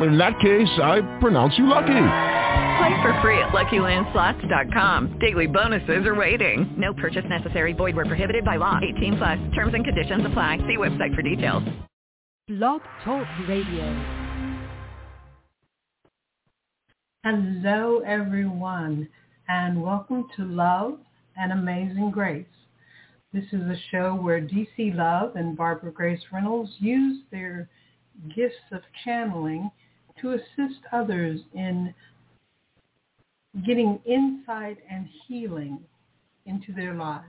In that case, I pronounce you lucky. Play for free at LuckyLandSlots.com. Daily bonuses are waiting. No purchase necessary. Void where prohibited by law. 18 plus. Terms and conditions apply. See website for details. Blog Talk Radio. Hello, everyone, and welcome to Love and Amazing Grace. This is a show where DC Love and Barbara Grace Reynolds use their gifts of channeling to assist others in getting insight and healing into their lives.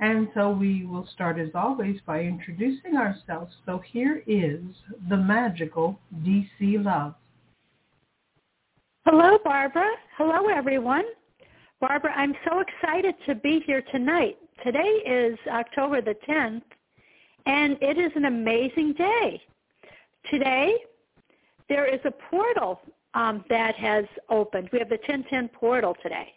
And so we will start as always by introducing ourselves. So here is the magical DC Love. Hello, Barbara. Hello, everyone. Barbara, I'm so excited to be here tonight. Today is October the 10th, and it is an amazing day. Today, there is a portal um, that has opened. We have the 1010 portal today.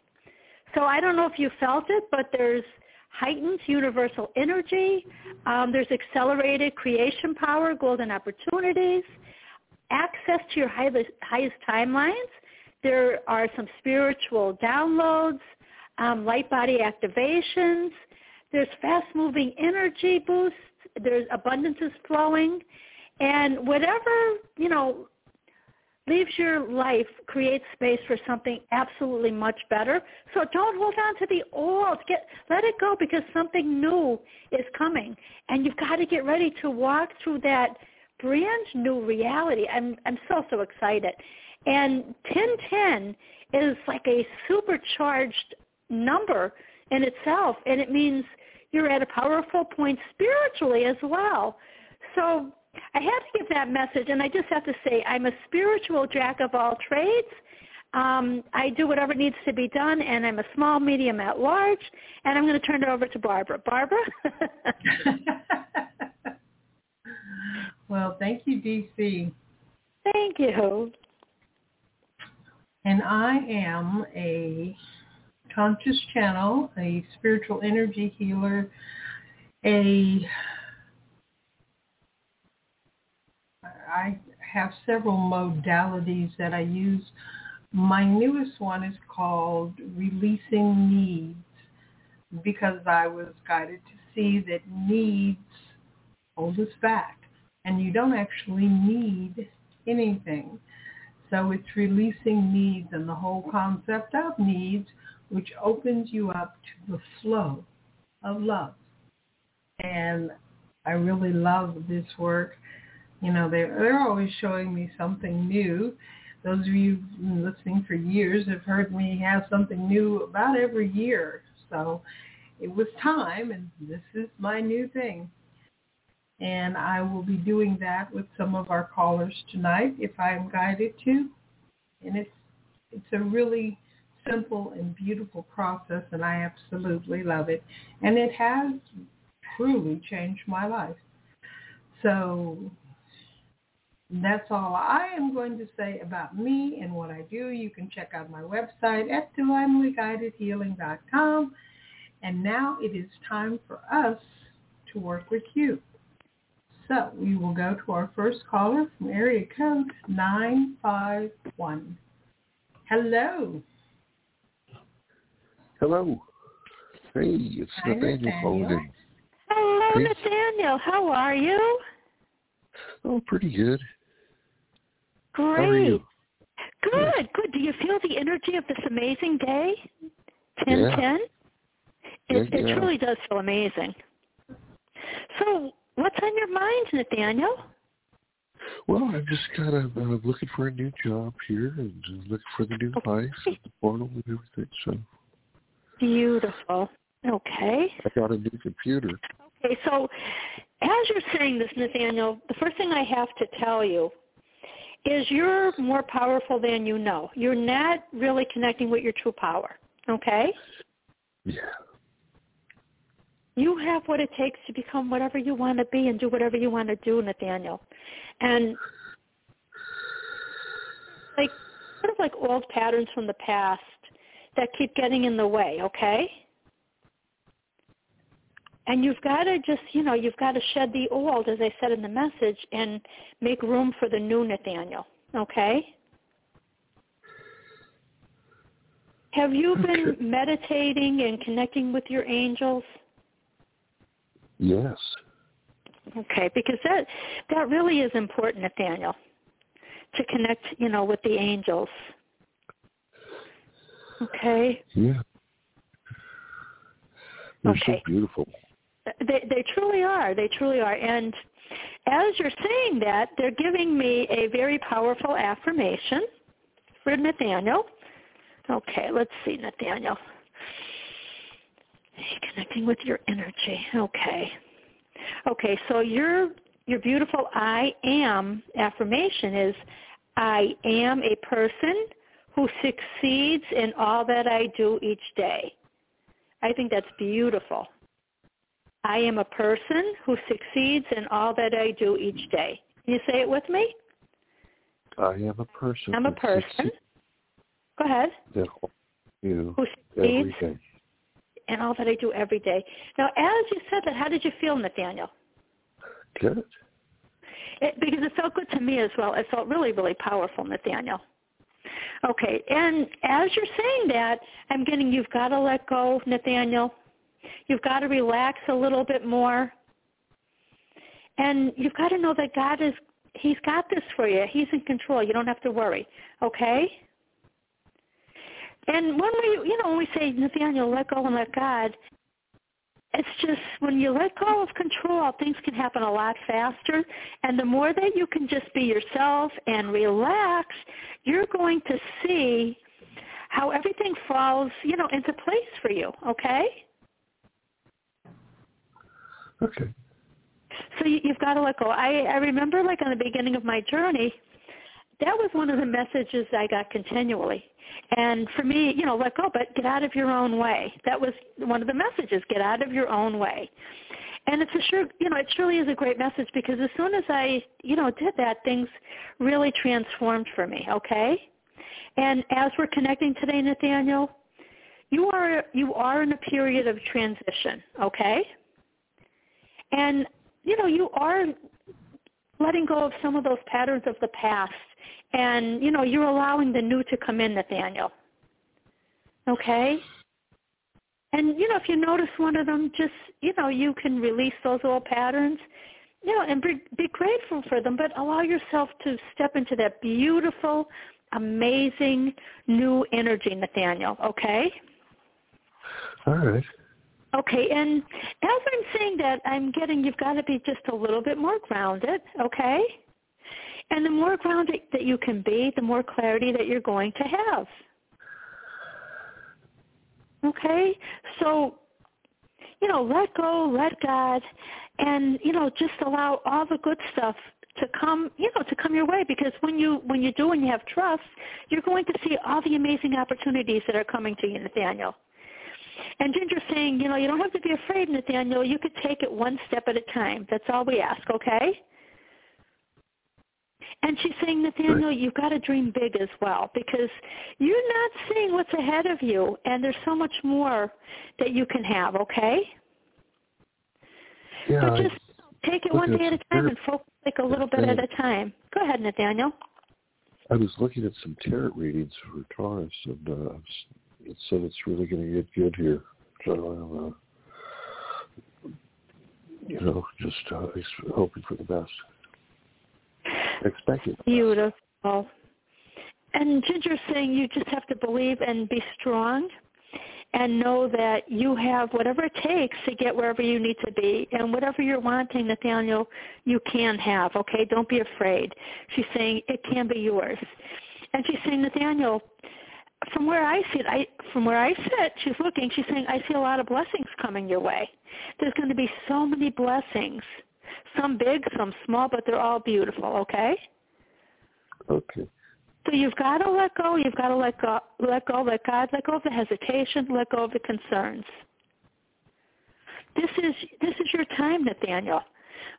So I don't know if you felt it, but there's heightened universal energy. Um, there's accelerated creation power, golden opportunities, access to your highest, highest timelines. There are some spiritual downloads, um, light body activations. There's fast-moving energy boosts. There's abundance is flowing. And whatever, you know, leaves your life creates space for something absolutely much better. So don't hold on to the old. Get let it go because something new is coming, and you've got to get ready to walk through that brand new reality. I'm I'm so so excited. And 1010 is like a supercharged number in itself, and it means you're at a powerful point spiritually as well. So I had to give that message, and I just have to say I'm a spiritual jack of all trades. Um, I do whatever needs to be done, and I'm a small, medium, at large. And I'm going to turn it over to Barbara. Barbara. well, thank you, DC. Thank you. And I am a conscious channel, a spiritual energy healer, a I have several modalities that I use. My newest one is called Releasing Needs because I was guided to see that needs hold us back and you don't actually need anything. So it's releasing needs and the whole concept of needs which opens you up to the flow of love. And I really love this work. You know, they're, they're always showing me something new. Those of you listening for years have heard me have something new about every year. So it was time, and this is my new thing. And I will be doing that with some of our callers tonight if I am guided to. And it's it's a really simple and beautiful process, and I absolutely love it. And it has truly changed my life. So that's all I am going to say about me and what I do. You can check out my website at divinelyguidedhealing.com. And now it is time for us to work with you. So we will go to our first caller from area code 951. Hello. Hello. Hey, it's Hi, Nathaniel Nathaniel. calling. Hello, Hey. Nathaniel. How are you? Oh, pretty good. Great. Good, good. Do you feel the energy of this amazing day? Ten Yeah. ten? It, Yeah, it truly does feel amazing. So, what's on your mind, Nathaniel? Well, I'm just kind of uh, looking for a new job here and just looking for the new life and the portal and everything. So Beautiful. Okay. I got a new computer. Okay, so as you're saying this, Nathaniel, the first thing I have to tell you is you're more powerful than you know. You're not really connecting with your true power. Okay? Yeah. You have what it takes to become whatever you want to be and do whatever you want to do, Nathaniel. And like sort of like old patterns from the past that keep getting in the way, okay? And you've got to just, you know, you've got to shed the old, as I said in the message, and make room for the new Nathaniel, okay? Have you been Okay. meditating and connecting with your angels? Yes. Okay, because that that really is important, Nathaniel, to connect, you know, with the angels. Okay, Yeah. They're so Okay. beautiful. They they truly are. They truly are. And as you're saying that, they're giving me a very powerful affirmation for Nathaniel. Okay, let's see, Nathaniel. Connecting with your energy. Okay. Okay, so your your beautiful I am affirmation is I am a person who succeeds in all that I do each day. I think that's beautiful. I am a person who succeeds in all that I do each day. Can you say it with me? I am a person. I'm a person. succeeds Go ahead. you Who every succeeds day. in all that I do every day. Now, as you said that, how did you feel, Nathaniel? Good. It, because it felt good to me as well. It felt really, really powerful, Nathaniel. Okay, and as you're saying that, I'm getting you've got to let go, Nathaniel. You've got to relax a little bit more. And you've got to know that God is, He's got this for you. He's in control. You don't have to worry. Okay? And when we, you know, when we say, Nathaniel, let go and let God, it's just when you let go of control, things can happen a lot faster. And the more that you can just be yourself and relax, you're going to see how everything falls, you know, into place for you. Okay? Okay. So you, you've got to let go. I, I remember, like, on the beginning of my journey, that was one of the messages I got continually. And for me, you know, let go, but get out of your own way. That was one of the messages, get out of your own way. And it's a sure, you know, it truly is a great message because as soon as I, you know, did that, things really transformed for me, okay? And as we're connecting today, Nathaniel, you are you are in a period of transition, okay? And you know, you are letting go of some of those patterns of the past and you know, you're allowing the new to come in, Nathaniel. Okay? And you know, if you notice one of them, just you know, you can release those old patterns, you know, and be, be grateful for them, but allow yourself to step into that beautiful, amazing new energy, Nathaniel. Okay? All right. Okay, and as I'm saying that, I'm getting you've got to be just a little bit more grounded, okay? And the more grounded that you can be, the more clarity that you're going to have. Okay? So, you know, let go, let God, and, you know, just allow all the good stuff to come, you know, to come your way because when you when you do and you have trust, you're going to see all the amazing opportunities that are coming to you, Nathaniel. And Ginger's saying, you know, you don't have to be afraid, Nathaniel. You could take it one step at a time. That's all we ask, okay? And she's saying, Nathaniel, you've got to dream big as well because you're not seeing what's ahead of you, and there's so much more that you can have, okay? Yeah. but just take it one day at a time and focus like a little bit at a time. Go ahead, Nathaniel. I was looking at some tarot readings for Taurus, and uh, it said it's really going to get good here. So uh, you know, just uh, hoping for the best. Expecting. Beautiful. And Ginger's saying you just have to believe and be strong and know that you have whatever it takes to get wherever you need to be. And whatever you're wanting, Nathaniel, you can have, okay? Don't be afraid. She's saying it can be yours. And she's saying, Nathaniel, from where I sit, I from where I sit, she's looking, she's saying, I see a lot of blessings coming your way. There's going to be so many blessings. Some big, some small, but they're all beautiful, okay? Okay. So you've got to let go. You've got to let go. Let go. Let God. Let go of the hesitation. Let go of the concerns. this is this is your time, Nathaniel.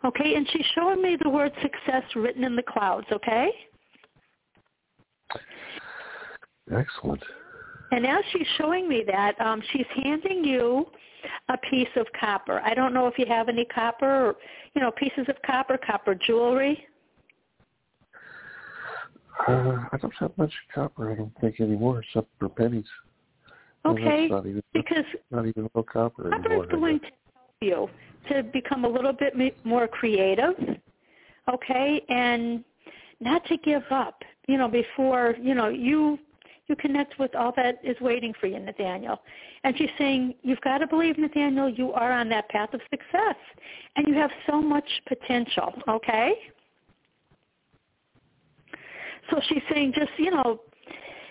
Okay, and she's showing me the word success written in the clouds. Okay. Excellent. And as she's showing me that, um, she's handing you a piece of copper. I don't know if you have any copper, or, you know, pieces of copper, copper jewelry. Uh, I don't have much copper. I don't think anymore, except for pennies. Okay, not even, because not even real copper copper anymore. is going to help you to become a little bit more creative. Okay, and not to give up. You know, before you know you you connect with all that is waiting for you, Nathaniel. And she's saying, you've got to believe, Nathaniel, you are on that path of success. And you have so much potential, okay? So she's saying just, you know,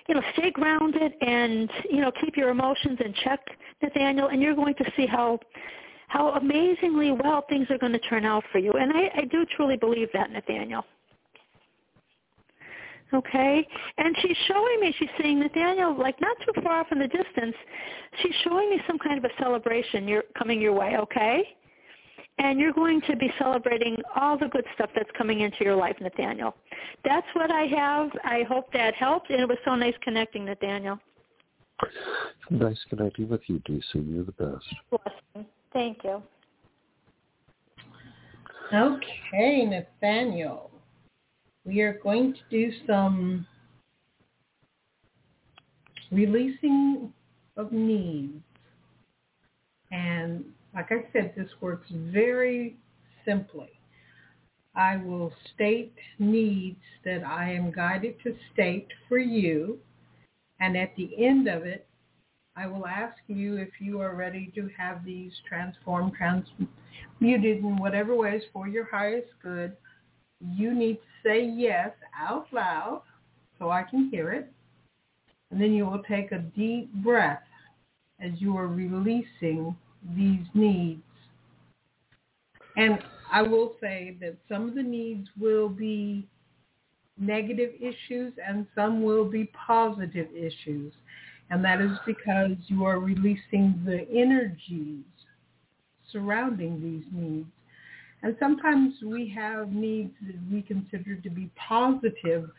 you know, stay grounded and, you know, keep your emotions in check, Nathaniel, and you're going to see how how amazingly well things are going to turn out for you. And I, I do truly believe that, Nathaniel. Okay? And she's showing me, she's saying, Nathaniel, like not too far off in the distance, she's showing me some kind of a celebration you're coming your way, okay? And you're going to be celebrating all the good stuff that's coming into your life, Nathaniel. That's what I have. I hope that helped. And it was so nice connecting, Nathaniel. Nice connecting with you, DC. You're the best. Blessing. Thank you. Okay, Nathaniel we are going to do some releasing of needs. And like I said, this works very simply. I will state needs that I am guided to state for you. And at the end of it, I will ask you if you are ready to have these transformed, transmuted in whatever ways for your highest good you need to say yes out loud so I can hear it. And then you will take a deep breath as you are releasing these needs. And I will say that some of the needs will be negative issues and some will be positive issues. And that is because you are releasing the energies surrounding these needs. And sometimes we have needs that we consider to be positive,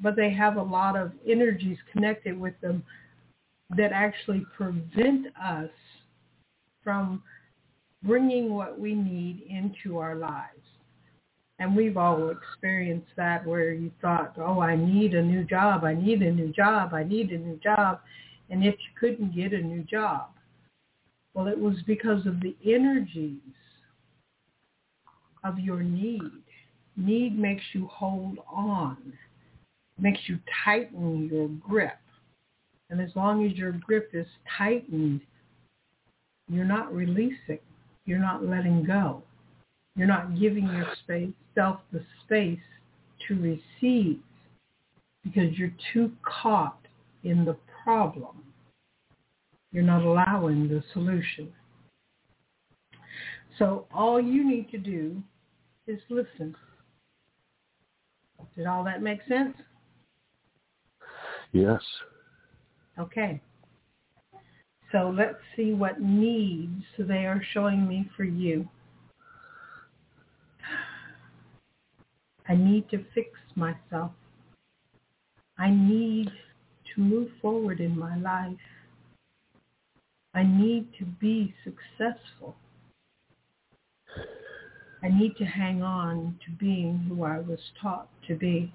but they have a lot of energies connected with them that actually prevent us from bringing what we need into our lives. And we've all experienced that where you thought, oh, I need a new job, I need a new job, I need a new job, and yet you couldn't get a new job. Well, it was because of the energies of your need. Need makes you hold on, makes you tighten your grip. And as long as your grip is tightened, you're not releasing. You're not letting go. You're not giving yourself the space to receive because you're too caught in the problem. You're not allowing the solution. So all you need to do is listen. Did all that make sense? Yes. Okay. So let's see what needs they are showing me for you. I need to fix myself. I need to move forward in my life. I need to be successful. I need to hang on to being who I was taught to be.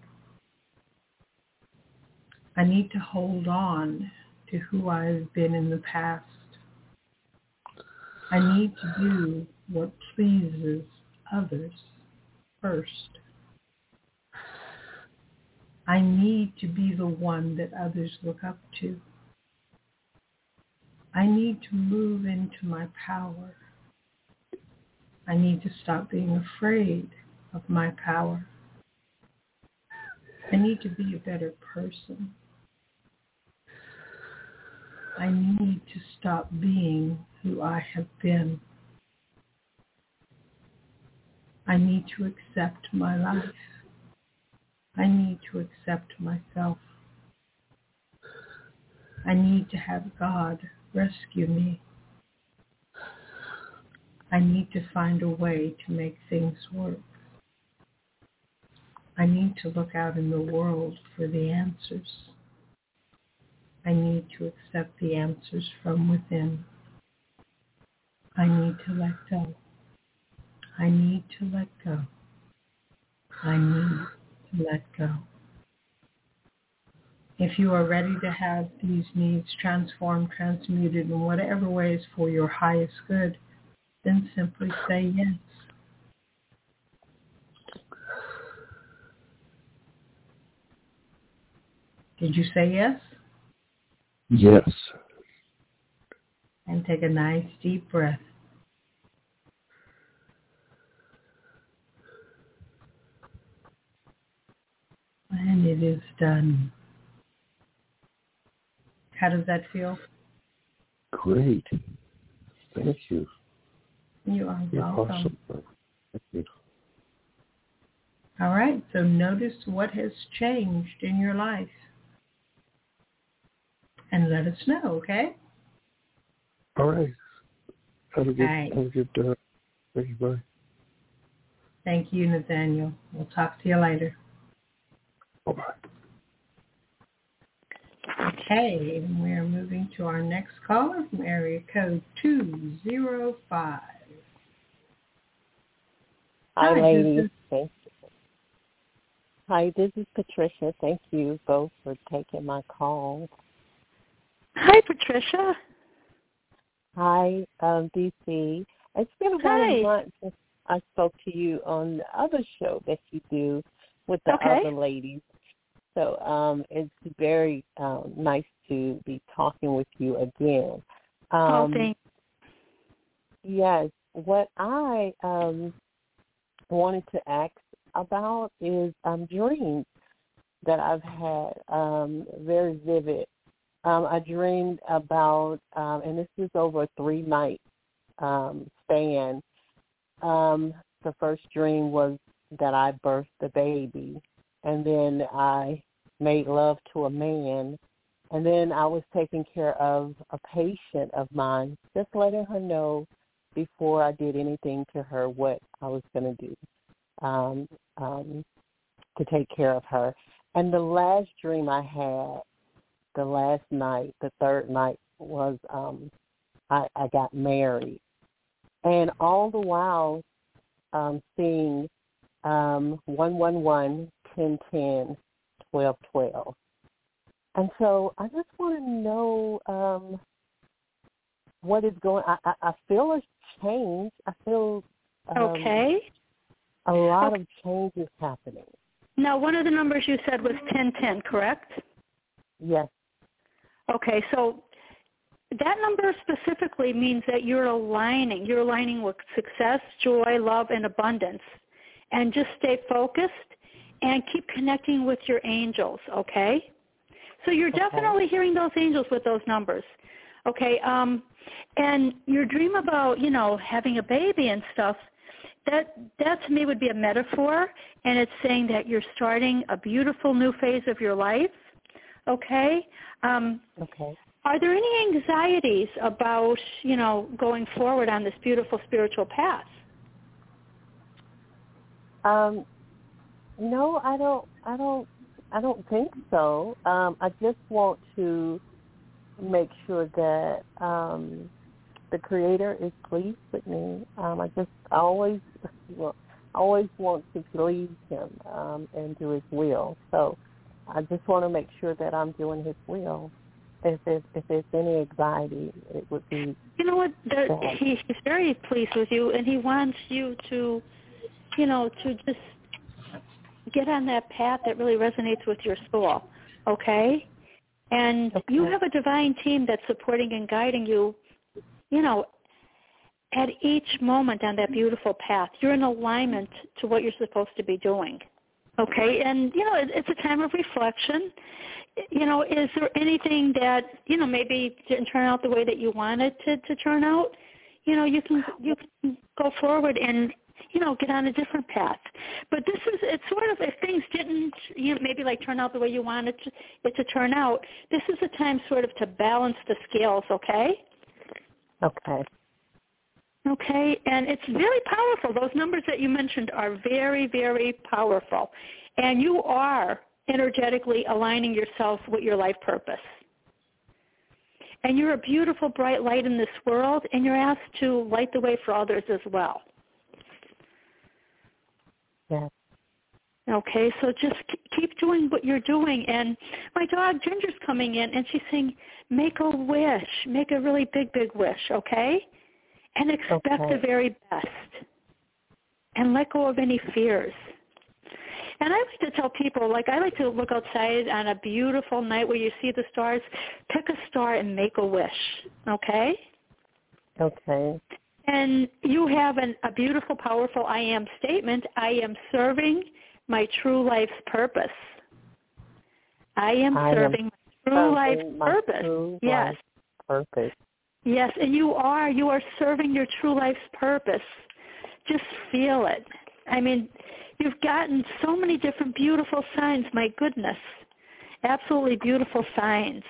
I need to hold on to who I've been in the past. I need to do what pleases others first. I need to be the one that others look up to. I need to move into my power. I need to stop being afraid of my power. I need to be a better person. I need to stop being who I have been. I need to accept my life. I need to accept myself. I need to have God rescue me. I need to find a way to make things work. I need to look out in the world for the answers. I need to accept the answers from within. I need to let go. I need to let go. I need to let go. If you are ready to have these needs transformed, transmuted in whatever ways for your highest good, then simply say yes. Did you say yes? Yes. And take a nice deep breath. And it is done. How does that feel? Great. Thank you. You are welcome. awesome. All right, so notice what has changed in your life. And let us know, okay? All right. Have a good, right. have a good, uh, thank you, bye. Thank you, Nathaniel. We'll talk to you later. Bye-bye. Okay, we are moving to our next caller from area code 205. Hi, Hi, ladies. this is- Thank you. Hi, this is Patricia. Thank you both for taking my call. Hi, Patricia. Hi, um, DC. It's been about Hi. a month since I spoke to you on the other show that you do with the Okay. other ladies. So um, it's very um, nice to be talking with you again. oh, Um, Yes. What I um, wanted to ask about is um, dreams that I've had, um, very vivid. Um, I dreamed about, um, and this is over a three-night um, span. Um, the first dream was that I birthed the baby, and then I made love to a man, and then I was taking care of a patient of mine, just letting her know before I did anything to her what I was going to do um, um, to take care of her. And the last dream I had, the last night, the third night, was um, I, I got married. And all the while um, seeing um, 111, 1010, 1212. And so I just want to know um, what is going. I, I, I feel a change. I feel um, Okay. a lot Okay. of changes happening. Now, one of the numbers you said was 1010, correct? Yes. Okay, so that number specifically means that you're aligning. You're aligning with success, joy, love, and abundance. And just stay focused and keep connecting with your angels, okay? So you're Okay. definitely hearing those angels with those numbers. Okay, um and your dream about, you know, having a baby and stuff, that that to me would be a metaphor and it's saying that you're starting a beautiful new phase of your life. Okay? Um Okay. are there any anxieties about, you know, going forward on this beautiful spiritual path? Um, no, I don't. I don't. I don't think so. Um, I just want to make sure that um, the Creator is pleased with me. Um, I just I always, well, I always want to please Him um, and do His will. So I just want to make sure that I'm doing His will. If there's, if there's any anxiety, it would be You know what? The, he, he's very pleased with you, and he wants you to, you know, to just get on that path that really resonates with your soul. Okay? And you have a divine team that's supporting and guiding you, you know, at each moment on that beautiful path. You're in alignment to what you're supposed to be doing. Okay, and you know it, it's a time of reflection. You know, is there anything that you know maybe didn't turn out the way that you wanted to to turn out? You know, you can you can go forward and you know get on a different path. But this is it's sort of if things didn't you know maybe like turn out the way you wanted to, it to turn out. This is a time sort of to balance the scales. Okay. okay. Okay, and it's very powerful. Those numbers that you mentioned are very, very powerful. And you are energetically aligning yourself with your life purpose. And you're a beautiful, bright light in this world, and you're asked to light the way for others as well. Yes. Okay, so just keep doing what you're doing. And my dog Ginger's coming in, and she's saying, "Make a wish, make a really big, big wish, okay? And expect Okay. the very best, and let go of any fears." And I like to tell people, like I like to look outside on a beautiful night where you see the stars. Pick a star and make a wish, okay? Okay. And you have an, a beautiful, powerful I am statement. I am serving my true life's purpose. I am I am serving my true life's my purpose. true yes. life's Purpose. Yes, and you are. You are serving your true life's purpose. Just feel it. I mean, you've gotten so many different beautiful signs. My goodness. Absolutely beautiful signs.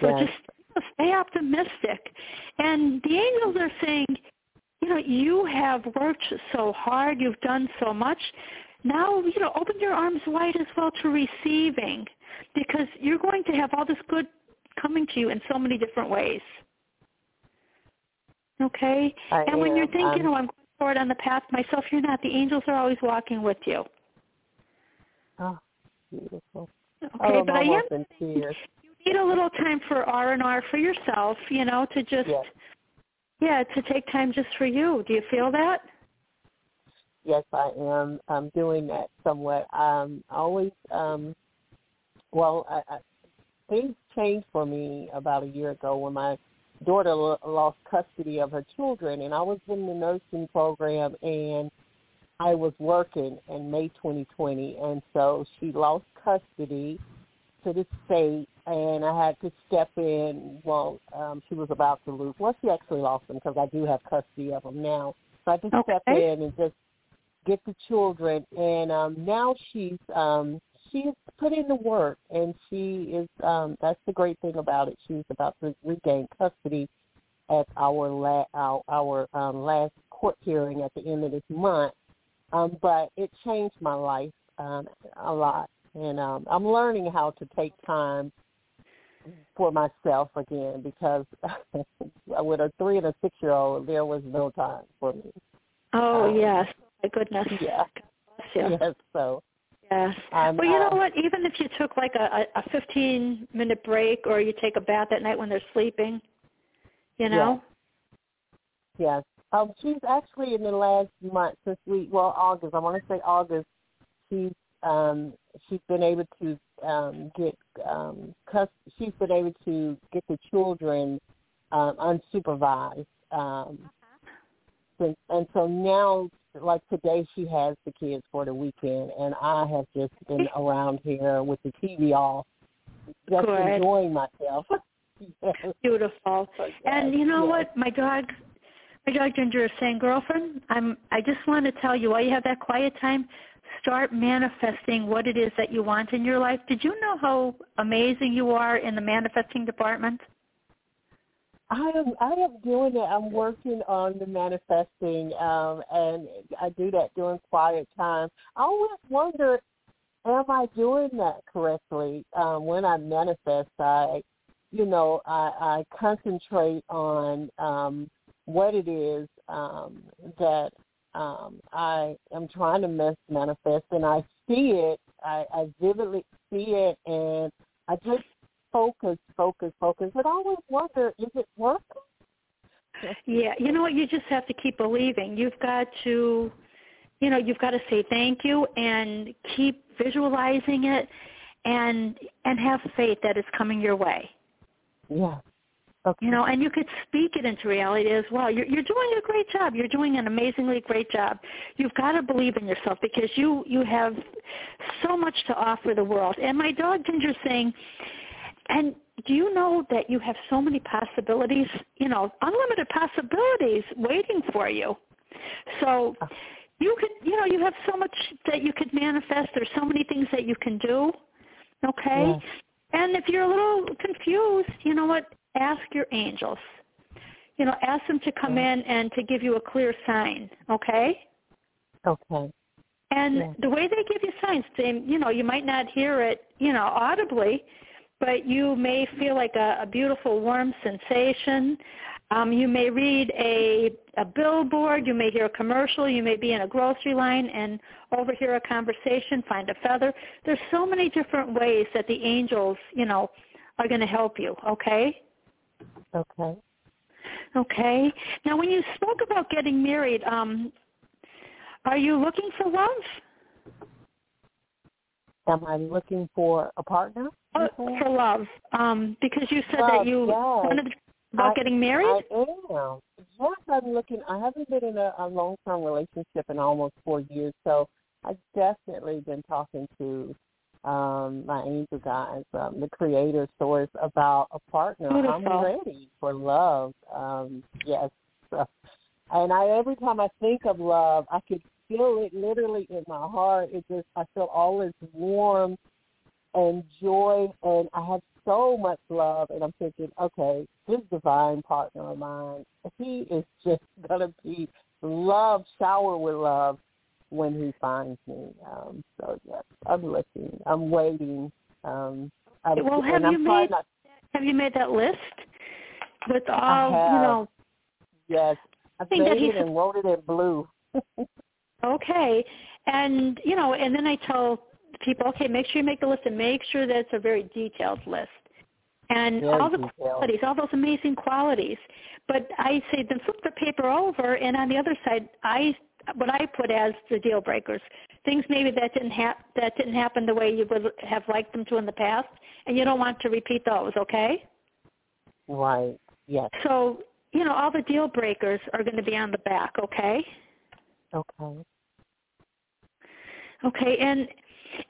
So Yes. just stay optimistic. And the angels are saying, you know, you have worked so hard, you've done so much. Now, you know, open your arms wide as well to receiving because you're going to have all this good coming to you in so many different ways. Okay? I and when you're thinking, I'm- oh, I'm going forward on the path myself, you're not. The angels are always walking with you. Oh, beautiful. Okay, oh, but I am in tears. Need a little time for R and R for yourself, you know, to just Yes. yeah, to take time just for you. Do you feel that? Yes, I am. I'm doing that somewhat. Um, I always, um, well, I, I, things changed for me about a year ago when my daughter lo- lost custody of her children, and I was in the nursing program, and I was working in May 2020, and so she lost custody to the state, and I had to step in. Well, um, she was about to lose. Well, she actually lost them because I do have custody of them now. So I just to step in and just get the children, and um, now she's um, she's put in the work, and she is. Um, that's the great thing about it. She's about to regain custody at our la- our, our um, last court hearing at the end of this month. Um, but it changed my life um, a lot, and um, I'm learning how to take time for myself again because with a three and a six year old, there was no time for me. Oh Um, yes, my goodness. Yeah. Yes, so Yes. Well, you know uh, what? Even if you took like a, a 15 minute break, or you take a bath at night when they're sleeping, you know. Yes. Um, she's actually in the last month since we well August. I want to say August. She's um she's been able to um get um cus- she's been able to get the children um unsupervised. Um since, and so now like today she has the kids for the weekend and I have just been around here with the TV off just Good. enjoying myself. yes. Beautiful. And you know yes. what? My dog, my dog Ginger is saying, girlfriend, I'm. I just want to tell you, while you have that quiet time, start manifesting what it is that you want in your life. Did you know how amazing you are in the manifesting department? I am I am doing it. I'm working on the manifesting, um, and I do that during quiet time. I always wonder, am I doing that correctly? Um, when I manifest, I, you know, I, I concentrate on um, what it is um, that um, I am trying to mas- manifest, and I see it. I, I vividly see it, and I just focus, focus, focus. But I always wonder, is it working? Yeah, you know what? You just have to keep believing. You've got to, you know, you've got to say thank you and keep visualizing it, and and have faith that it's coming your way. Yeah. Okay. You know, and you could speak it into reality as well. You're you're doing a great job. You're doing an amazingly great job. You've got to believe in yourself because you you have so much to offer the world. And my dog Ginger's saying, and do you know that you have so many possibilities? You know, unlimited possibilities waiting for you. So oh. you could, you know, you have so much that you could manifest. There's so many things that you can do. Okay. Yes. And if you're a little confused, you know what? Ask your angels. you know, ask them to come in and to give you a clear sign, okay? Okay. And Yeah. the way they give you signs, they, you know, you might not hear it, you know, audibly, but you may feel like a, a beautiful warm sensation. Um, you may read a, a billboard, you may hear a commercial, you may be in a grocery line and overhear a conversation, find a feather. There's so many different ways that the angels, you know, are going to help you, okay? Okay. Okay. Now, when you spoke about getting married, um, are you looking for love? Am I looking for a partner? For love, um, because you said Love, that you yes. wanted about I- getting married. I am. Yes, I'm looking. I haven't been in a, a long-term relationship in almost four years, so I've definitely been talking to um my angel guys, um, the creator source about a partner. I'm ready for love. Um, yes. And I every time I think of love, I could feel it literally in my heart. It just I feel all this warm and joy and I have so much love and I'm thinking, okay, this divine partner of mine, he is just gonna be love, shower with love when he finds me. Um so yes, I'm looking. I'm waiting. Um I'm, Well, have and I'm you made not have you made that list with all you know? yes. I think that it he's- and wrote it in blue. Okay, and you know, and then I tell people, okay, make sure you make the list and make sure that it's a very detailed list. And Very all the detailed. qualities, all those amazing qualities. But I say then flip the paper over, and on the other side, I what I put as the deal breakers, things maybe that didn't hap- that didn't happen the way you would have liked them to in the past, and you don't want to repeat those. Okay. Right. Yes. So you know, all the deal breakers are going to be on the back. Okay. Okay. Okay, and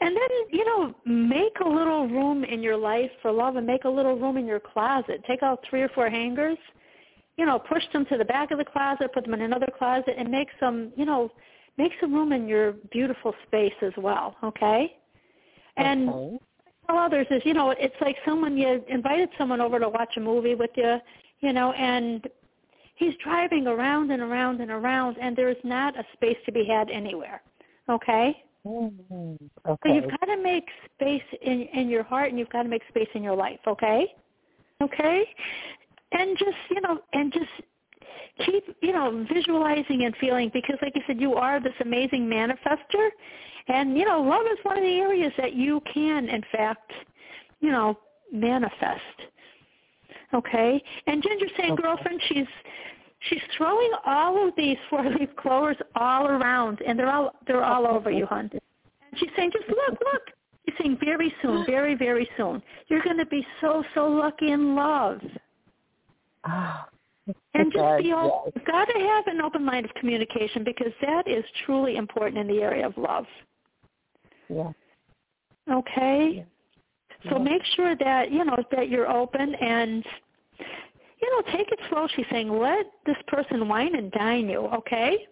and then you know make a little room in your life for love, and make a little room in your closet. Take out three or four hangers, you know, push them to the back of the closet, put them in another closet, and make some you know make some room in your beautiful space as well. Okay, and okay. tell others is you know it's like someone you invited someone over to watch a movie with you, you know, and he's driving around and around and around, and there's not a space to be had anywhere. Okay. Mhm. So you've got to make space in in your heart, and you've got to make space in your life. Okay, okay, and just you know, and just keep you know visualizing and feeling because, like I said, you are this amazing manifester, and you know, love is one of the areas that you can, in fact, you know, manifest. Okay, and Ginger's saying, Okay. girlfriend, she's she's throwing all of these four leaf clovers all around, and they're all they're all over you, hon. And she's saying, just look, look. She's saying, very soon, very, very soon, you're going to be so, so lucky in love. Ah, And just be open. yes. Got to have an open line of communication because that is truly important in the area of love. Yeah. Okay? So Yeah. make sure that, you know, that you're open and, you know, take it slow. She's saying, let this person wine and dine you, okay?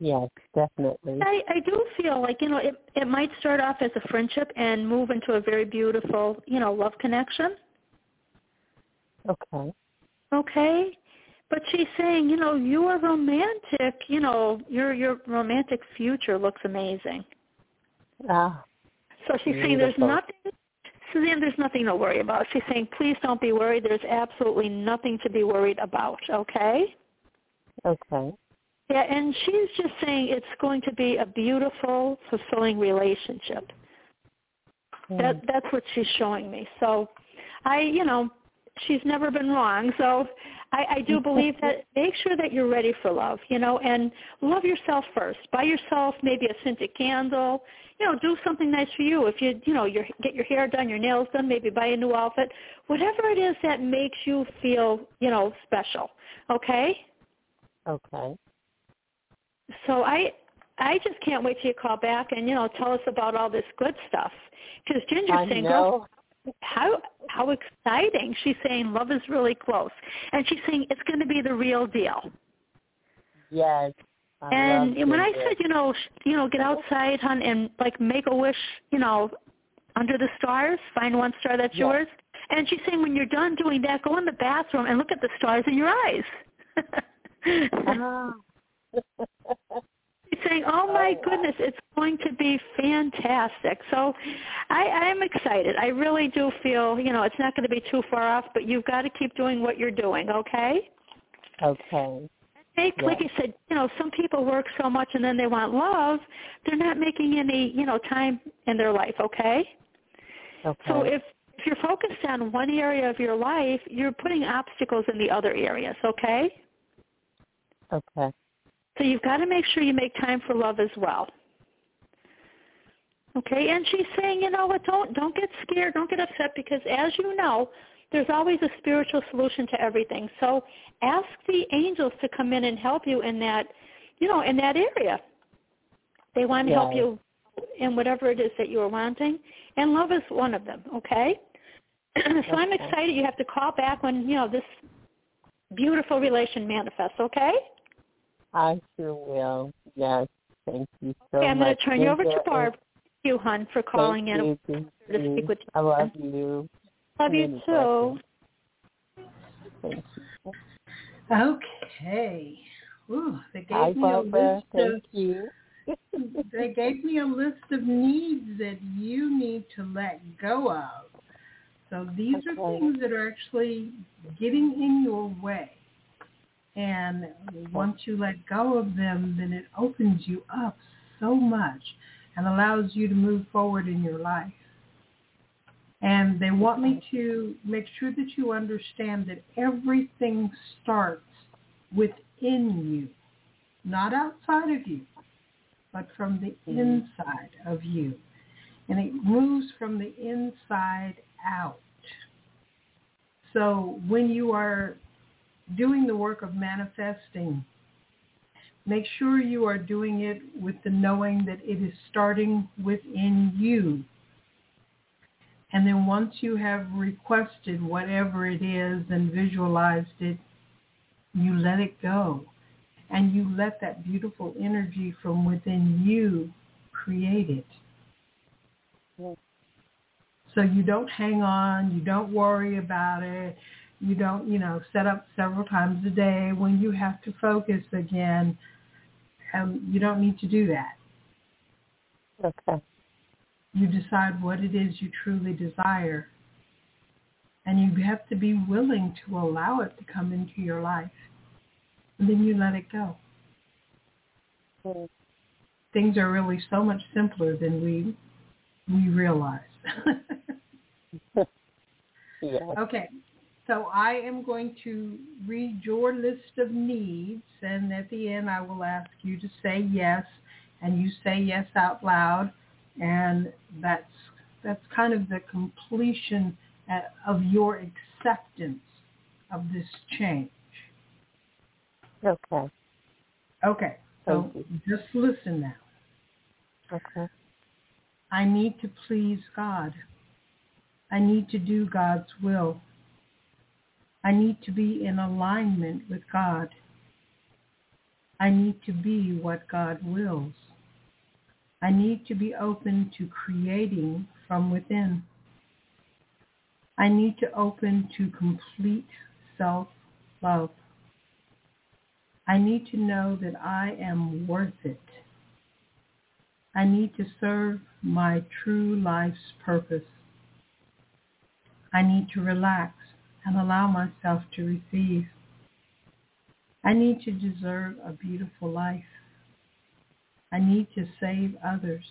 Yes, definitely. I, I do feel like, you know, it, it might start off as a friendship and move into a very beautiful, you know, love connection. Okay. Okay? But she's saying, you know, you are romantic, you know, your your romantic future looks amazing. Ah, So she's saying there's nothing Suzanne, there's nothing to worry about. She's saying, please don't be worried. There's absolutely nothing to be worried about, okay? okay. Yeah, and she's just saying it's going to be a beautiful, fulfilling relationship. That Mm. that's what she's showing me. So I, you know, she's never been wrong. So I, I do believe that make sure that you're ready for love, you know, and love yourself first. Buy yourself maybe a scented candle. You know, do something nice for you. If you, you know, your get your hair done, your nails done, maybe buy a new outfit. Whatever it is that makes you feel, you know, special. Okay? Okay. So I I just can't wait till you call back and you know tell us about all this good stuff. Because Ginger's I "Girl, know. How how exciting!" She's saying love is really close, and she's saying it's going to be the real deal. Yes. I and when I said, you know, sh- you know, get outside, hon, and like make a wish, you know, under the stars, find one star that's Yes. yours, And she's saying when you're done doing that, go in the bathroom and look at the stars in your eyes. Ah. Saying, "Oh my goodness, it's going to be fantastic." So, I, I'm excited. I really do feel, you know, it's not going to be too far off, but you've got to keep doing what you're doing. Okay. Okay. Hey, like I said, you know, some people work so much and then they want love. They're not making any, you know, time in their life. Okay. Okay. So if if you're focused on one area of your life, you're putting obstacles in the other areas. Okay. Okay. So you've got to make sure you make time for love as well. Okay, and she's saying, you know what, don't don't get scared, don't get upset because as you know, there's always a spiritual solution to everything. So ask the angels to come in and help you in that, you know, in that area. They want to help you in whatever it is that you are wanting, and love is one of them. Okay. so I'm excited. You have to call back when you know this beautiful relation manifests. Okay. I sure will. Yes. Thank you so okay, I'm much. going to turn you over to Barb. Thank you, hon, for calling thank in you, thank to speak with you. I love you. Love you too. Thank you. Okay. Ooh, they gave Hi, me a Barbara. list Thank of you. they gave me a list of needs that you need to let go of. So these are things that are actually getting in your way. And once you let go of them, then it opens you up so much and allows you to move forward in your life. And they want me to make sure that you understand that everything starts within you, not outside of you, but from the mm. inside of you. And it moves from the inside out. So when you are doing the work of manifesting, make sure you are doing it with the knowing that it is starting within you. And then once you have requested whatever it is and visualized it, you let it go. And you let that beautiful energy from within you create it. Yes. So you don't hang on, you don't worry about it, you don't, you know, set up several times a day when you have to focus again. Um, you don't need to do that. Okay. You decide what it is you truly desire. And you have to be willing to allow it to come into your life. And then you let it go. Mm. Things are really so much simpler than we we realize. Yes. Okay, so I am going to read your list of needs, and at the end I will ask you to say yes, and you say yes out loud, and that's that's kind of the completion uh, of your acceptance of this change. Okay. Okay, so just listen now. Okay. I need to please God. I need to do God's will. I need to be in alignment with God. I need to be what God wills. I need to be open to creating from within. I need to open to complete self-love. I need to know that I am worth it. I need to serve my true life's purpose. I need to relax and allow myself to receive. I need to deserve a beautiful life. I need to save others.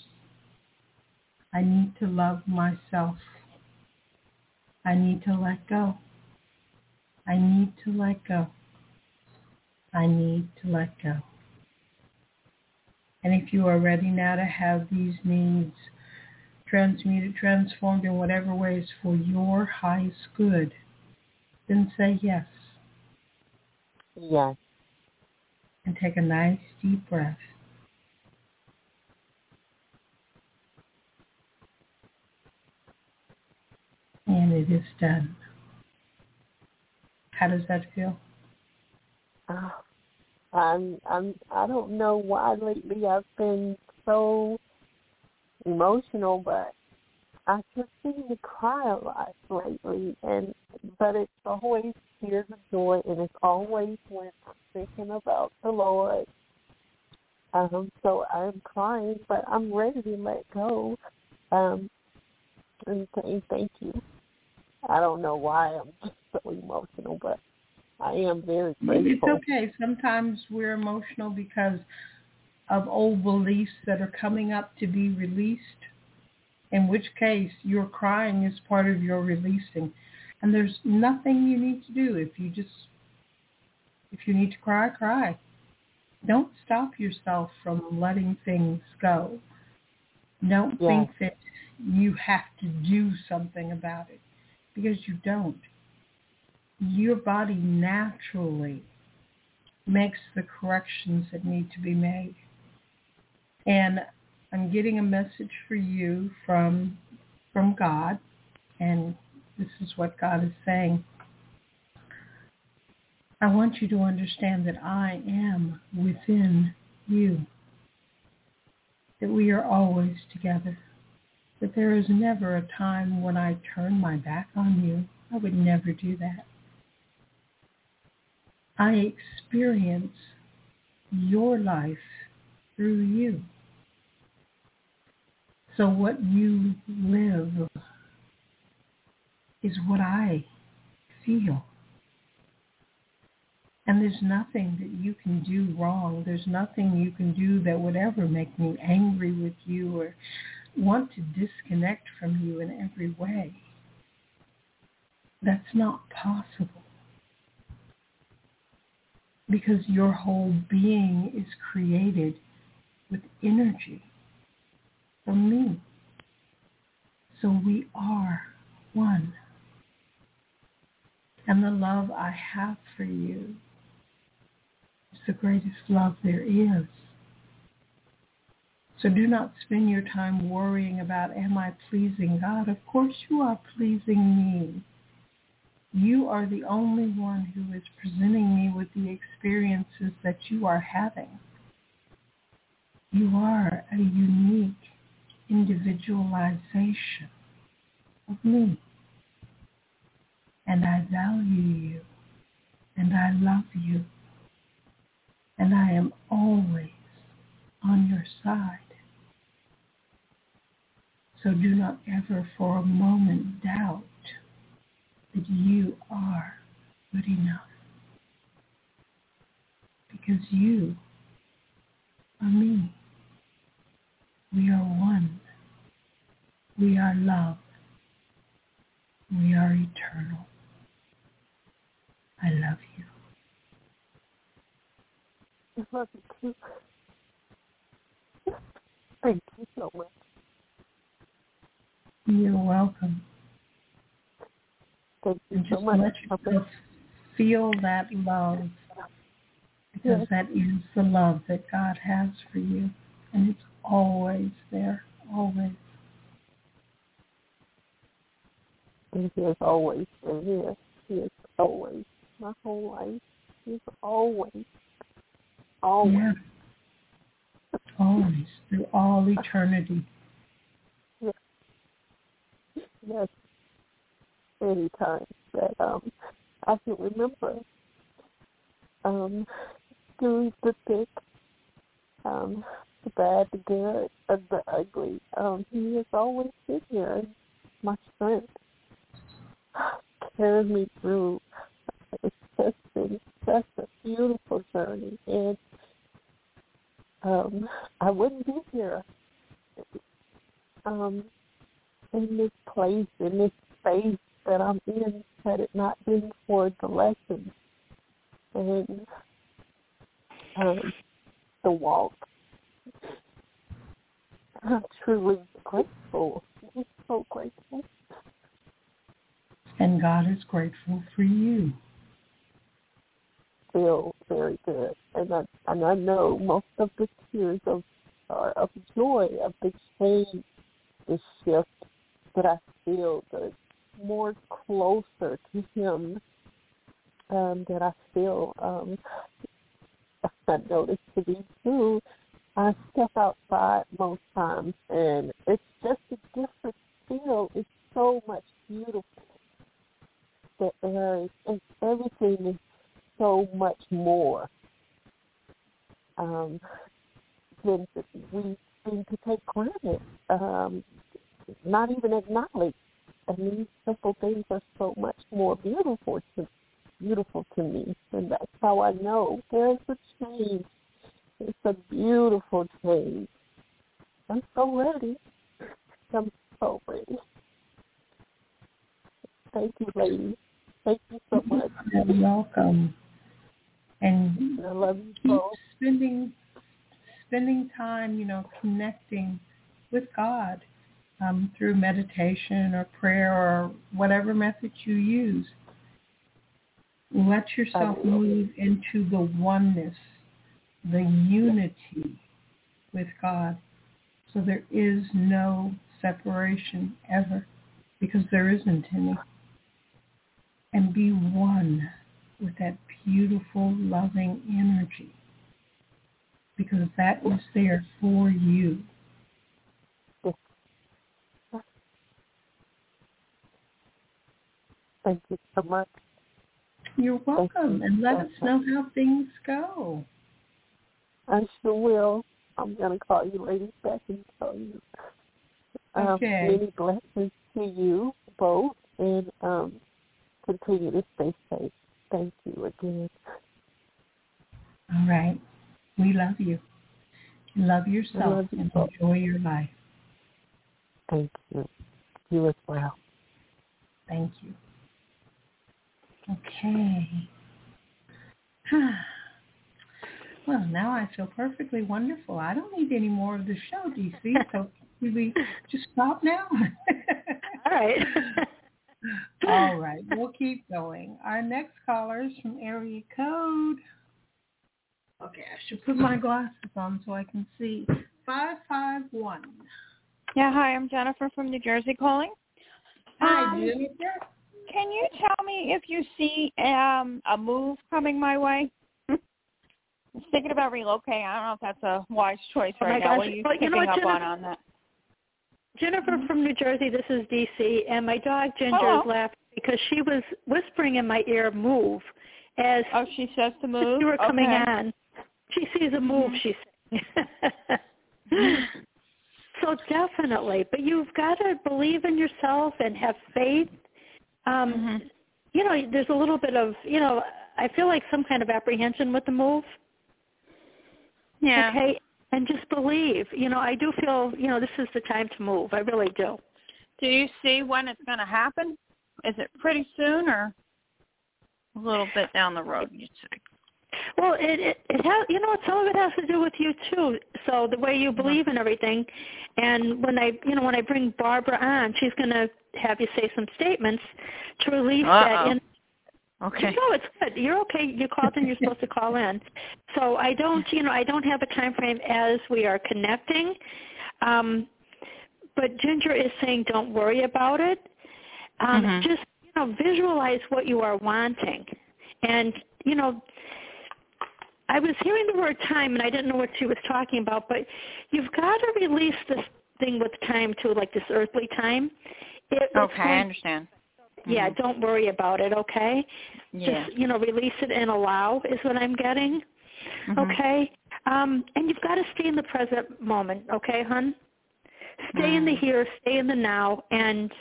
I need to love myself. I need to let go. I need to let go. I need to let go. And if you are ready now to have these needs transmuted, transformed in whatever ways for your highest good, then say yes Yes. and take a nice deep breath. And it is done. How does that feel? Uh, I'm I'm I don't know why lately I've been so emotional, but I just seem to cry a lot lately, and but it's always tears of joy, and it's always when I'm thinking about the Lord. Um, so I'm crying, but I'm ready to let go. Um, and saying thank you. I don't know why I'm just so emotional, but I am very grateful. It's okay. Sometimes we're emotional because of old beliefs that are coming up to be released, in which case your crying is part of your releasing. And there's nothing you need to do if you just, if you need to cry, cry. Don't stop yourself from letting things go. Don't yes. think that you have to do something about it because you don't. Your body naturally makes the corrections that need to be made. And I'm getting a message for you from from God, and this is what God is saying. I want you to understand that I am within you, that we are always together, that there is never a time when I turn my back on you. I would never do that. I experience your life through you. So what you live is what I feel. And there's nothing that you can do wrong. There's nothing you can do that would ever make me angry with you or want to disconnect from you in every way. That's not possible. Because your whole being is created with energy from me. So we are one. And the love I have for you is the greatest love there is. So do not spend your time worrying about, am I pleasing God? Of course you are pleasing me. You are the only one who is presenting me with the experiences that you are having. You are a unique individualization of me. And I value you. And I love you. And I am always on your side. So do not ever for a moment doubt that you are good enough. Because you are me. We are one. We are love. We are eternal. I love you. I love you too. Thank you so much. You're welcome. Thank you and so just much. let yourself feel that love because yes. that is the love that God has for you and it's always there, always. And he has always been here. He is always, my whole life. He's always, always. Yeah. Always, through all eternity. Yes. Yes. Many times that um I can remember um through the thick, um, the bad, the good, and the ugly. Um, he has always been here, my strength. Carried me through. It's just been such a beautiful journey, and um, I wouldn't be here um, in this place, in this space that I'm in, had it not been for the lessons and um, the walk. I'm truly grateful. I'm so grateful. And God is grateful for you. Feel very good, and I and I know most of the tears of are of joy, of the change, the shift that I feel, the more closer to Him um, that I feel. Um, I noticed to be true. I step outside most times, and it's just a different feel that uh, and everything is so much more um, than we seem to take granted, um, not even acknowledge. And these simple things are so much more beautiful to beautiful to me, and that's how I know there is a change. It's a beautiful change. I'm so ready. I'm so ready. Thank you, ladies. Thank you so much. You're welcome. And I love you keep both. spending spending time, you know, connecting with God um, through meditation or prayer or whatever method you use. Let yourself move into the oneness, the unity with God. So there is no separation ever because there isn't any. And be one with that beautiful, loving energy because that was there for you. Thank you so much. You're welcome. And let us know how things go. I sure will. I'm going to call you ladies back and tell you. Um, Okay. Many blessings to you both, and um, continue to stay safe. Thank you again. All right. We love you. Love yourself love you and both. enjoy your life. Thank you. You as well. Thank you. Okay. well, now I feel perfectly wonderful. I don't need any more of the show, DC. So should we just stop now? All right. All right. We'll keep going. Our next caller is from area code. Okay, I should put my glasses on so I can see. 551. Yeah, hi, I'm Jennifer from New Jersey calling. Hi, Um, Jennifer. Can you tell me if you see um a move coming my way? I'm thinking about relocating. I don't know if that's a wise choice Oh right now. gosh. What are you Well, you know what, up on on that? Jennifer from New Jersey, this is DC, and my dog Ginger Hello. is laughing because she was whispering in my ear, move, as Oh, she says to move. you were coming okay. Mm-hmm. on. She sees a move, she's saying. so definitely, but you've got to believe in yourself and have faith. Um, Mhm. You know, there's a little bit of, you know, I feel like some kind of apprehension with the move. Yeah. Okay, and just believe. You know, I do feel, you know, this is the time to move. I really do. Do you see when it's going to happen? Is it pretty soon or a little bit down the road? You'd say. Well, it it, it has you know some of it has to do with you too. So the way you believe in everything, and when I you know when I bring Barbara on, she's going to have you say some statements to release that. Uh-oh. In, Okay. no, it's good. You're okay. You called in. You're supposed to call in. So I don't you know I don't have a time frame as we are connecting. Um, but Ginger is saying don't worry about it. Um, Mhm. Just you know visualize what you are wanting, and you know I was hearing the word time and I didn't know what she was talking about, but you've got to release this thing with time too, like this earthly time. It, Okay, I understand. Yeah, don't worry about it, okay? Yeah. Just, you know, release it and allow is what I'm getting. Mhm. Okay? Um, and you've got to stay in the present moment, okay, hun? Stay in the Mm. here, stay in the now, and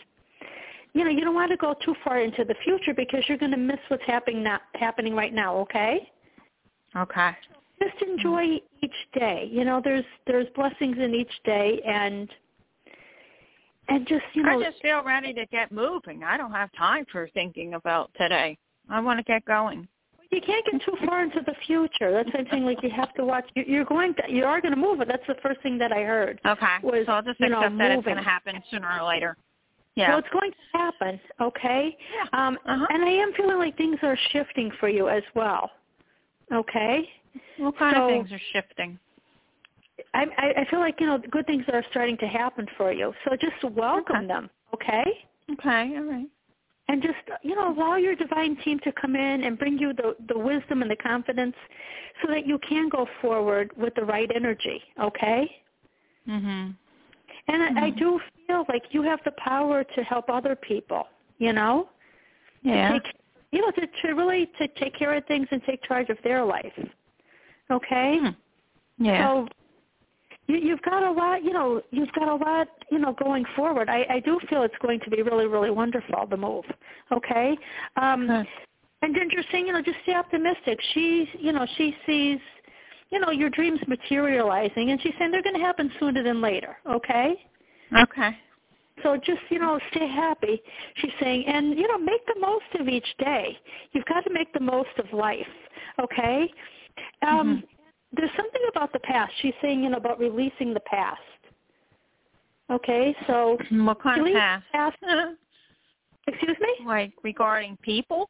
you know, you don't want to go too far into the future because you're going to miss what's happening now, happening right now, okay? Okay. just enjoy each day. You know, there's there's blessings in each day, and and just you know, I just feel ready to get moving. I don't have time for thinking about today. I want to get going. you can't get too far into the future. That's something like you have to watch. You- You're going to you are going to move, but that's the first thing that I heard. Okay. Was, so I'll just you know, accept that it's going to happen sooner or later. Yeah. So it's going to happen, okay? Yeah. Um, Uh-huh. And I am feeling like things are shifting for you as well. Okay. what kind so- of things are shifting? I, I I feel like you know good things are starting to happen for you. So just welcome Okay. them, okay? Okay. All right. and just you know allow your divine team to come in and bring you the the wisdom and the confidence so that you can go forward with the right energy okay Mhm. and I, I Mhm. do feel like you have the power to help other people you know Yeah. take, you know to, to really to take care of things and take charge of their life okay Hmm. Yeah. so you, you've got a lot, you know, you've got a lot, you know, going forward. I, I do feel it's going to be really, really wonderful, the move. Okay? Um, Okay. And Ginger saying, you know, just stay optimistic. She, you know, she sees, you know, your dreams materializing, and she's saying they're going to happen sooner than later. Okay? Okay. So just, you know, stay happy. She's saying, and, you know, make the most of each day. You've got to make the most of life. Okay? Um, There's something about the past. She's saying, you know, about releasing the past. Okay, so What kind of past? past. Excuse me? Like regarding people,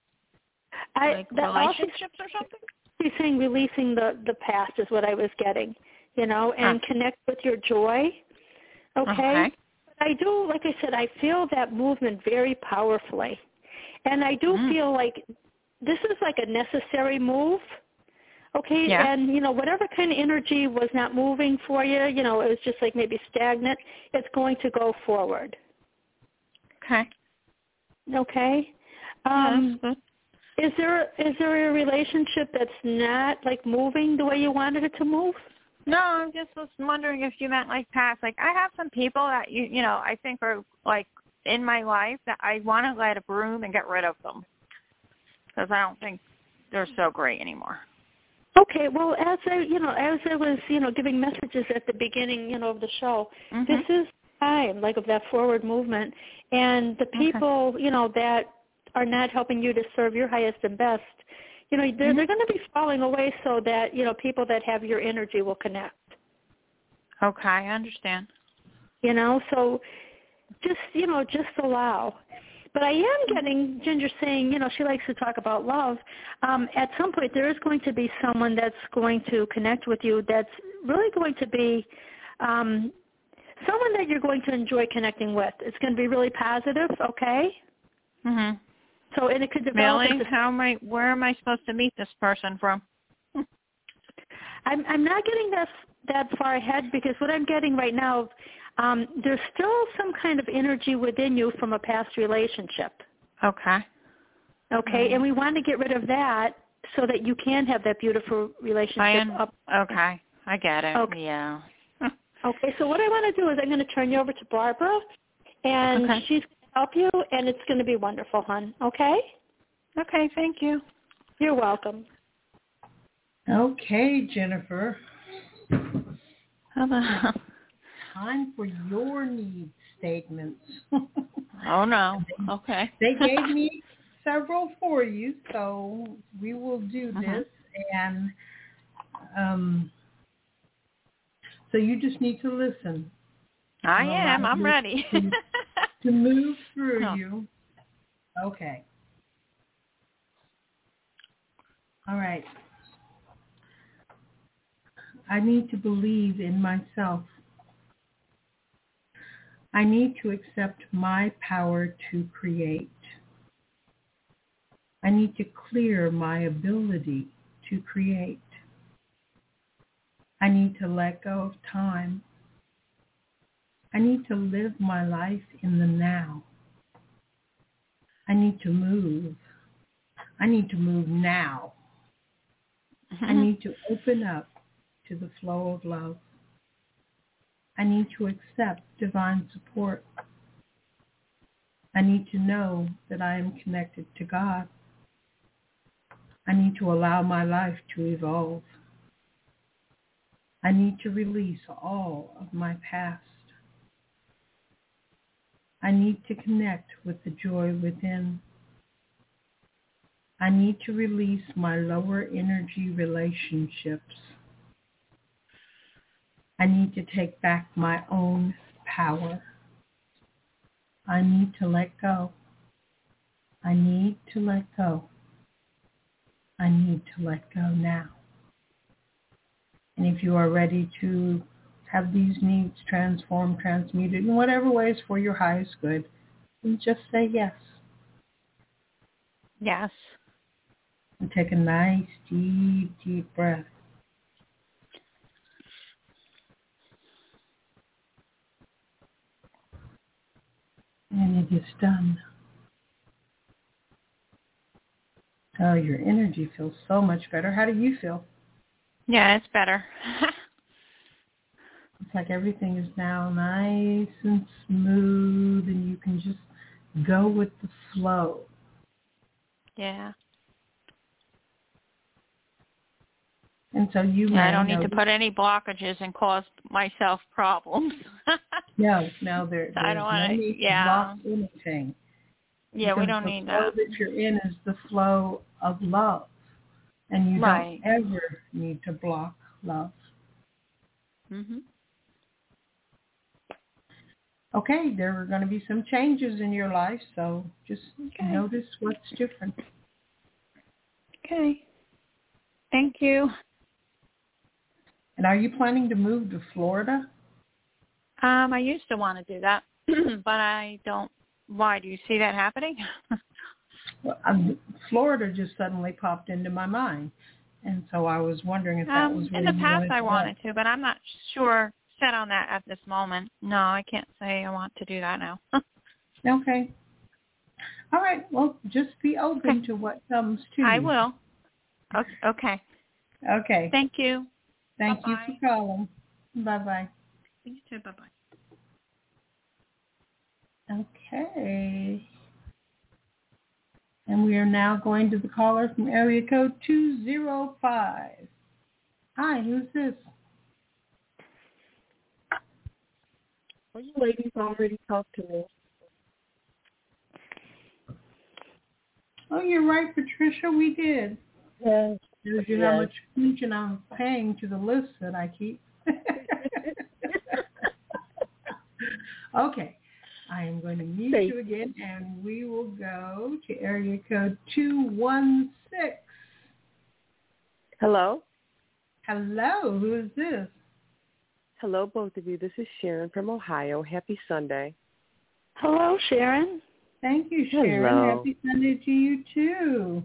I, like that- relationships or something? She's saying releasing the the past is what I was getting, you know, and connect with your joy. Okay? Okay. I do, like I said, I feel that movement very powerfully, and I do Mm. feel like this is like a necessary move. Okay, Yeah. and you know whatever kind of energy was not moving for you, you know, it was just like maybe stagnant. It's going to go forward. Okay. Okay. Um, is there is there a relationship that's not like moving the way you wanted it to move? No, I'm just was wondering if you meant like past. Like I have some people that you you know I think are like in my life that I want to let a broom and get rid of them because I don't think they're so great anymore. Okay, well, as I, you know, as I was, you know, giving messages at the beginning, you know, of the show, Mhm. this is time, like of that forward movement, and the people, you know, that are not helping you to serve your highest and best, you know, they're they're going to be falling away, so that you know, people that have your energy will connect. Okay, I understand. You know, so just you know, just allow. But I am getting Ginger saying, you know, she likes to talk about love. Um, at some point, there is going to be someone that's going to connect with you. That's really going to be um, someone that you're going to enjoy connecting with. It's going to be really positive. Okay. Mhm. So, and it could develop. Really? into How am I? Where am I supposed to meet this person from? I'm I'm not getting that that far ahead because what I'm getting right now, um, there's still some kind of energy within you from a past relationship. Okay. Okay, and we want to get rid of that so that you can have that beautiful relationship. I un- up. okay, I get it. Okay. Yeah. Okay, so what I want to do is I'm going to turn you over to Barbara, and Okay. she's going to help you, and it's going to be wonderful, hon. Okay? Okay, thank you. You're welcome. Okay, Jennifer. Hello. Time for your need statements. Oh no. Okay. they gave me several for you, so we will do Uh-huh. this. And um, so you just need to listen I am. I'm I'm ready. to- to move through Oh. you. Okay. All right. I need to believe in myself. I need to accept my power to create. I need to clear my ability to create. I need to let go of time. I need to live my life in the now. I need to move. I need to move now. I need to open up to the flow of love. I need to accept divine support. I need to know that I am connected to God. I need to allow my life to evolve. I need to release all of my past. I need to connect with the joy within. I need to release my lower energy relationships. I need to take back my own power. I need to let go. I need to let go. I need to let go now. And if you are ready to have these needs transformed, transmuted in whatever ways for your highest good, then just say yes. yes. And take a nice, deep, deep breath. And it is done. Oh, your energy feels so much better. How do you feel? Yeah, it's better. It's like everything is now nice and smooth and you can just go with the flow. Yeah. And so you Yeah, I don't need to put any blockages and cause myself problems. No, no, there, I there's don't no need to yeah. block anything. yeah, we don't the need flow that. that you're in is the flow of love. And you Right. don't ever need to block love. Mhm. Okay, there are going to be some changes in your life, so just Okay. notice what's different. Okay. Thank you. And are you planning to move to Florida? Um, I used to want to do that, but I don't. Why do you see that happening? Well, um, Florida just suddenly popped into my mind, and so I was wondering if that um, was where in the past, I wanted to, but I'm not sure set on that at this moment. No, I can't say I want to do that now. Okay. All right. Well, just be open to what comes to I you. will. Okay. okay. Okay. Thank you. Thank you Bye-bye. for calling. Bye bye. You too. Bye bye. Okay. And we are now going to the caller from area code 205. Hi, who's this? Well, you ladies already talked to me. Oh, you're right, Patricia. We did. Yes. Shows you how Yes. much attention I'm paying to the list that I keep. okay. I am going to mute Thank you again, and we will go to area code 216. Hello? Hello, who is this? Hello, both of you. This is Sharon from Ohio. Happy Sunday. Hello, Sharon. Thank you, Sharon. Hello. Happy Sunday to you, too.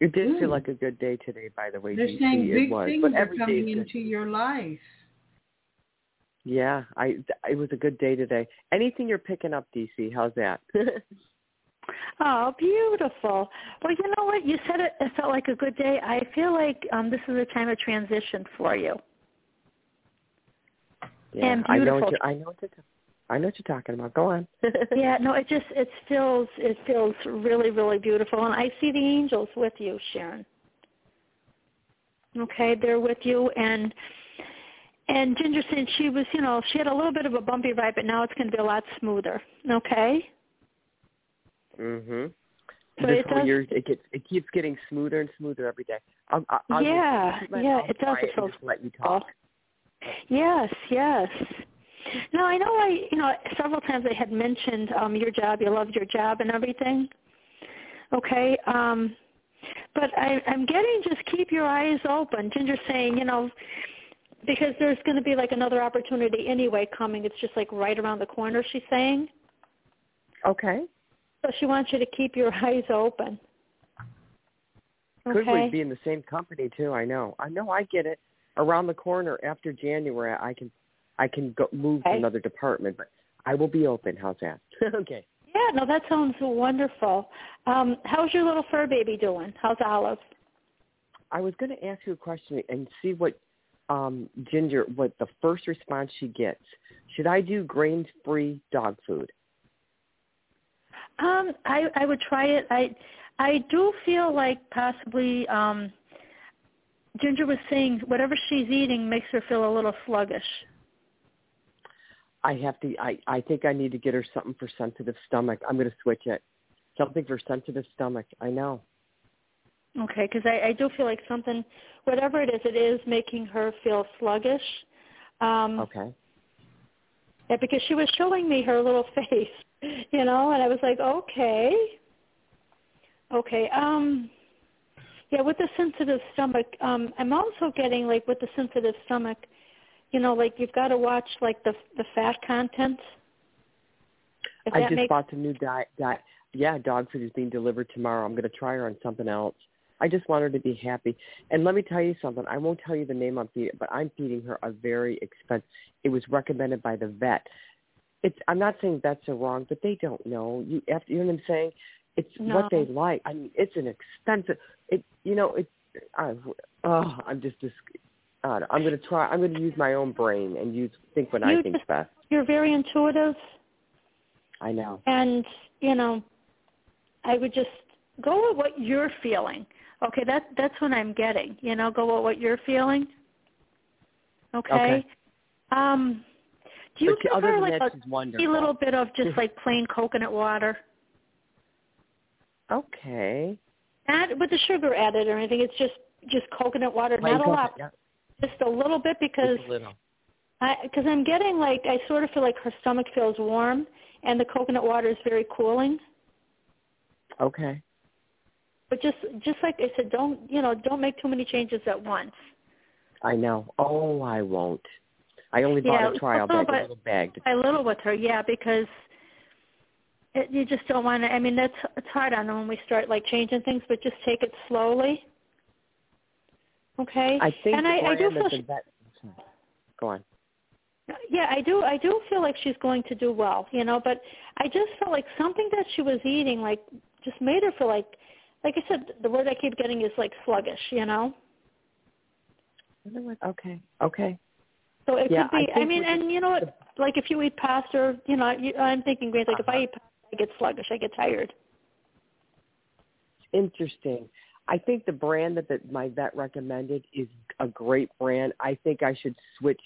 It did Ooh. feel like a good day today, by the way. They're DC. saying it big was, things but are coming into your life. Yeah, I it was a good day today. Anything you're picking up, DC? How's that? Oh, beautiful. Well, you know what? You said it, it felt like a good day. I feel like um, this is a time of transition for you. yeah, And I know beautiful. what you're, I know what you're, I know what you're talking about. Go on. yeah, no, it just it feels it feels really really beautiful, and I see the angels with you, Sharon. Okay, they're with you, and and Ginger said she was, you know, she had a little bit of a bumpy ride, but now it's going to be a lot smoother. Okay. Mhm. So this it whole does- year, it gets it keeps getting smoother and smoother every day. I'll, I'll, I'll yeah, just yeah, it does. It feels just let you talk. Yes, yes. Now I know I, you know, several times I had mentioned um your job. You loved your job and everything. Okay, um, but I, I'm getting just keep your eyes open. Ginger's saying, you know, because there's going to be like another opportunity anyway coming. It's just like right around the corner. She's saying. Okay. So she wants you to keep your eyes open. Could we be in the same company too? I know. I know. I get it. Around the corner after January, I can, I can go move to another department, but I will be open. How's that? okay. Yeah, no, that sounds wonderful. Um, how's your little fur baby doing? How's Olive? I was going to ask you a question and see what um Ginger, what the first response she gets. Should I do grain-free dog food? Um, I I would try it. I I do feel like possibly um Ginger was saying whatever she's eating makes her feel a little sluggish. I have to. I I think I need to get her something for sensitive stomach. I'm going to switch it. Something for sensitive stomach. I know. Okay, because I, I do feel like something, whatever it is, it is making her feel sluggish. Um, Okay. yeah, because she was showing me her little face, you know, and I was like, okay, okay. Um, yeah, with the sensitive stomach, um, I'm also getting like with the sensitive stomach, you know, like you've got to watch like the the fat content. I just makes bought the new diet. Di- yeah, dog food is being delivered tomorrow. I'm going to try her on something else. I just want her to be happy. And let me tell you something. I won't tell you the name I'm feeding, but I'm feeding her a very expensive. It was recommended by the vet. It's. I'm not saying vets are wrong, but they don't know. You after you know what I'm saying. It's what they like. I mean, it's an expensive. It. You know. It. I, oh, I'm just. just uh, I'm going to try. I'm going to use my own brain and use think what You I think's just- best. You're very intuitive, I know. and you know, I would just go with what you're feeling. Okay, that that's what I'm getting. You know, go with what you're feeling. Okay. Okay. Um, do you but give her like that, a little bit of just like plain coconut water? Okay. Not with the sugar added or anything. It's just just coconut water, Plain not a lot, coconut, just a little bit because little. because I'm getting like I sort of feel like her stomach feels warm, and the coconut water is very cooling. Okay. But just just like I said, don't you know, don't make too many changes at once. I know. Oh, I won't. I only bought Yeah, a trial bag, a little bag. A little with her, yeah, because it, you just don't want to. I mean, that's it's hard on them when we start like changing things, but just take it slowly. Okay. I think and I, I do feel that she, the vet. Go on. yeah, I do. I do feel like she's going to do well, you know. But I just felt like something that she was eating, like, just made her feel like, like I said, the word I keep getting is like sluggish, you know. Okay. Okay. So it Yeah, could I be. I, think mean, and you know what? Like if you eat pasta, you know, you, I'm thinking greens. Like if I uh-huh. eat pasta, I get sluggish. I get tired. Interesting. I think the brand that, that my vet recommended is a great brand. I think I should switch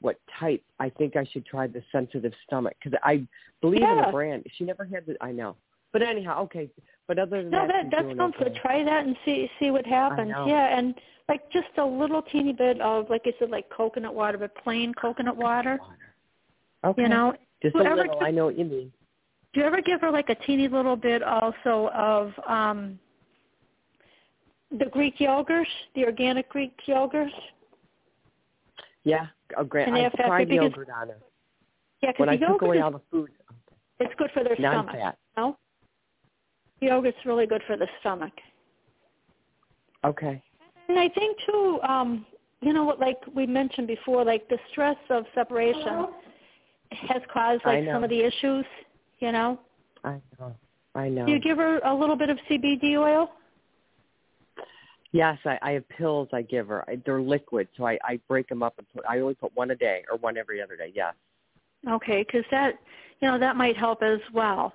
what type. I think I should try the sensitive stomach because I believe in the brand. She never had the. I know. But anyhow, okay. But other than No, that, that she's that okay. good. Try that and see see what happens. Yeah, and like just a little teeny bit of, like I said, like coconut water, but plain coconut water. Okay. You know, Just a little. I know what you mean. do you ever give her like a teeny little bit also of um the Greek yogurt, the organic Greek yogurt? Yeah, a great. And I that's tried yogurt on her Yeah, because when I the took yogurt away is, all the food. it's good for their stomach. Non-fat. You know? Yogurt's really good for the stomach. Okay. And I think too, um, you know what, like we mentioned before, like the stress of separation has caused like some of the issues. You know, I know. I know. do you give her a little bit of CBD oil? Yes, I, I have pills I give her. I, they're liquid, so I, I break them up and put. I only put one a day or one every other day. Yes. Okay, because that, you know, that might help as well.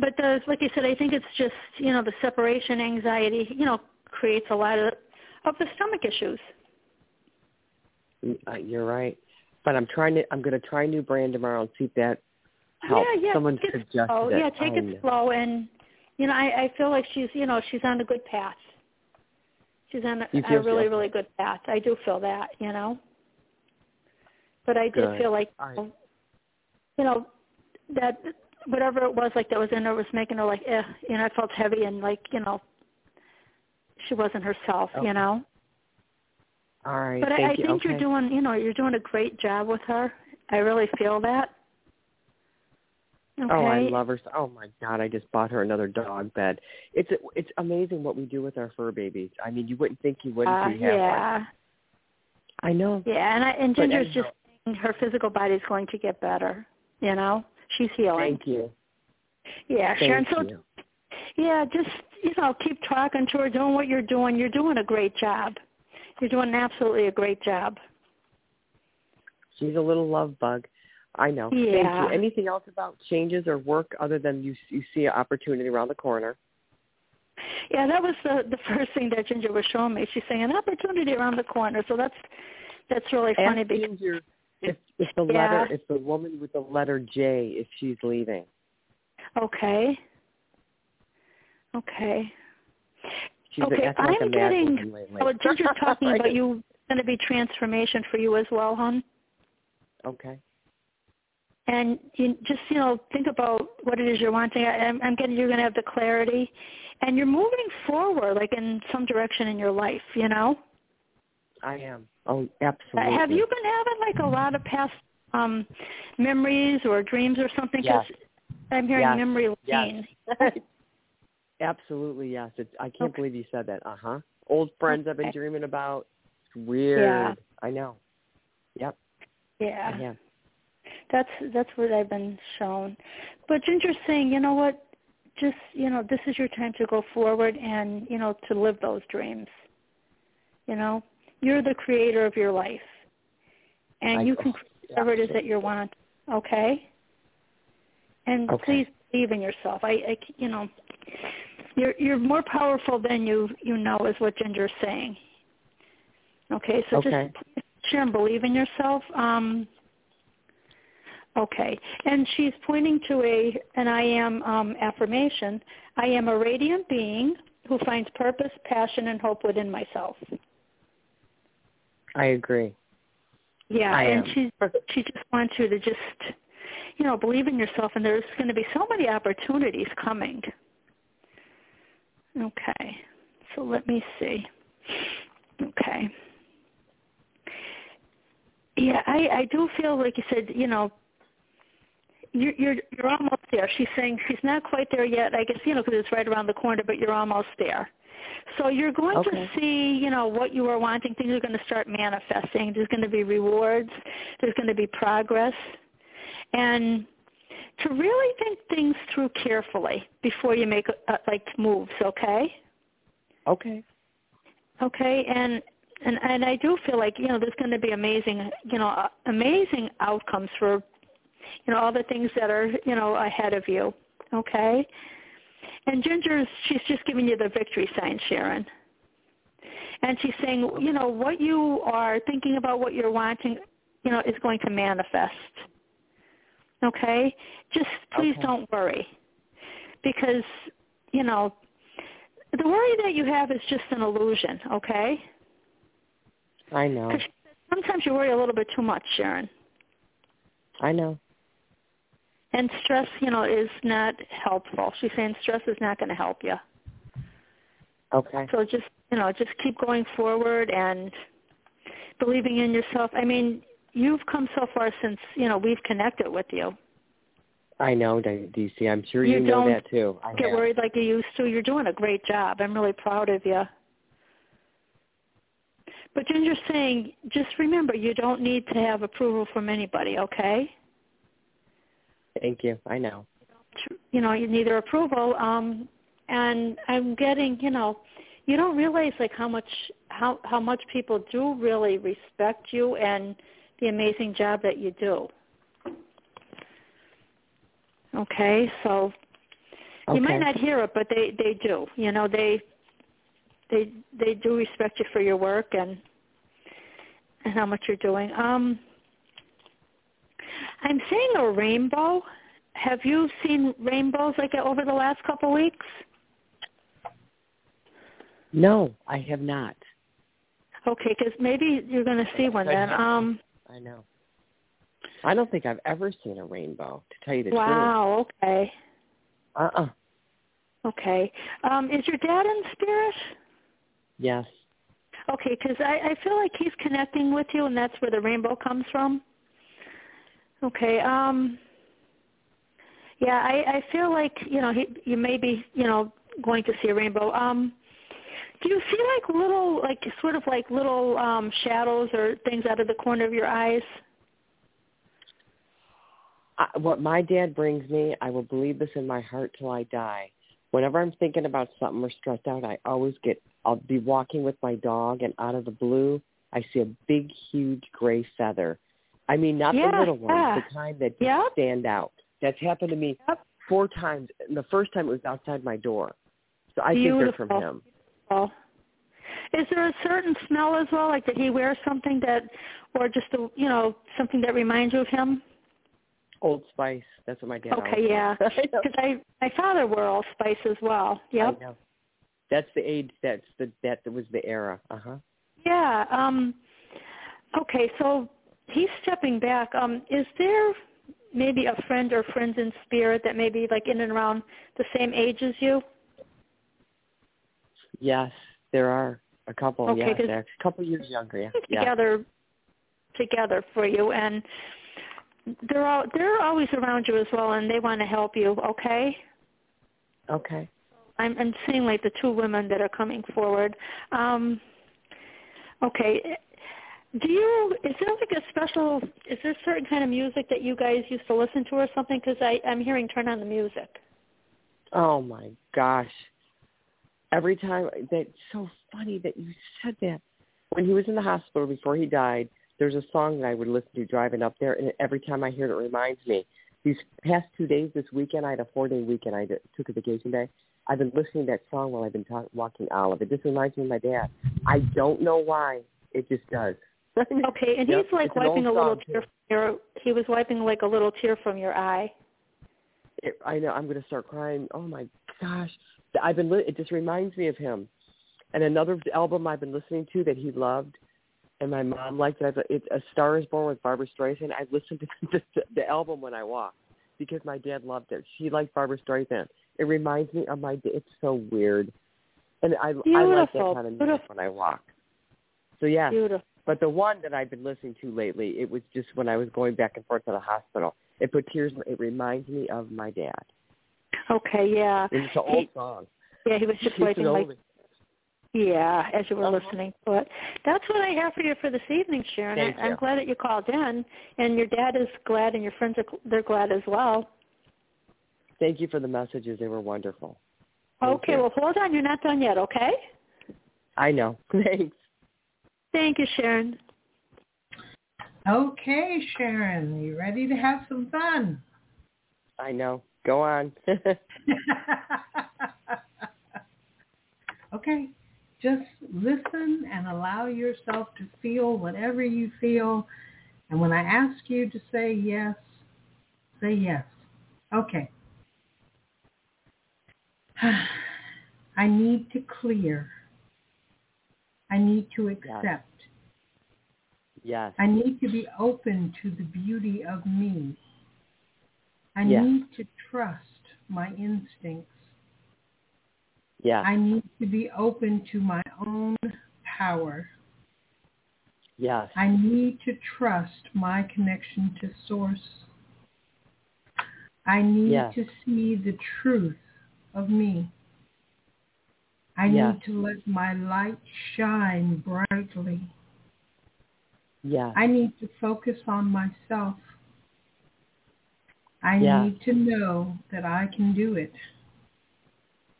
But the, like you said, I think it's just you know the separation anxiety. You know, creates a lot of of the stomach issues. Mm, Uh, you're right. But I'm trying to. I'm going to try a new brand tomorrow and see if that helps. Yeah, yeah. Someone take it suggested slow. it. Yeah, take I it know. slow, and you know, I, I feel like she's, you know, she's on a good path. She's on a, a really, so? really good path. I do feel that, you know. But I did Good. feel like, I- you know, that whatever it was like that was in her was making her like, eh, you know, I felt heavy and like, you know, she wasn't herself, Okay. you know. All right. But I, I you. think okay. you're doing, you know, you're doing a great job with her. I really feel that. Okay. Oh, I love her. Oh my God! I just bought her another dog bed. It's it's amazing what we do with our fur babies. I mean, you wouldn't think you would Uh, if you have one. yeah. I know. Yeah, and I, and Ginger's just her physical body's going to get better. You know, she's healing. Thank you. Yeah, Sharon. So you. yeah, just you know, keep talking to her, doing what you're doing. You're doing a great job. You're doing absolutely a great job. She's a little love bug. I know. Thank you. Anything else about changes or work other than you you see an opportunity around the corner? Yeah, that was the the first thing that Ginger was showing me. She's saying an opportunity around the corner. So that's that's really funny Ask because Ginger if the Yeah. letter if the woman with the letter J if she's leaving. okay, okay. She's okay, like a I'm mad getting. Oh, Ginger's talking about you going to be transformation for you as well, hon. Okay. and you just you know think about what it is you're wanting. I, I'm, I'm getting you're going to have the clarity, and you're moving forward like in some direction in your life. You know, I am. Oh, absolutely. have you been having like a lot of past um memories or dreams or something? 'Cause Yes. I'm hearing Yes. memory Yes. lane. Absolutely, yes. It's, I can't Okay. believe you said that. Uh huh. Old friends I've been dreaming about. It's weird. Yeah. I know. Yep. I Yeah, that's that's what I've been shown. But Ginger's saying, you know what? Just you know, this is your time to go forward and you know to live those dreams. You know, you're the creator of your life, and I- you can create whatever it is that you want. Okay. And Okay. please believe in yourself. I, I, you know, you're you're more powerful than you you know, is what Ginger's saying. Okay, so Okay. just share and believe in yourself. Um, okay, and she's pointing to a an I am um, affirmation. I am a radiant being who finds purpose, passion, and hope within myself. I agree. Yeah, I and am. she she just wants you to just you know believe in yourself, and there's going to be so many opportunities coming. Okay, so let me see. Okay. Yeah, I I do feel like you said, you know, you're you're you're almost there. She's saying she's not quite there yet. I guess you know because it's right around the corner, but you're almost there. So you're going Okay. to see, you know, what you are wanting. Things are going to start manifesting. There's going to be rewards. There's going to be progress, and to really think things through carefully before you make uh, like moves. Okay. Okay. Okay, and and and I do feel like you know there's going to be amazing you know uh, amazing outcomes for you know all the things that are you know ahead of you. Okay, and Ginger's she's just giving you the victory sign, Sharon. And she's saying, you know, what you are thinking about, what you're wanting, you know, is going to manifest. Okay? Just please Okay. don't worry. Because, you know, the worry that you have is just an illusion, okay? I know. sometimes you worry a little bit too much, Sharon. I know. And stress, you know, is not helpful. She's saying stress is not going to help you. Okay. So just, you know, just keep going forward and believing in yourself. I mean, you've come so far since, you know, we've connected with you. I know, D- DC. I'm sure you, You know that too. I Get have. worried like you used to. You're doing a great job. I'm really proud of you. But Ginger's saying, just remember, you don't need to have approval from anybody, okay? Thank you. I know. you know, you need their approval. Um, and I'm getting, you know, you don't realize like how much how how much people do really respect you and the amazing job that you do. Okay, so you might not hear it, but they they do. You know, they they they do respect you for your work and and how much you're doing. Um, I'm seeing a rainbow. Have you seen rainbows like over the last couple of weeks? No, I have not. Okay, because maybe you're going to see one then. Um, I know. I don't think I've ever seen a rainbow, to tell you the truth. wow. Okay. truth. Uh-uh. Okay. Um, is your dad in spirit? Yes. Okay, because I, I feel like he's connecting with you, and that's where the rainbow comes from. Okay. Um, yeah, I, I feel like you know he, you may be you know going to see a rainbow. Um, do you see like little like sort of like little um, shadows or things out of the corner of your eyes? I, what my dad brings me, I will believe this in my heart till I die. Whenever I'm thinking about something or stressed out, I always get, I'll be walking with my dog and out of the blue, I see a big, huge gray feather. I mean, not Yeah, the little ones, yeah. the kind that Yep. stand out. That's happened to me Yep. four times. And the first time it was outside my door. So I think they're from him. Oh. Is there a certain smell as well? Like did he wear something that, or just a you know something that reminds you of him? Old Spice. That's what my dad okay, yeah. Because I my father wore Old Spice as well. Yep. I know. That's the age. That's the that was the era. Uh huh. Yeah. Um. Okay, so he's stepping back. Um. Is there maybe a friend or friends in spirit that may be like in and around the same age as you? Yes, there are a couple. Okay, yes, 'cause- a couple years younger. Yeah. yeah. together together for you and they're all they're always around you as well and they want to help you okay Okay. i'm i'm seeing like the two women that are coming forward um okay do you is there like a special is there a certain kind of music that you guys used to listen to or something because i i'm hearing turn on the music Oh my gosh. Every time that's so funny that you said that. when he was in the hospital before he died, there's a song that I would listen to driving up there, and every time I hear it, it reminds me. These past two days, this weekend, I had a four-day weekend. I took a vacation day. I've been listening to that song while I've been talk, walking Olive. It just reminds me of my dad. I don't know why. It just does. okay, and Yep, he's like wiping a little tear from your. He was wiping like a little tear from your eye. It, I know I'm going to start crying. Oh my gosh, I've been. Li- it just reminds me of him. And another album I've been listening to that he loved, and my mom liked it. It's A Star Is Born with Barbra Streisand. I listened to the, the album when I walk because my dad loved it. She liked Barbra Streisand. It reminds me of my. It's so weird, and I I like that kind of music beautiful. when I walk. So yeah, Beautiful. But the one that I've been listening to lately, it was just when I was going back and forth to the hospital. It put tears. It reminds me of my dad. Okay, yeah. It's an old song. Yeah, he was just wiping like. Yeah, as you were Uh-huh. listening to it. That's what I have for you for this evening, Sharon. Thank I, I'm you. glad that you called in, and your dad is glad, and your friends are they're glad as well. Thank you for the messages. They were wonderful. Thank okay, you. well, hold on. You're not done yet, okay? I know. Thanks. Thank you, Sharon. Okay, Sharon, you ready to have some fun? I know. Go on. okay, just listen and allow yourself to feel whatever you feel. And when I ask you to say yes, say yes. Okay. I need to clear. I need to accept. yes. I need to be open to the beauty of me. I Yes. need to trust my instincts. Yes. I need to be open to my own power. Yes. I need to trust my connection to source. I need Yes. to see the truth of me. I Yes. need to let my light shine brightly. Yes. I need to focus on myself. I Yes. need to know that I can do it.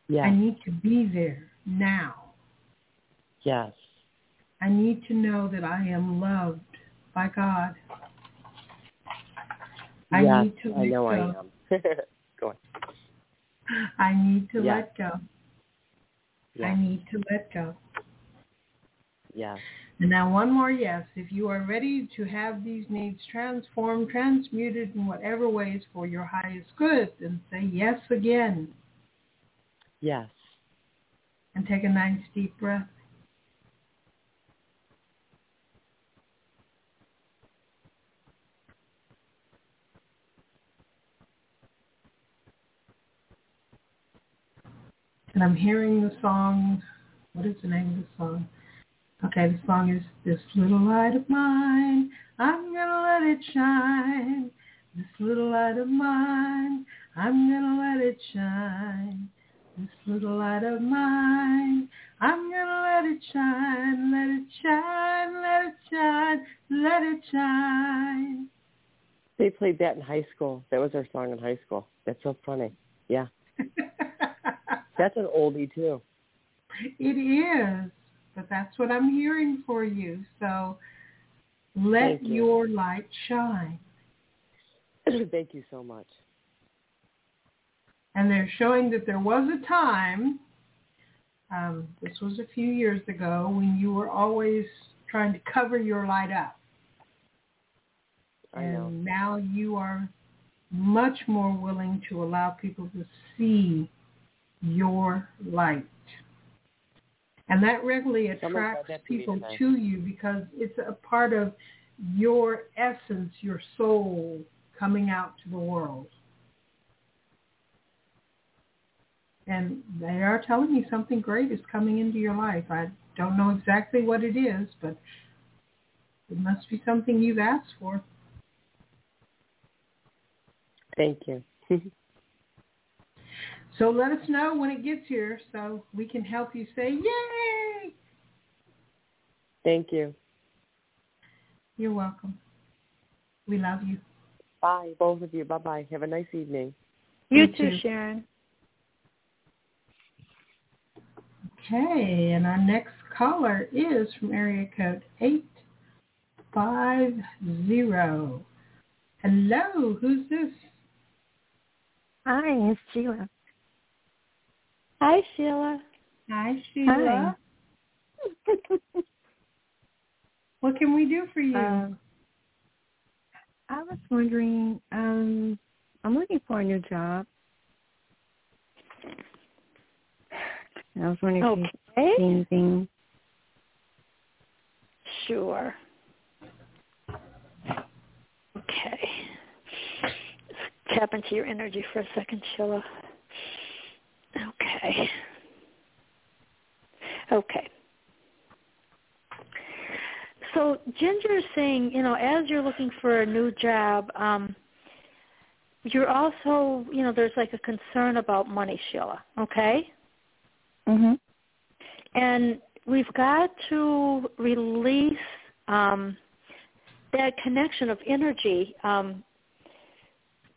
Yes. I need to be there now. Yes. I need to know that I am loved by God. I yes. need to I let know I am. Go on. I need to Yes. let go. I need to let go. Yes. And now one more yes. If you are ready to have these needs transformed, transmuted in whatever ways for your highest good, then say yes again Yes. and take a nice deep breath. And I'm hearing the song. What is the name of the song? Okay, the song is This Little Light of Mine, I'm gonna let it shine. This little light of mine, I'm gonna let it shine. This little light of mine, I'm gonna let it shine, let it shine, let it shine, let it shine. They played that in high school. That was our song in high school. That's so funny. Yeah. That's an oldie too. It is, but that's what I'm hearing for you. So let you. your light shine. Thank you so much. And they're showing that there was a time, um, this was a few years ago, when you were always trying to cover your light up. I and know. now you are much more willing to allow people to see your light. And that regularly attracts that people today. to you because it's a part of your essence, your soul coming out to the world. And they are telling me something great is coming into your life. I don't know exactly what it is, but it must be something you've asked for. Thank you. So let us know when it gets here so we can help you say, yay! Thank you. You're welcome. We love you. Bye, both of you. Bye bye. Have a nice evening. You You too, too. Sharon. Okay, and our next caller is from area code 850. Hello, who's this? Hi, it's Sheila. Hi, Sheila. Hi, Sheila. Hi. what can we do for you? Um, I was wondering, um, I'm looking for a new job. I was wondering okay. if you anything. Sure. Okay. Tap into your energy for a second, Sheila. Okay. Okay. So Ginger is saying, you know, as you're looking for a new job, um, you're also, you know, there's like a concern about money, Sheila. Okay. Mhm. And we've got to release um, that connection of energy um,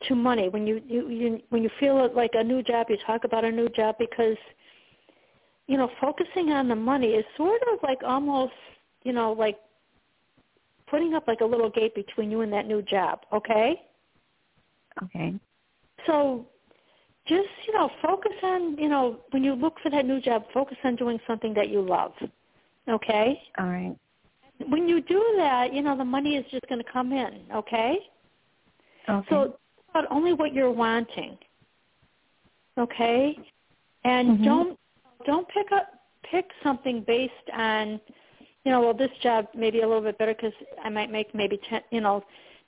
to money. When you, you, you when you feel like a new job, you talk about a new job because you know focusing on the money is sort of like almost you know like putting up like a little gate between you and that new job. Okay. Okay. So just you know focus on you know when you look for that new job focus on doing something that you love okay All right. when you do that you know the money is just going to come in okay Okay. so only what you're wanting okay? And Mhm. don't don't pick up pick something based on you know well this job may be a little bit better because i might make maybe ten you know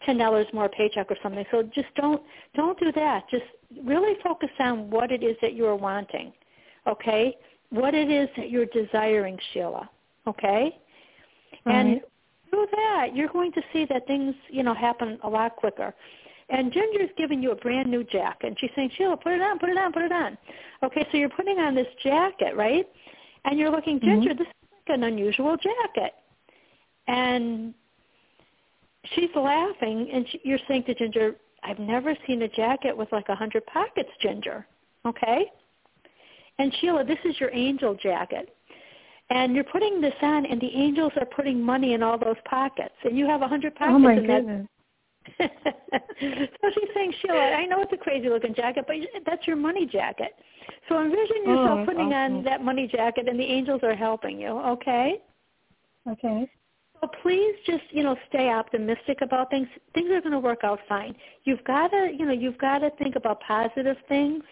ten dollars more paycheck or something. So just don't don't do that. Just really focus on what it is that you're wanting okay? What it is that you're desiring sheila okay? All and right. through that you're going to see that things you know happen a lot quicker and Ginger's giving you a brand new jacket, and she's saying, Sheila, put it on, put it on, put it on. Okay, so you're putting on this jacket, right? And you're looking, mm-hmm. Ginger, this is like an unusual jacket. And she's laughing, and she, you're saying to Ginger, I've never seen a jacket with like a hundred pockets, Ginger. Okay? And Sheila, this is your angel jacket. And you're putting this on, and the angels are putting money in all those pockets. And you have a hundred pockets Oh my in that goodness. so she's saying, Sheila, I know it's a crazy looking jacket, but that's your money jacket. So envision yourself Oh, putting on that money jacket and the angels are helping you, okay? Okay. So please just, you know, stay optimistic about things. Things are going to work out fine. You've got to, you know, you've got to think about positive things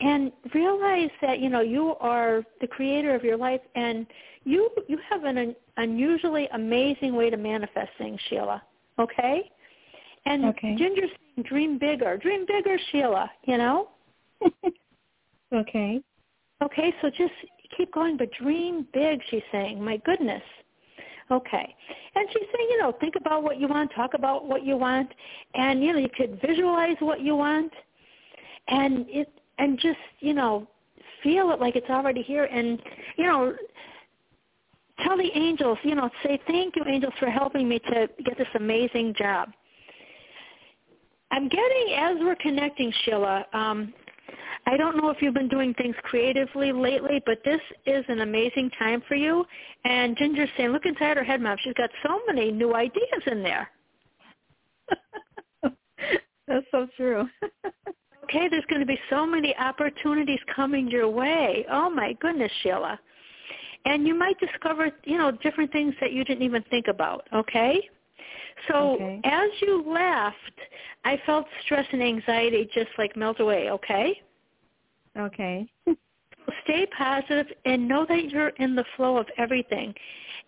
and realize that, you know, you are the creator of your life and you you have an, un unusually amazing way to manifest things, Sheila. Okay? And Okay. Ginger's saying dream bigger. Dream bigger, Sheila, you know? Okay. Okay, so just keep going, but dream big, she's saying. My goodness. Okay. And she's saying, you know, think about what you want, talk about what you want, and you know, you could visualize what you want and it and just, you know, feel it like it's already here and you know, tell the angels, you know, say thank you angels for helping me to get this amazing job. I'm getting as we're connecting, Sheila. Um, I don't know if you've been doing things creatively lately, but this is an amazing time for you. And Ginger's saying, look inside her head, Mom. She's got so many new ideas in there. That's so true. okay, there's going to be so many opportunities coming your way. Oh my goodness, Sheila. And you might discover, you know, different things that you didn't even think about, okay? So Okay. as you left, I felt stress and anxiety just like melt away, okay? okay. Stay positive and know that you're in the flow of everything.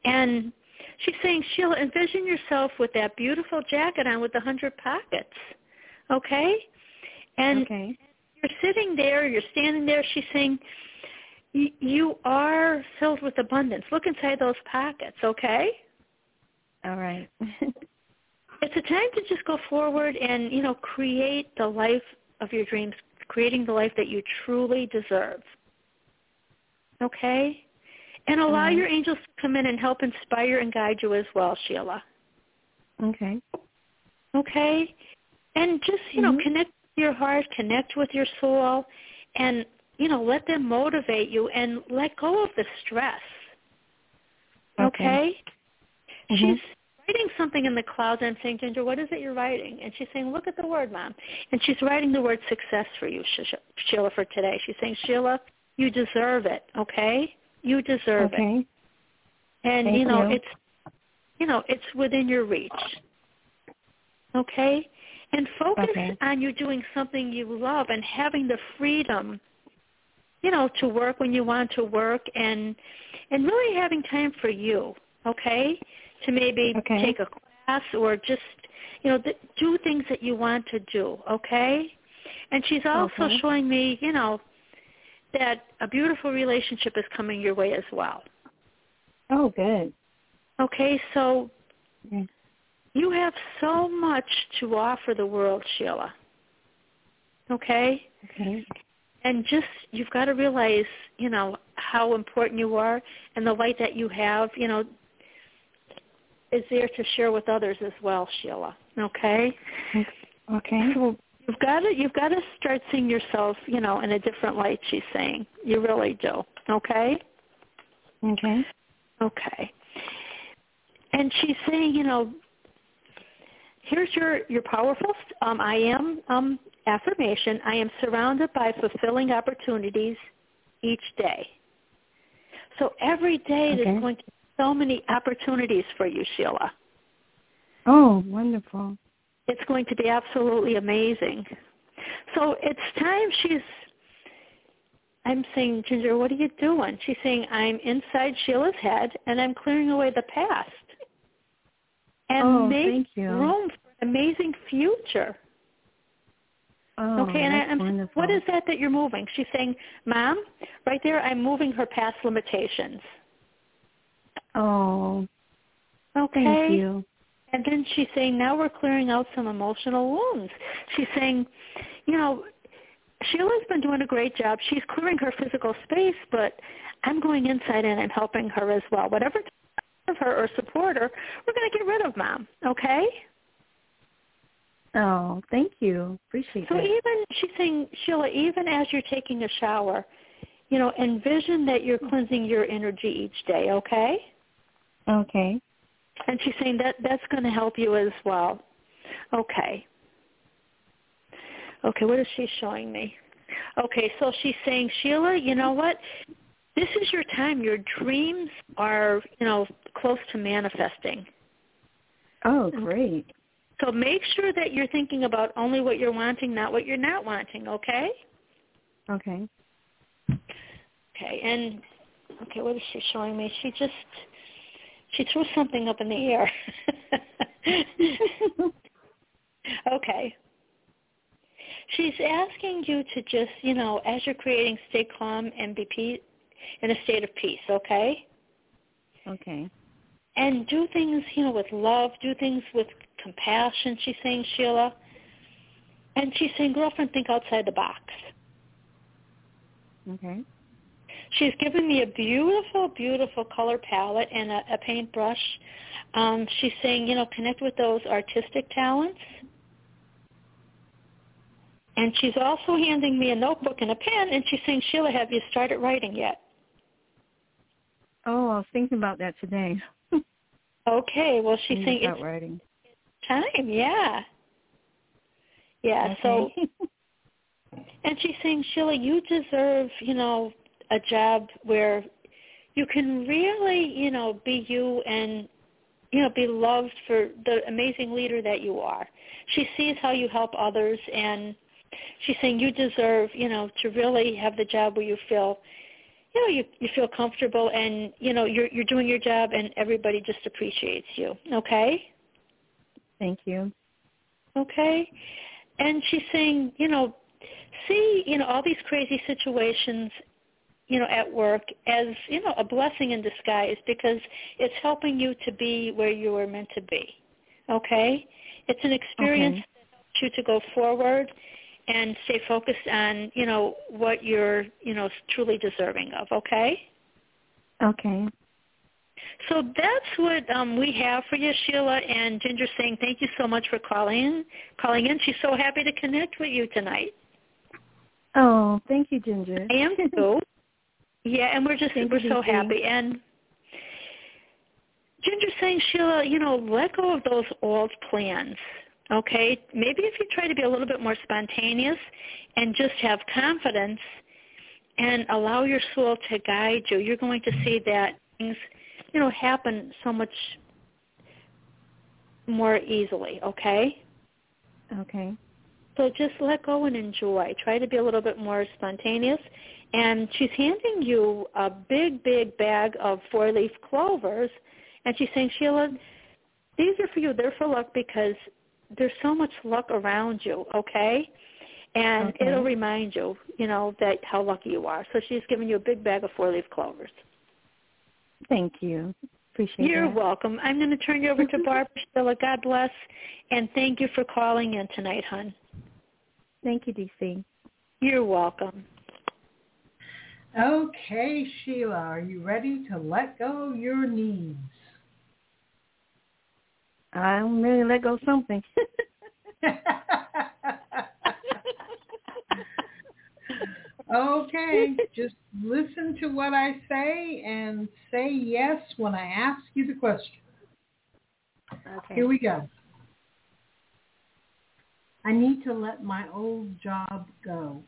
And she's saying, Sheila, envision yourself with that beautiful jacket on with the hundred pockets. Okay? And okay. you're sitting there, you're standing there, she's saying, "Y- you are filled with abundance. Look inside those pockets, okay? All right. It's a time to just go forward and, you know, create the life of your dreams, creating the life that you truly deserve. Okay? And allow Mhm. your angels to come in and help inspire and guide you as well, Sheila. okay. Okay? And just, you know, Mhm. connect with your heart, connect with your soul, and, you know, let them motivate you and let go of the stress. Okay. Mhm. She's writing something in the clouds and I'm saying, Ginger, what is it you're writing? And she's saying, look at the word, Mom. And she's writing the word success for you, Sheila, for today. She's saying, Sheila, you deserve it, okay? You deserve it. And Thank you know, you. it's you know, it's within your reach. Okay? And focus Okay. on you doing something you love and having the freedom, you know, to work when you want to work and and really having time for you, okay? To maybe Okay. take a class or just, you know, th- do things that you want to do, okay? And she's also Okay. showing me, you know, that a beautiful relationship is coming your way as well. Oh, good. Okay, so Okay. you have so much to offer the world, Sheila. Okay? Okay. And just you've got to realize, you know, how important you are and the light that you have, you know, is there to share with others as well, Sheila. Okay? Okay. So you've got to you've got to start seeing yourself, you know, in a different light, she's saying. You really do. Okay? Okay. Okay. And she's saying, you know, here's your your powerful um, I am um, affirmation. I am surrounded by fulfilling opportunities each day. So every day Okay. there's going to be so many opportunities for you, Sheila. Oh, wonderful. It's going to be absolutely amazing. So it's time she's I'm saying, Ginger, what are you doing? She's saying, I'm inside Sheila's head and I'm clearing away the past. And Oh, make room for an amazing future. Oh, okay, and I, I'm wonderful. what is that that you're moving? She's saying, Mom, right there, I'm moving her past limitations. Oh, Okay. thank you. And then she's saying, now we're clearing out some emotional wounds. She's saying, you know, Sheila's been doing a great job. She's clearing her physical space, but I'm going inside and I'm helping her as well. Whatever of her or support her, we're going to get rid of mom. Okay? Oh, thank you. Appreciate it. So even she's saying, Sheila, even as you're taking a shower, you know, envision that you're cleansing your energy each day. Okay? Okay. And she's saying that that's going to help you as well. Okay. Okay, what is she showing me? Okay, so she's saying, Sheila, you know what? This is your time. Your dreams are, you know, close to manifesting. Oh, great. So make sure that you're thinking about only what you're wanting, not what you're not wanting, okay? Okay. Okay, and okay, what is she showing me? She just she threw something up in the air. okay. She's asking you to just, you know, as you're creating, stay calm and be pe- in a state of peace, okay? Okay. And do things, you know, with love, do things with compassion, she's saying, Sheila. And she's saying, girlfriend, think outside the box. Okay. She's given me a beautiful, beautiful color palette and a, a paintbrush. Um, she's saying, you know, connect with those artistic talents. And she's also handing me a notebook and a pen, and she's saying, Sheila, have you started writing yet? Oh, I was thinking about that today. Okay, well, she's saying it's writing. time, yeah. Yeah, so, and she's saying, Sheila, you deserve, you know, a job where you can really, you know, be you and, you know, be loved for the amazing leader that you are. She sees how you help others and she's saying you deserve, you know, to really have the job where you feel, you know, you you feel comfortable and, you know, you're you're doing your job and everybody just appreciates you. Okay? Thank you. Okay? And she's saying, you know, see, you know, all these crazy situations, you know, at work as, you know, a blessing in disguise because it's helping you to be where you were meant to be. Okay? It's an experience Okay. that helps you to go forward and stay focused on, you know, what you're, you know, truly deserving of, okay? Okay. So that's what um, we have for you, Sheila. And Ginger saying thank you so much for calling in. Calling in. She's so happy to connect with you tonight. Oh, thank you, Ginger. I am too. Yeah, and we're just Thank we're so happy. And Ginger's saying, Sheila, you know, let go of those old plans. Okay? Maybe if you try to be a little bit more spontaneous and just have confidence and allow your soul to guide you, you're going to see that things, you know, happen so much more easily, okay? Okay. So just let go and enjoy. Try to be a little bit more spontaneous. And she's handing you a big, big bag of four-leaf clovers, and she's saying, Sheila, these are for you. They're for luck because there's so much luck around you, okay? And Okay. it'll remind you, you know, that how lucky you are. So she's giving you a big bag of four-leaf clovers. Thank you. Appreciate it. You're that. welcome. I'm going to turn you over to Barbara Sheila. God bless, and thank you for calling in tonight, hon. Thank you, DC. You're welcome. Okay, Sheila, are you ready to let go of your needs? I'm ready to let go of something. Okay, just listen to what I say and say yes when I ask you the question. okay. Here we go. I need to let my old job go.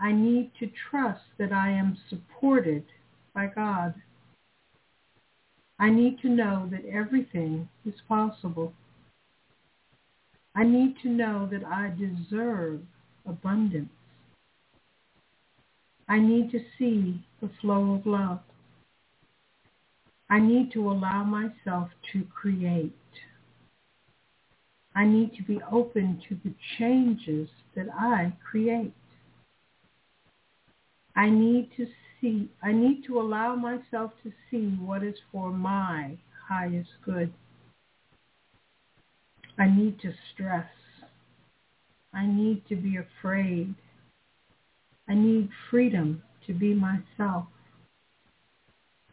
I need to trust that I am supported by God. I need to know that everything is possible. I need to know that I deserve abundance. I need to see the flow of love. I need to allow myself to create. I need to be open to the changes that I create. I need to see, I need to allow myself to see what is for my highest good. I need to stress. I need to be afraid. I need freedom to be myself.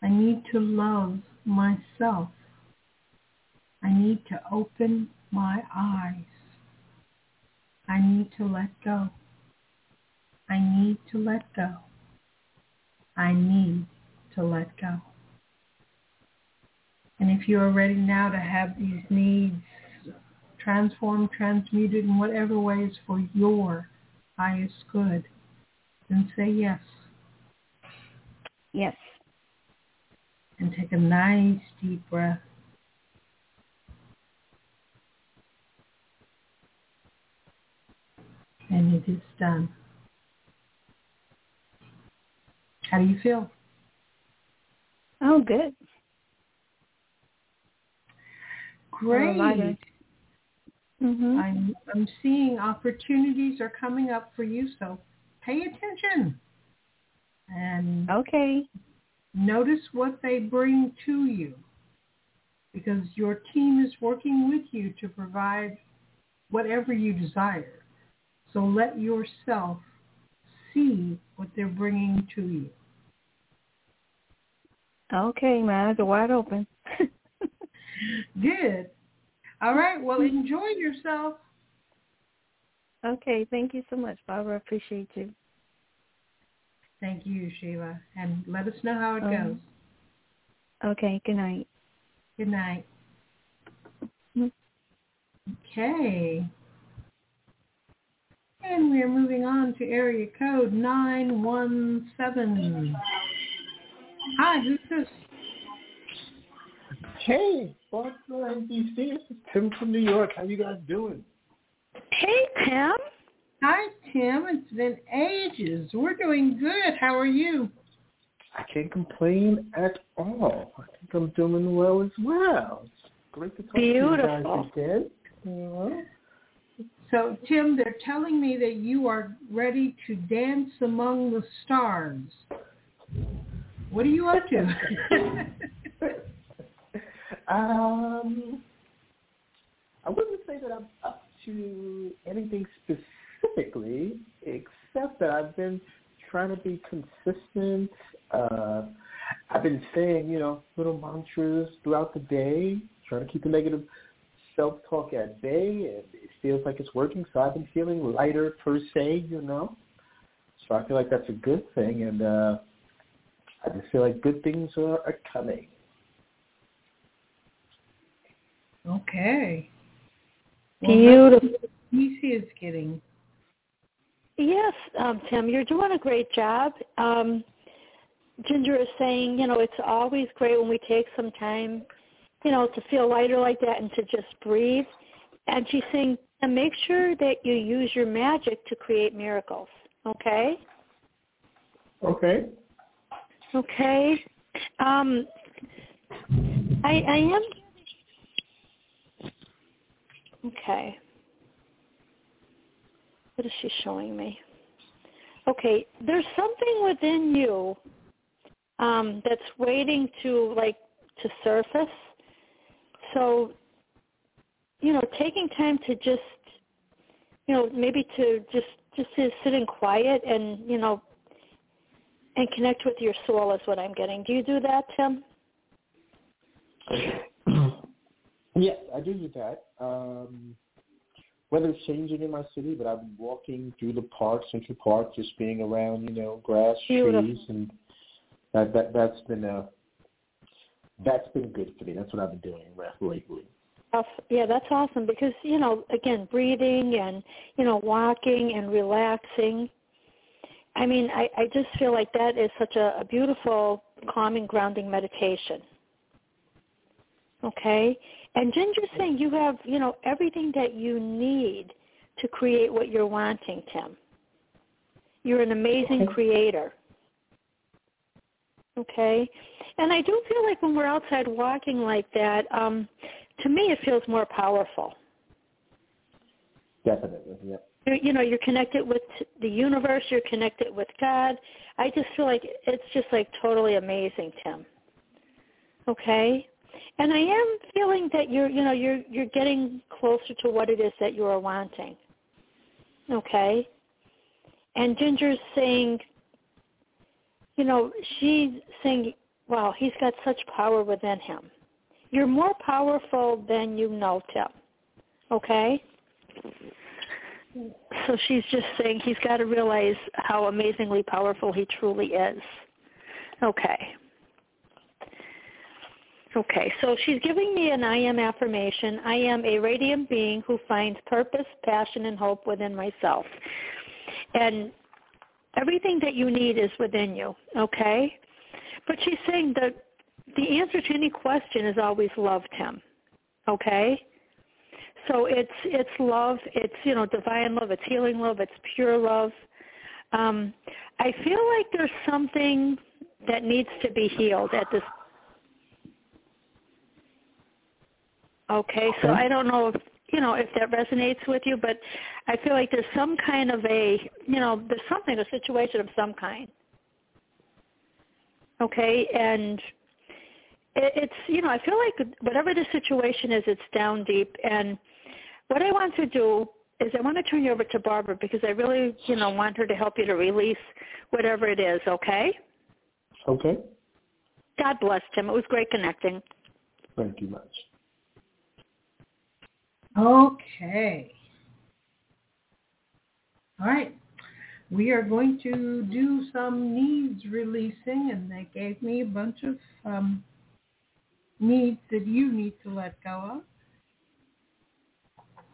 I need to love myself. I need to open my eyes. I need to let go. I need to let go. I need to let go. And if you are ready now to have these needs transformed, transmuted in whatever ways for your highest good, then say yes. Yes. And take a nice deep breath. And it is done. How do you feel? Oh, good. Great. Mhm. I'm I'm seeing opportunities are coming up for you, so pay attention and Okay. notice what they bring to you because your team is working with you to provide whatever you desire. So let yourself see what they're bringing to you. Okay, my eyes are wide open. Good. All right. Well, enjoy yourself. okay, thank you so much, Barbara. Appreciate you. Thank you, Sheila. And let us know how it Um, goes. Okay, good night. Good night. Mhm. Okay. And we are moving on to area code 917. Hi, who's this? Hey, Barbara and DC. This is Tim from New York. How you guys doing? Hey, Tim. Hi, Tim. It's been ages. We're doing good. How are you? I can't complain at all. I think I'm doing well as well. It's great to talk to you Beautiful. guys again. You? So, Tim, they're telling me that you are ready to dance among the stars. What are you up to? Um, I wouldn't say that I'm up to anything specifically, except that I've been trying to be consistent. Uh, I've been saying, you know, little mantras throughout the day, trying to keep the negative self-talk at bay, and it feels like it's working. So I've been feeling lighter per se, you know. So I feel like that's a good thing, and uh, I just feel like good things are, are coming. Okay. Beautiful. Easy is getting. Yes, um, Tim, you're doing a great job. Um, Ginger is saying, you know, it's always great when we take some time, you know, to feel lighter like that and to just breathe. And she's saying, and make sure that you use your magic to create miracles. Okay? Okay. Okay. Um, I, I am. Okay. What is she showing me? Okay, there's something within you um, that's waiting to like to surface. So, you know, taking time to just, you know, maybe to just just to sit in quiet and you know, and connect with your soul is what I'm getting. Do you do that, Tim? Yes, I do do that. Um, weather's changing in my city, but I've been walking through the park, Central Park, just being around, you know, grass, Beautiful. trees, and that that that's been uh that's been good for me. That's what I've been doing lately. Yeah, that's awesome because you know, again, breathing and you know, walking and relaxing. I mean, I, I just feel like that is such a, a beautiful, calming, grounding meditation. Okay, and Ginger's saying you have, you know, everything that you need to create what you're wanting, Tim. You're an amazing creator. Okay, and I do feel like when we're outside walking like that, um, to me, it feels more powerful. Definitely, yeah. You're, you know, you're connected with the universe. You're connected with God. I just feel like it's just like totally amazing, Tim. Okay, and I am feeling that you're, you know, you're you're getting closer to what it is that you are wanting. Okay, and Ginger's saying, you know, she's saying, wow, he's got such power within him. You're more powerful than you know, Tim. Okay? So she's just saying he's got to realize how amazingly powerful he truly is. Okay. Okay, so she's giving me an I am affirmation. I am a radiant being who finds purpose, passion, and hope within myself. And everything that you need is within you, okay? But she's saying that the answer to any question is always love, him, Okay? So it's it's love, it's you know, divine love, it's healing love, it's pure love. Um, I feel like there's something that needs to be healed at this Okay, so I don't know if you know if that resonates with you, but I feel like there's some kind of a you know there's something a situation of some kind. Okay, and it, it's you know I feel like whatever the situation is, it's down deep. And what I want to do is I want to turn you over to Barbara because I really you know want her to help you to release whatever it is. Okay. Okay. God bless Tim. It was great connecting. Thank you much. Okay. All right. We are going to do some needs releasing, and they gave me a bunch of um, needs that you need to let go of.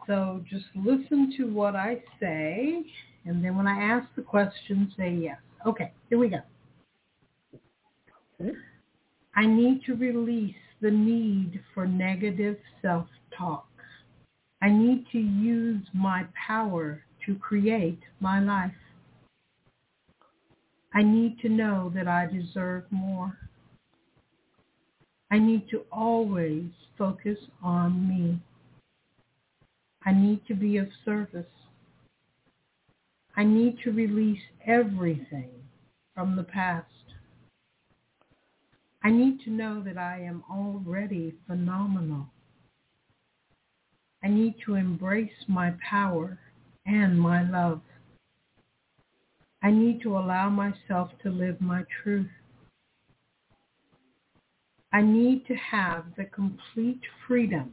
So just listen to what I say, and then when I ask the question, say yes. Okay, here we go. Hmm? I need to release the need for negative self-talk. I need to use my power to create my life. I need to know that I deserve more. I need to always focus on me. I need to be of service. I need to release everything from the past. I need to know that I am already phenomenal. I need to embrace my power and my love. I need to allow myself to live my truth. I need to have the complete freedom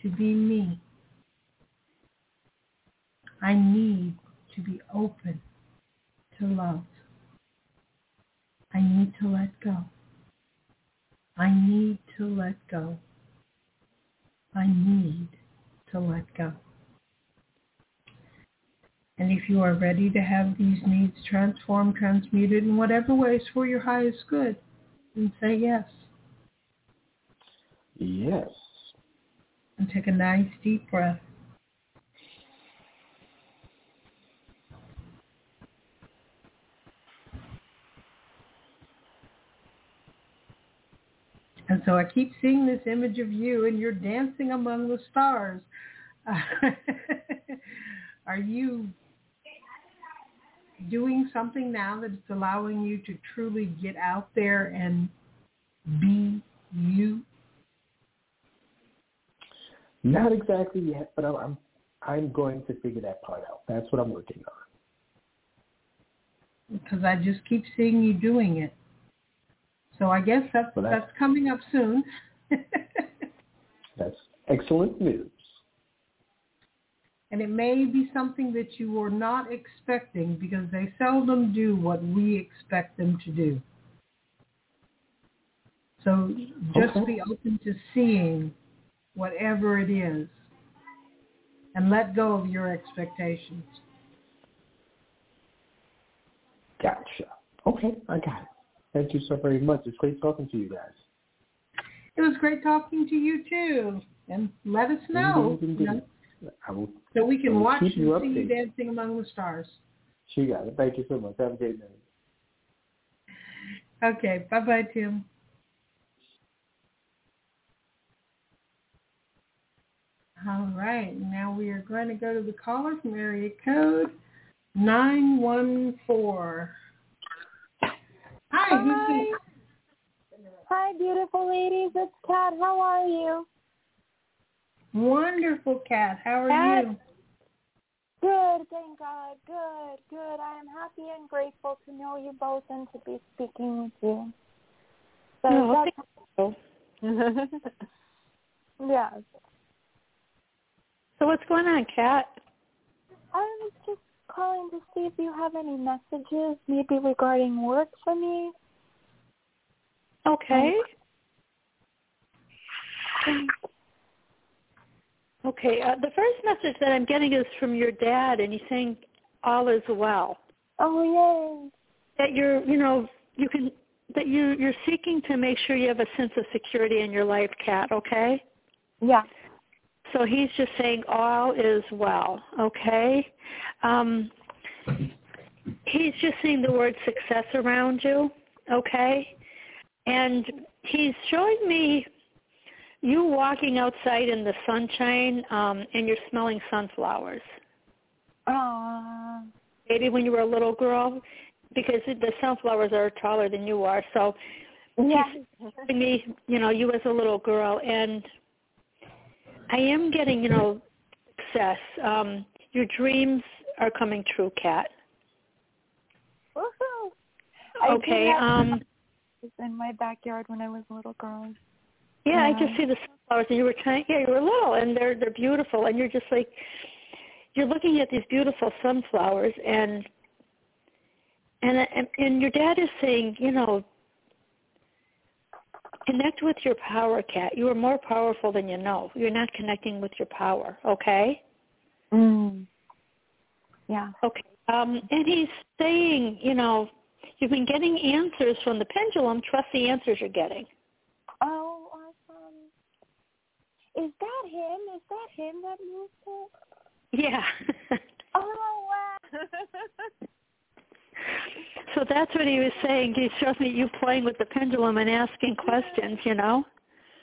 to be me. I need to be open to love. I need to let go. I need to let go. I need to let go. And if you are ready to have these needs transformed, transmuted in whatever ways for your highest good, then say yes. Yes. And take a nice deep breath. And so I keep seeing this image of you and you're dancing among the stars. are you doing something now that's allowing you to truly get out there and be you? Not exactly yet, but I'm I'm, I'm going to figure that part out. That's what I'm working on. Because I just keep seeing you doing it. So I guess that's well, that's, that's coming up soon. that's excellent news. And it may be something that you were not expecting because they seldom do what we expect them to do. So just okay. be open to seeing whatever it is and let go of your expectations. Gotcha. Okay, I got it. Thank you so very much. It's great talking to you guys. It was great talking to you too. And let us know. Indeed. You know I will, so we can watch and you see you dancing among the stars. She got it. Thank you so much. Have a great night. Okay. Bye-bye, Tim. All right. Now we are going to go to the caller from area code 914. Hi. Hi. Hi, beautiful ladies. It's Kat. How are you? Wonderful, Kat. How are Kat? you? Good, thank God. Good, good. I am happy and grateful to know you both and to be speaking with you. So oh, yes. So what's going on, Kat? I was just calling to see if you have any messages, maybe regarding work for me. Okay. Okay. Uh, the first message that I'm getting is from your dad, and he's saying all is well. Oh yay! That you're, you know, you can that you you're seeking to make sure you have a sense of security in your life, Kat. Okay. Yeah. So he's just saying all is well. Okay. Um, he's just seeing the word success around you. Okay. And he's showing me you walking outside in the sunshine um, and you're smelling sunflowers. Aww. Maybe when you were a little girl, because the sunflowers are taller than you are. So yeah. he's showing me, you know, you as a little girl, and I am getting, you know, success. Um, your dreams are coming true, Kat. Woohoo! Okay. Um, in my backyard when I was a little girl. Yeah, yeah, I just see the sunflowers, and you were trying. Yeah, you were little, and they're they're beautiful, and you're just like you're looking at these beautiful sunflowers, and and and, and your dad is saying, you know, connect with your power, Kat. You are more powerful than you know. You're not connecting with your power. Okay. Mm. Yeah. Okay. Um, and he's saying, you know, you've been getting answers from the pendulum. Trust the answers you're getting. Oh, awesome. Is that him? Is that him that moved it? Yeah. oh, wow. so that's what he was saying. He showed me you playing with the pendulum and asking questions, you know?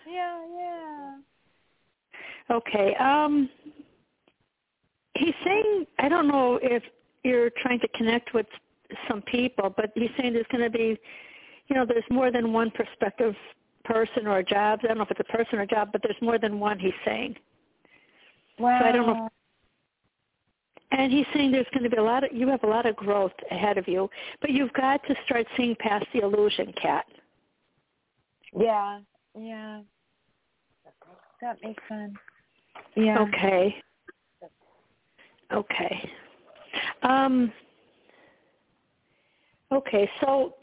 Yeah, yeah. Okay. Um he's saying I don't know if you're trying to connect with some people, but he's saying there's going to be, you know, there's more than one prospective person or a job. I don't know if it's a person or a job, but there's more than one. He's saying. Wow. So I don't know. And he's saying there's going to be a lot of you have a lot of growth ahead of you, but you've got to start seeing past the illusion, Kat. Yeah, yeah. That makes sense. Yeah. Okay. Okay. Um, okay, so,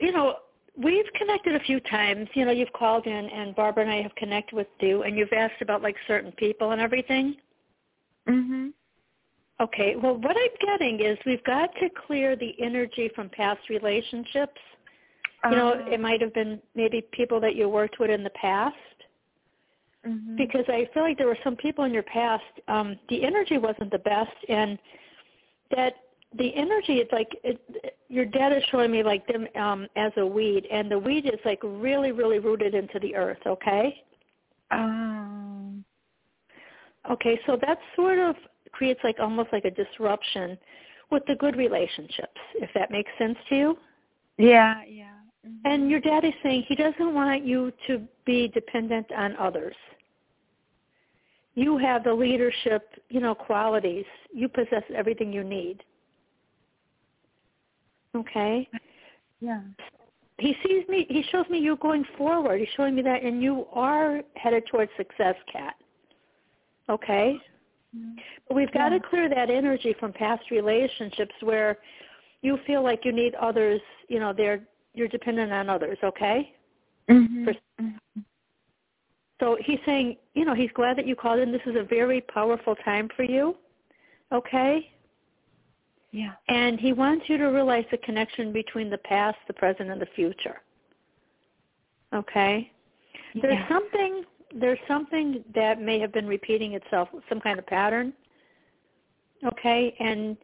you know, we've connected a few times. You know, you've called in, and Barbara and I have connected with you, and you've asked about like certain people and everything. Mhm. Okay. Well, what I'm getting is we've got to clear the energy from past relationships. You know, Uh-huh. it might have been maybe people that you worked with in the past. Mhm. because I feel like there were some people in your past. Um, the energy wasn't the best, and that the energy is like it, your dad is showing me like them um, as a weed, and the weed is like really, really rooted into the earth. Okay. Um. Okay, so that's sort of creates like almost like a disruption with the good relationships, if that makes sense to you. Yeah. Yeah. And mm-hmm. your dad is saying he doesn't want you to be dependent on others. You have the leadership, you know, qualities. You possess everything you need. Okay? Yeah. He sees me, he shows me you going forward. He's showing me that and you are headed towards success, Kat. Okay? But we've got to clear that energy from past relationships where you feel like you need others, you know, they're you're dependent on others, okay? Mhm. For- So he's saying, you know, he's glad that you called in. This is a very powerful time for you, okay? Yeah. And he wants you to realize the connection between the past, the present, and the future. Okay? There's Yeah. something there's something that may have been repeating itself, some kind of pattern. Okay? And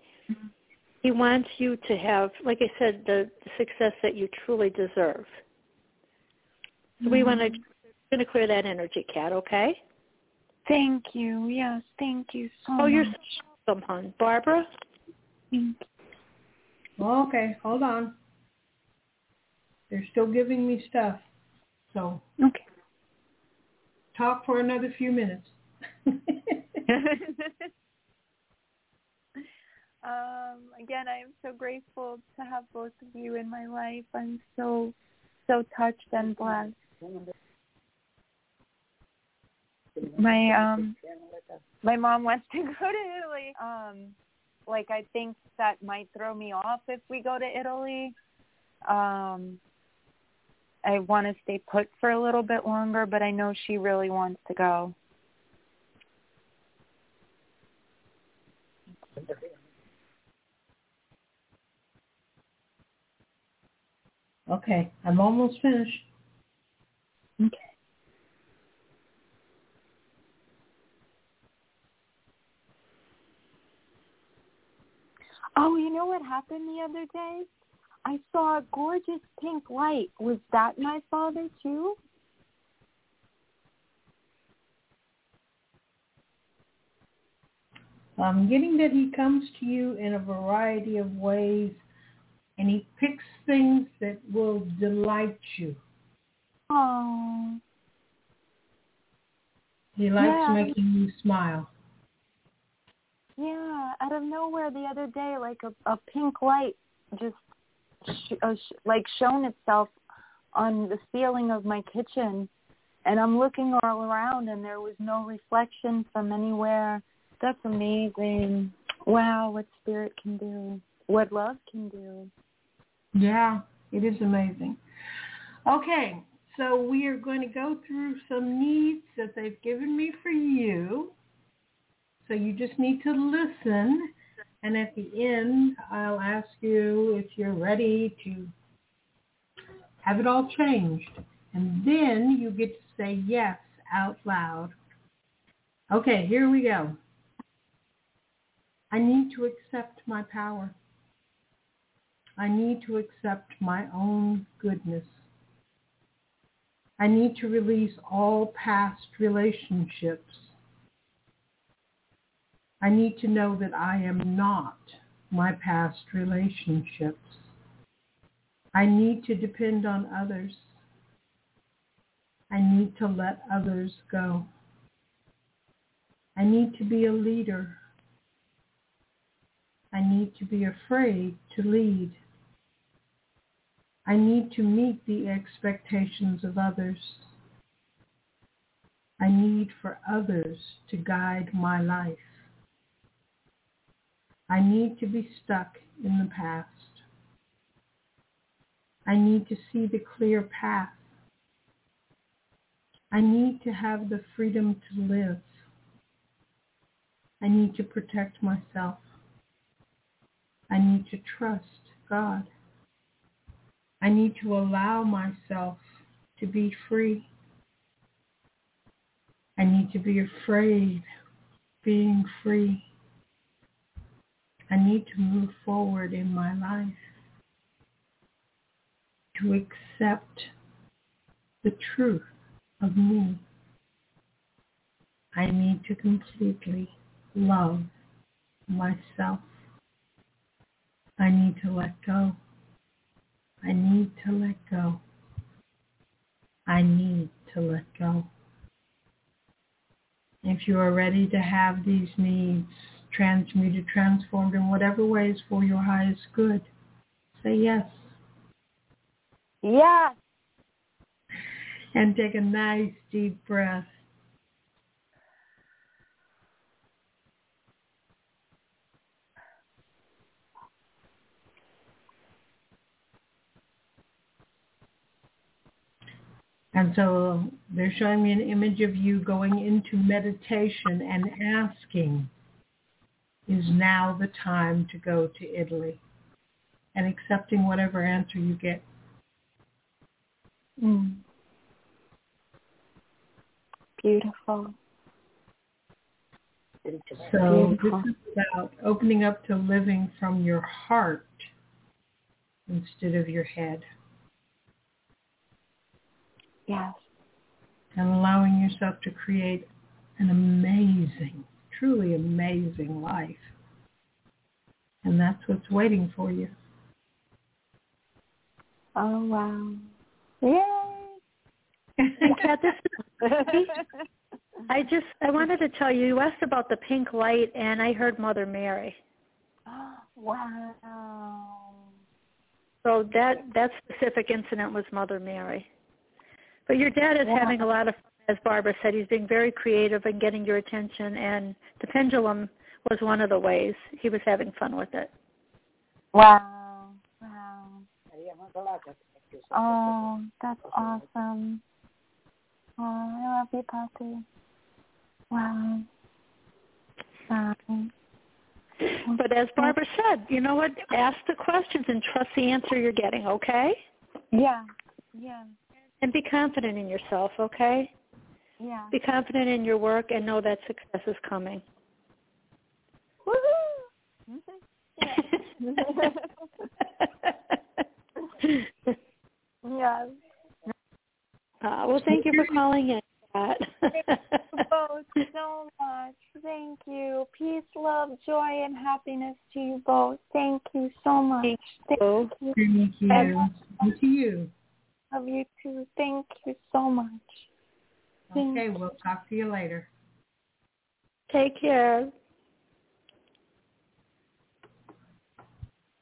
he wants you to have, like I said, the, the success that you truly deserve. So we want to mm-hmm. going to clear that energy, Kat, okay? Thank you. Yes. Thank you so Oh, much. you're so welcome, hon. Barbara? Thank Okay, hold on. They're still giving me stuff. So Okay. Talk for another few minutes. um, again, I am so grateful to have both of you in my life. I'm so, so touched and blessed. My um, my mom wants to go to Italy. Um, like I think that might throw me off if we go to Italy. Um, I want to stay put for a little bit longer, but I know she really wants to go. Okay, I'm almost finished. Okay. Oh, you know what happened the other day? I saw a gorgeous pink light. Was that my father too? I'm getting that he comes to you in a variety of ways and he picks things that will delight you. Oh. He likes Yeah. making you smile. Yeah, out of nowhere the other day, like a, a pink light just uh, like shown itself on the ceiling of my kitchen, and I'm looking all around, and there was no reflection from anywhere. That's amazing. Wow, what spirit can do, what love can do. Yeah, it is amazing. Okay, so we are going to go through some needs that they've given me for you. So you just need to listen. And at the end, I'll ask you if you're ready to have it all changed. And then you get to say yes out loud. Okay, here we go. I need to accept my power. I need to accept my own goodness. I need to release all past relationships. I need to know that I am not my past relationships. I need to depend on others. I need to let others go. I need to be a leader. I need to be afraid to lead. I need to meet the expectations of others. I need for others to guide my life. I need to be stuck in the past. I need to see the clear path. I need to have the freedom to live. I need to protect myself. I need to trust God. I need to allow myself to be free. I need to be afraid being free. I need to move forward in my life to accept the truth of me. I need to completely love myself. I need to let go. I need to let go. I need to let go. If you are ready to have these needs transmuted, transformed in whatever ways for your highest good, say yes. Yes. And take a nice deep breath. And so they're showing me an image of you going into meditation and asking, is now the time to go to Italy? And accepting whatever answer you get. Mm. Beautiful. So Beautiful. this is about opening up to living from your heart instead of your head. Yes. and allowing yourself to create an amazing, truly amazing life. And that's what's waiting for you. Oh wow. Yay. Yeah, this is, I just I wanted to tell you you asked about the pink light and I heard Mother Mary. Oh, wow. So that that specific incident was Mother Mary. But your dad is Wow. having a lot of fun, as Barbara said. He's being very creative and getting your attention, and the pendulum was one of the ways he was having fun with it. Wow. Wow. Oh, that's awesome. Oh, I love you, Papi. Wow. Wow. But as Barbara said, you know what? Ask the questions and trust the answer you're getting, okay? Yeah. Yeah. And be confident in yourself, okay? Yeah. Be confident in your work and know that success is coming. yes. Uh, well, thank you for calling in. Pat. Thank you both so much. Thank you. Peace, love, joy, and happiness to you both. Thank you so much. Thank you. Thank you. And to you. Love you too. Thank you so much. Okay, we'll talk to you later. Take care.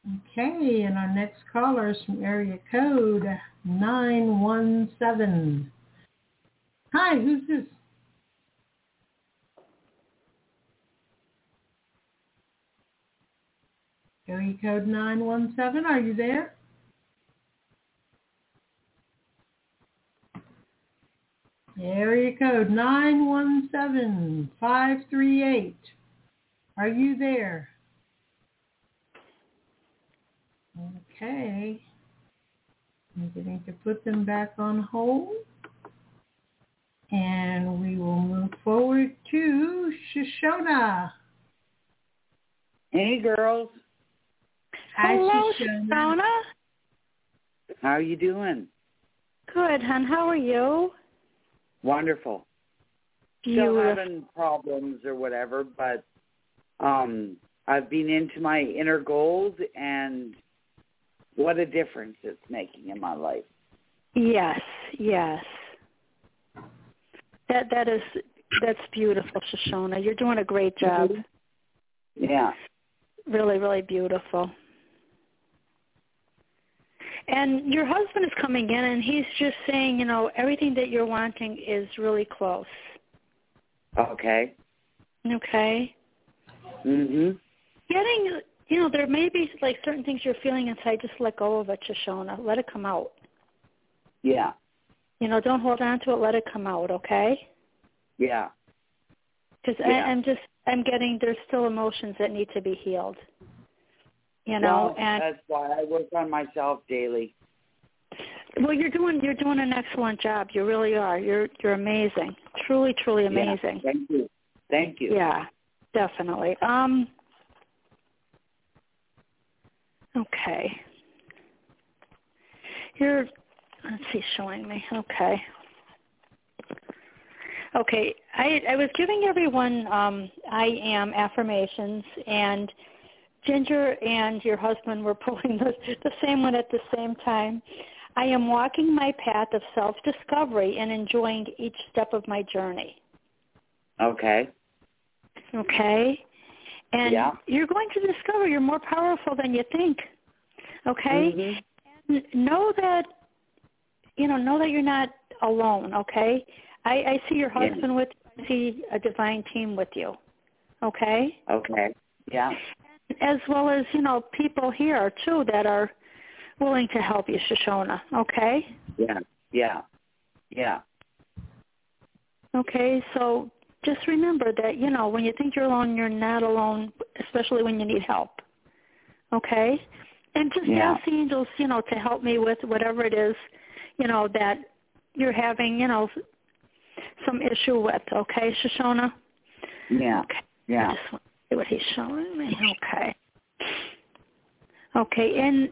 Okay, and our next caller is from area code 917. Hi, who's this? Area code 917, are you there? Area code 917-538. Are you there? Okay. I'm going to put them back on hold. And we will move forward to Shoshona. Hey, girls. Hi, Hello, Shoshona. Shona. How are you doing? Good, hon. How are you? Wonderful. Still having problems or whatever, but um I've been into my inner goals and what a difference it's making in my life. Yes, yes. That that is that's beautiful, Shoshona. You're doing a great job. Yeah. Really, really beautiful. And your husband is coming in and he's just saying, you know, everything that you're wanting is really close. Okay. Okay? Mhm. Getting you know, there may be like certain things you're feeling inside. Just let go of it, Shoshona. Let it come out. Yeah. You know, don't hold on to it. Let it come out. Okay. Yeah. Because Yeah. I'm just I'm getting there's still emotions that need to be healed. You know, well, and that's why I work on myself daily. well, you're doing you're doing an excellent job. You really are. You're you're amazing. Truly, truly Yeah. amazing. Thank you. Thank you. Yeah, definitely. Um. Okay. You're. Let's see, showing me. Okay. Okay, I I was giving everyone um, I am affirmations, and Ginger and your husband were pulling the the same one at the same time. I am walking my path of self discovery and enjoying each step of my journey. Okay. Okay, and Yeah. you're going to discover you're more powerful than you think. Okay, Mhm. and know that you know know that you're not alone. Okay, I, I see your Yeah. husband with I see a divine team with you. Okay, Okay. Yeah. As well as you know people here too that are willing to help you, Shoshona. Okay, Yeah. Yeah. Yeah. okay. So just remember that you know when you think you're alone, you're not alone, especially when you need help. Okay, and just Yeah. ask the angels, you know, to help me with whatever it is, you know, that you're having, you know, some issue with. Okay, Shoshona. Yeah. Okay. Yeah. I just want to see what he's showing me. Okay. Okay, and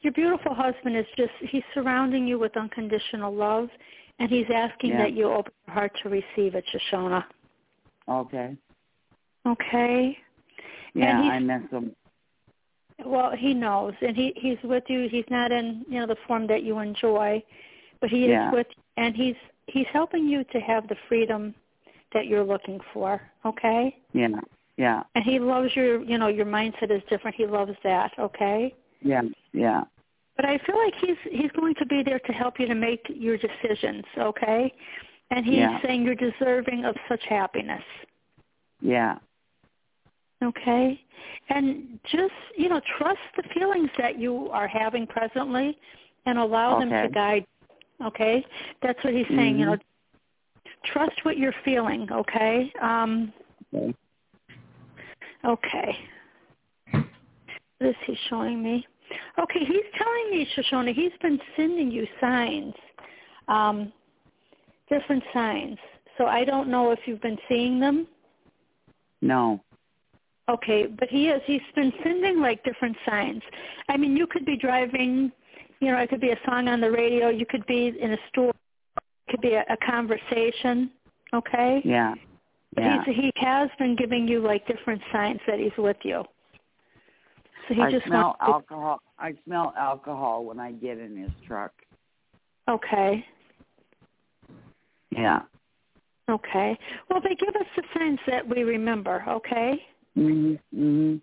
your beautiful husband is just he's surrounding you with unconditional love and he's asking Yeah. that you open your heart to receive it, Shoshona. Okay. Okay? Yeah, I miss him. Well, he knows and he he's with you. He's not in, you know, the form that you enjoy, but he Yeah. is with and he's he's helping you to have the freedom that you're looking for, okay? Yeah. Yeah. And he loves your, you know, your mindset is different. He loves that, okay? Yeah. Yeah. But I feel like he's he's going to be there to help you to make your decisions, okay? And he's Yeah. saying you're deserving of such happiness, Yeah. okay? And just, you know, trust the feelings that you are having presently and allow them to guide, okay? That's what he's saying, you Mhm. know, trust what you're feeling, okay? Um Okay. Okay. This he showing me? Okay, he's telling me, Shoshona, he's been sending you signs, um, different signs. So I don't know if you've been seeing them. No. Okay, but he is. He's been sending like different signs. I mean, you could be driving, you know, it could be a song on the radio. You could be in a store. It could be a, a conversation. Okay. Yeah. Yeah. he's, he has been giving you like different signs that he's with you. So he I just smell wants to, alcohol. I smell alcohol when I get in his truck. Okay. Yeah. Okay. Well, they give us the signs that we remember. Okay. Mhm. Mhm.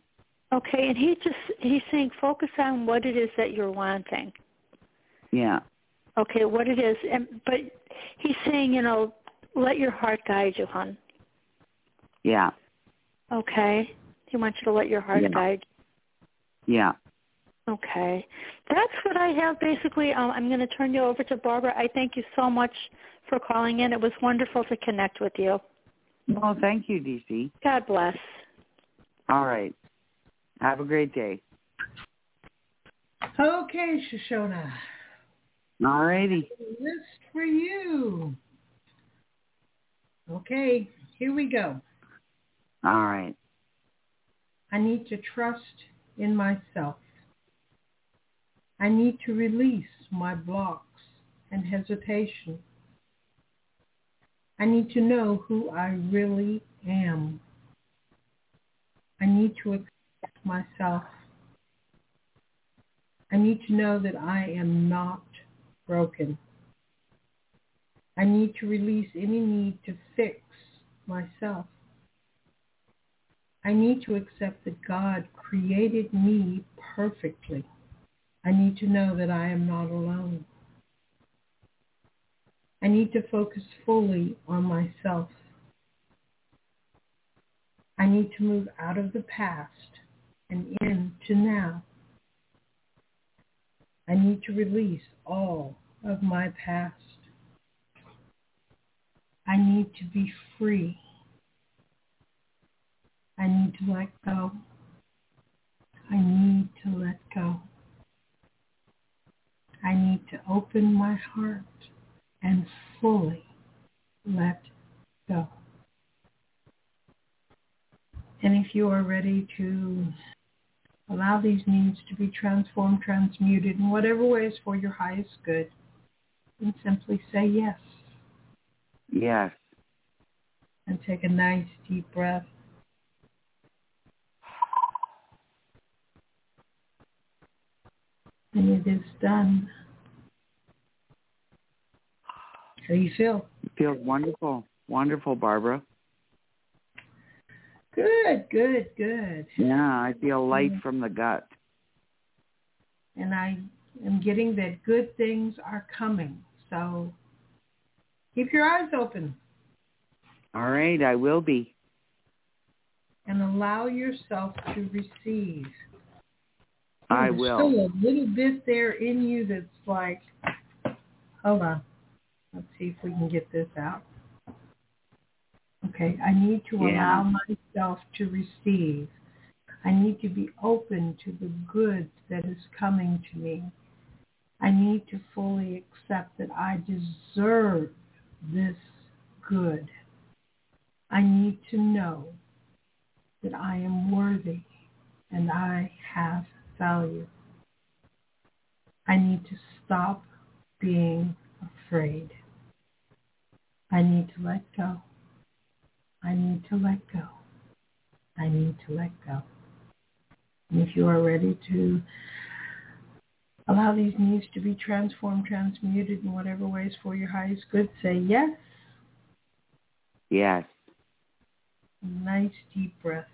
Okay. And he just he's saying focus on what it is that you're wanting. Yeah. Okay, what it is, and but he's saying, you know, let your heart guide you, hon. Yeah. Okay. He wants you to let your heart Yeah. guide. Yeah. Okay. That's what I have basically. Um, I'm going to turn you over to Barbara. I thank you so much for calling in. It was wonderful to connect with you. Well, thank you, DC. God bless. All right. Have a great day. Okay, Shoshona. All righty. List for you. Okay, here we go. All right. I need to trust in myself. I need to release my blocks and hesitation. I need to know who I really am. I need to accept myself. I need to know that I am not broken. I need to release any need to fix myself. I need to accept that God created me perfectly. I need to know that I am not alone. I need to focus fully on myself. I need to move out of the past and into now. I need to release all of my past. I need to be free. I need to let go. I need to let go. I need to open my heart and fully let go. And if you are ready to allow these needs to be transformed, transmuted in whatever way is for your highest good, then simply say yes. Yes. And take a nice deep breath. And it is done. How do you feel? It feels wonderful. Wonderful, Barbara. Good, good, good. Yeah, I feel light mm. from the gut. And I am getting that good things are coming. So keep your eyes open. All right, I will be. And allow yourself to receive. I There's will. Still a little bit there in you that's like, hold on. Let's see if we can get this out. Okay, I need to Yeah. allow myself to receive. I need to be open to the good that is coming to me. I need to fully accept that I deserve this good. I need to know that I am worthy and I have value. I need to stop being afraid. I need to let go. I need to let go. I need to let go. And if you are ready to allow these needs to be transformed, transmuted in whatever ways for your highest good, say yes. Yes. Nice deep breath.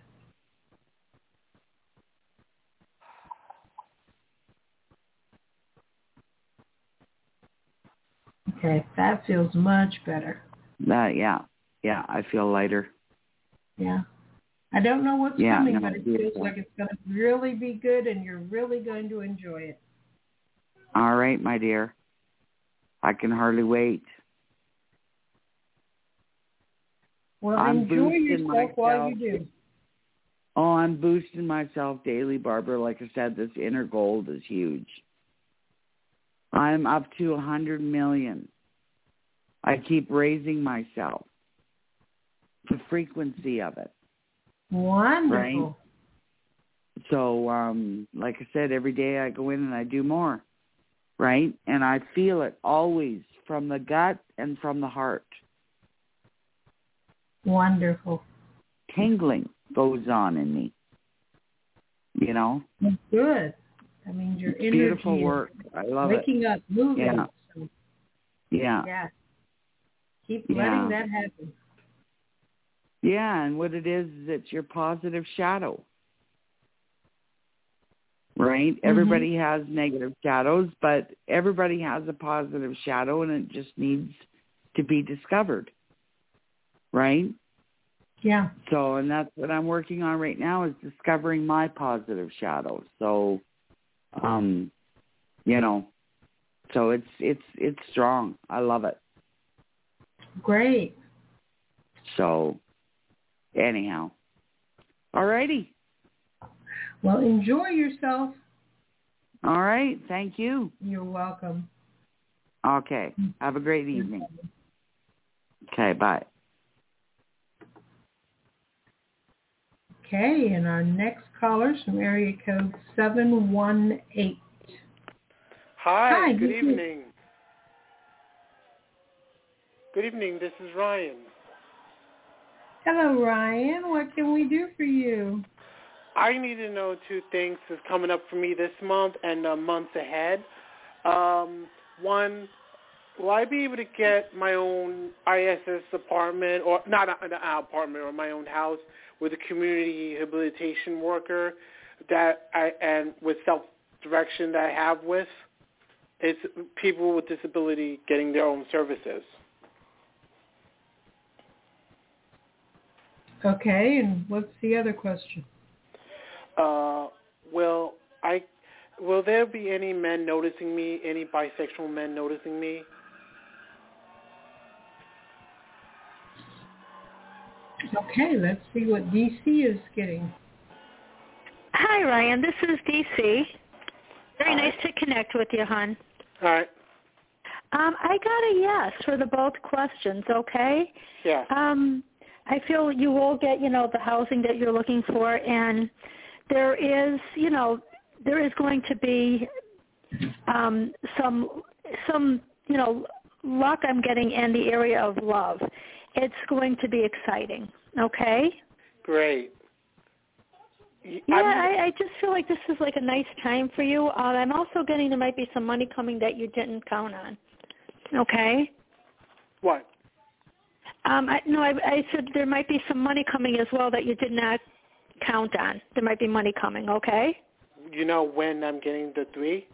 Okay, that feels much better. That yeah. Yeah, I feel lighter. Yeah. I don't know what's Yeah, coming, no, but it feels like it's going to really be good and you're really going to enjoy it. All right, my dear. I can hardly wait. Well, I'm enjoy yourself while myself. you do. Oh, I'm boosting myself daily, Barbara. Like I said, this inner gold is huge. I'm up to a hundred million. I keep raising myself. The frequency of it. Wonderful. Right? So, um, like I said, every day I go in and I do more. Right? And I feel it always from the gut and from the heart. Wonderful. Tingling goes on in me. You know? Good. That means your energy beautiful work. I love waking it. up, moving. Yeah. So, Yeah. yeah. Keep Yeah. letting that happen. Yeah, and what it is is it's your positive shadow. Right? Everybody has negative shadows, but everybody has a positive shadow and it just needs to be discovered. Right? Yeah. So, and that's what I'm working on right now is discovering my positive shadow. So, um, you know, so it's it's it's strong. I love it. Great. So, anyhow, all righty. Well, enjoy yourself. All right. Thank you. You're welcome. Okay. Have a great evening. Okay. Bye. Okay, and our next caller is from area code 718. Hi, Hi, good this is- evening. Good evening, this is Ryan. Hello, Ryan. What can we do for you? I need to know two things that's coming up for me this month and the months ahead. Um, one, will I be able to get my own ISS apartment, or not an apartment, or my own house with a community rehabilitation worker that I and with self direction that I have with? It's people with disability getting their own services. Okay, and what's the other question? uh, will I? Will there be any men noticing me? Any bisexual men noticing me? Okay, let's see what DC is getting. Hi, Ryan. This is DC. Very nice to connect with you, hon. All right. Um, I got a yes for the both questions. Okay. Yeah. Um, I feel you will get, you know, the housing that you're looking for, and there is, you know, there is going to be um, some, some, you know, luck I'm getting in the area of love. It's going to be exciting. Okay. Great. Yeah, I, I just feel like this is like a nice time for you. Uh, I'm also getting there might be some money coming that you didn't count on. Okay. What? Um, I, no, I, I said there might be some money coming as well that you did not count on. There might be money coming. Okay. You know when I'm getting the three?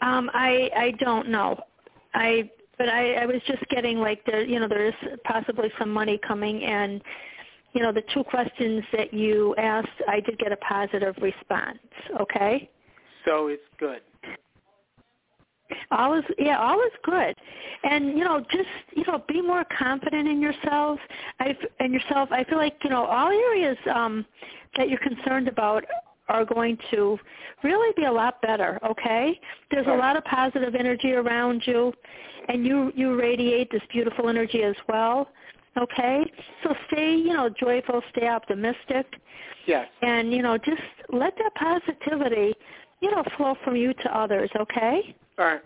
Um, I I don't know. I but I I was just getting like there you know there's possibly some money coming and you know the two questions that you asked I did get a positive response. Okay. So it's good. All is yeah, all is good, and you know, just you know, be more confident in yourself. I and yourself. I feel like you know all areas um, that you're concerned about are going to really be a lot better. Okay, there's a lot of positive energy around you, and you you radiate this beautiful energy as well. Okay, so stay you know joyful, stay optimistic, Yes. and you know just let that positivity you know flow from you to others. Okay. All right.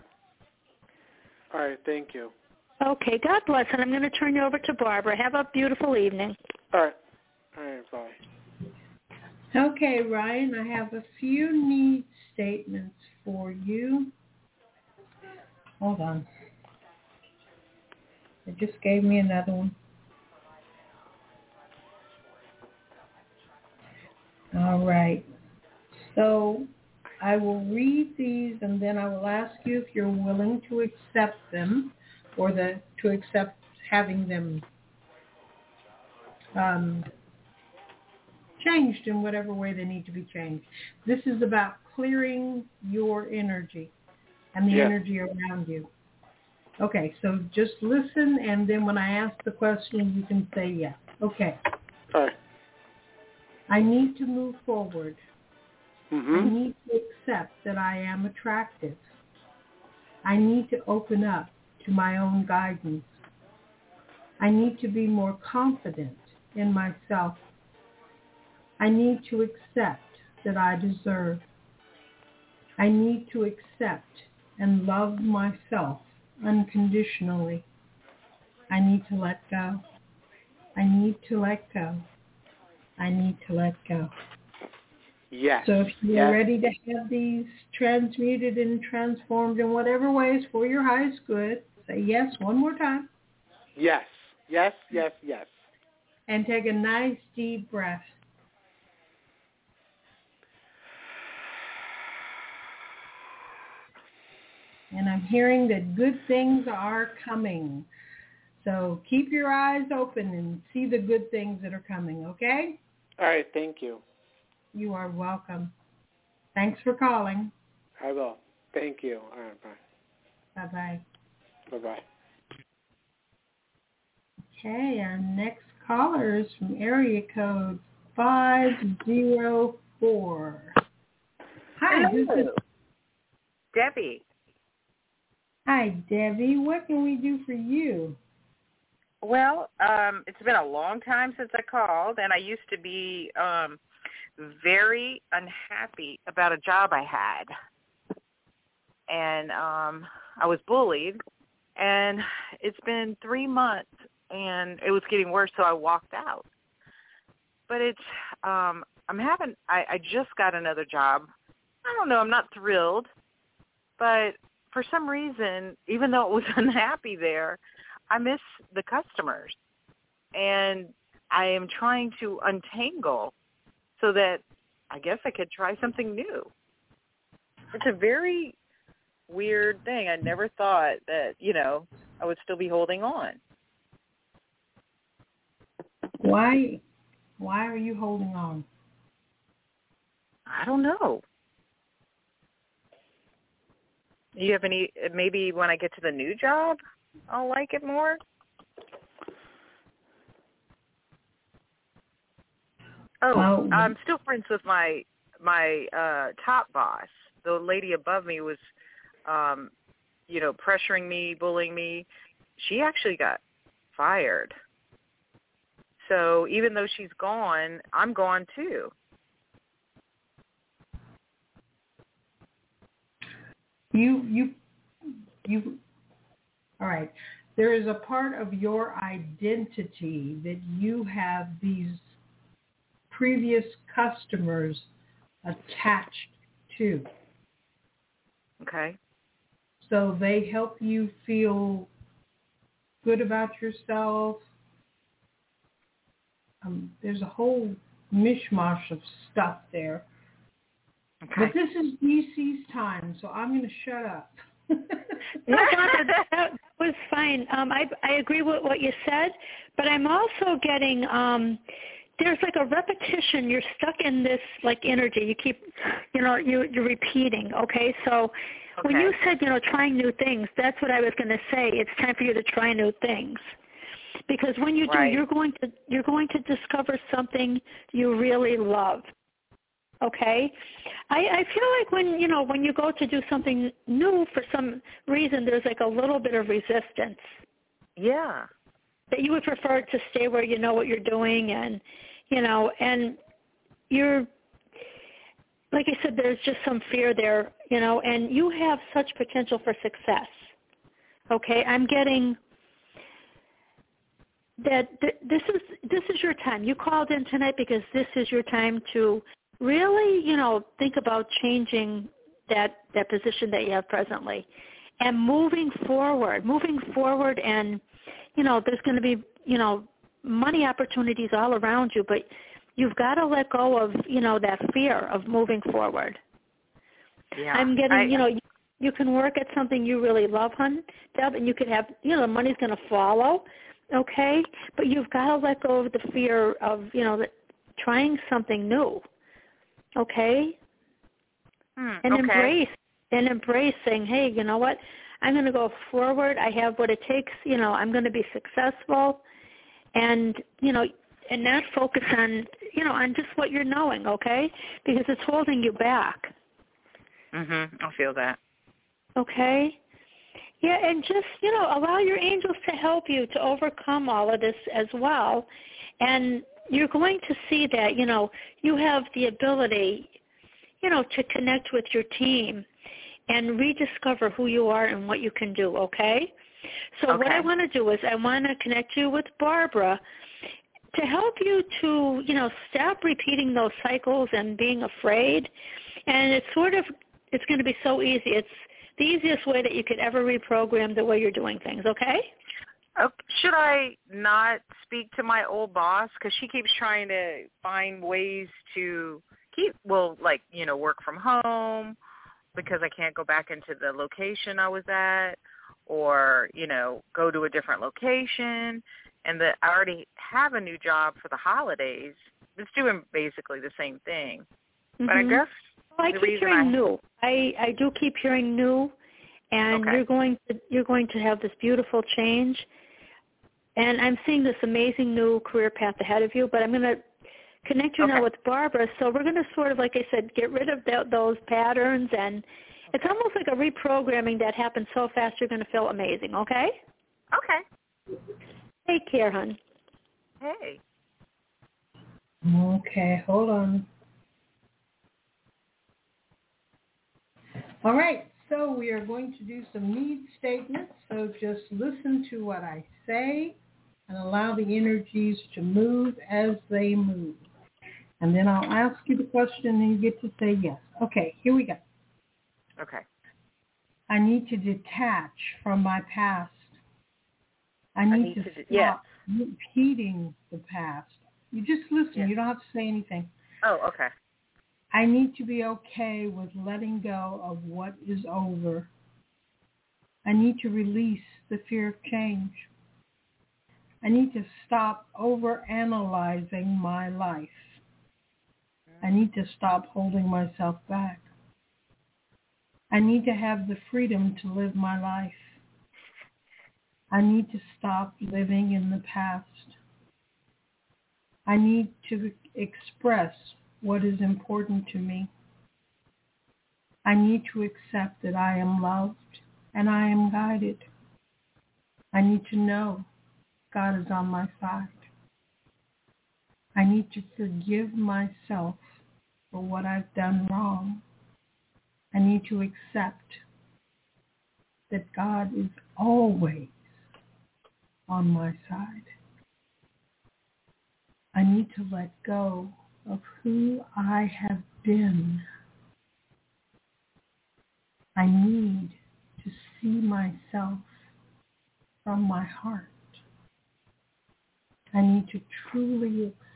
All right. Thank you. Okay, God bless, and I'm going to turn you over to Barbara. Have a beautiful evening. All right. All right. Bye. Okay, Ryan, I have a few need statements for you. Hold on. It just gave me another one. All right. So I will read these and then I will ask you if you're willing to accept them or the to accept having them um, changed in whatever way they need to be changed. This is about clearing your energy and the Yeah. energy around you. Okay, so just listen and then when I ask the question you can say yes. Okay. All right. I need to move forward. I Mhm. need to accept that I am attractive. I need to open up to my own guidance. I need to be more confident in myself. I need to accept that I deserve. I need to accept and love myself unconditionally. I need to let go. I need to let go. I need to let go. Yes. So if you're yes. ready to have these transmuted and transformed in whatever ways for your highest good, say yes one more time Yes. Yes. Yes. Yes. and take a nice deep breath. And I'm hearing that good things are coming. So keep your eyes open and see the good things that are coming, okay? All right. Thank you. You are welcome. Thanks for calling. I will. Thank you. All right. Bye. Bye-bye. Bye. Bye. Okay, our next caller is from area code 504. Hi, this is, Debbie. hi, Debbie. What can we do for you? Well, um, it's been a long time since I called, and I used to be um, very unhappy about a job I had, and um, I was bullied. And it's been three months, and it was getting worse, so I walked out. But it's um, I'm having I, I just got another job. I don't know, I'm not thrilled, but for some reason, even though it was unhappy there, I miss the customers. And I am trying to untangle so that I guess I could try something new. It's a very weird thing. I never thought that, you know, I would still be holding on. Why why are you holding on? I don't know. Do you have any? Maybe when I get to the new job, I'll like it more. Oh, I'm still friends with my my uh top boss. The lady above me was um you know, pressuring me, bullying me. She actually got fired. So even though she's gone, I'm gone too. You you you all right. There is a part of your identity that you have these previous customers attached to. Okay. So they help you feel good about yourself. Um, there's a whole mishmash of stuff there. Okay. But this is DC's time, so I'm going to shut up. No, that, that was fine. Um, I I agree with what you said, but I'm also getting um, there's like a repetition. You're stuck in this like energy. You keep, you know, you you're repeating. Okay, so when you said you know trying new things, that's what I was going to say. It's time for you to try new things. Because when you do, Right. you're going to you're going to discover something you really love. Okay, I, I feel like when you know when you go to do something new for some reason, there's like a little bit of resistance. Yeah. That you would prefer to stay where you know what you're doing, and you know, and you're like I said, there's just some fear there, you know, and you have such potential for success. Okay, I'm getting that th- this is this is your time. You called in tonight because this is your time to really, you know, think about changing that that position that you have presently and moving forward, moving forward and you know, there's going to be, you know, money opportunities all around you, but you've got to let go of, you know, that fear of moving forward. Yeah. I'm getting, I- you know, you, you can work at something you really love, hun, Deb, and you could have, you know, the money's going to follow, okay? But you've got to let go of the fear of, you know, that trying something new, okay? Hmm, And okay. embrace, and embrace saying, hey, you know what? I'm going to go forward. I have what it takes. You know, I'm going to be successful, and you know, and not focus on, you know, on just what you're knowing, okay? Because it's holding you back. Mhm. I feel that. Okay? Yeah, and just, you know, allow your angels to help you to overcome all of this as well. And you're going to see that, you know, you have the ability, you know, to connect with your team and rediscover who you are and what you can do, okay? So what I want to do is I want to connect you with Barbara to help you to, you know, stop repeating those cycles and being afraid. And it's sort of it's going to be so easy. It's the easiest way that you could ever reprogram the way you're doing things, okay? Oh, should I not speak to my old boss because she keeps trying to find ways to keep well, like you know, work from home because I can't go back into the location I was at, or you know, go to a different location, and that I already have a new job for the holidays. It's doing basically the same thing, but I Mhm. guess Well, I keep hearing I- new. I I do keep hearing new, and Okay. you're going to you're going to have this beautiful change. And I'm seeing this amazing new career path ahead of you. But I'm going to connect you now with Barbara. So we're going to sort of, like I said, get rid of th- those patterns, and it's almost like a reprogramming that happens so fast. You're going to feel amazing. Okay? Okay. Take care, hon. Hey. Okay, hold on. All right, so we are going to do some need statements. So just listen to what I say and allow the energies to move as they move. And then I'll ask you the question and you get to say yes. Okay, here we go. Okay. I need to detach from my past. I need, need to, to stop repeating the past. You just listen. You don't have to say anything. Oh, okay. I need to be okay with letting go of what is over. I need to release the fear of change. I need to stop overanalyzing my life. I need to stop holding myself back. I need to have the freedom to live my life. I need to stop living in the past. I need to express what is important to me. I need to accept that I am loved and I am guided. I need to know God is on my side. I need to forgive myself for what I've done wrong. I need to accept that God is always on my side. I need to let go of who I have been. I need to see myself from my heart. I need to truly accept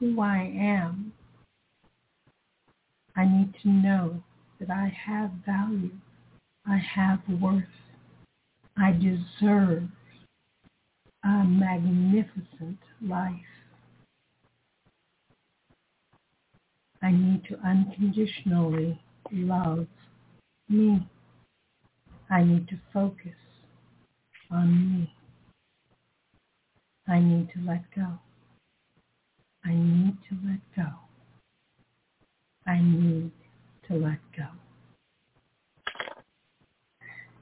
who I am. I need to know that I have value. I have worth. I deserve a magnificent life. I need to unconditionally love me. I need to focus on me. I need to let go. I need to let go. I need to let go.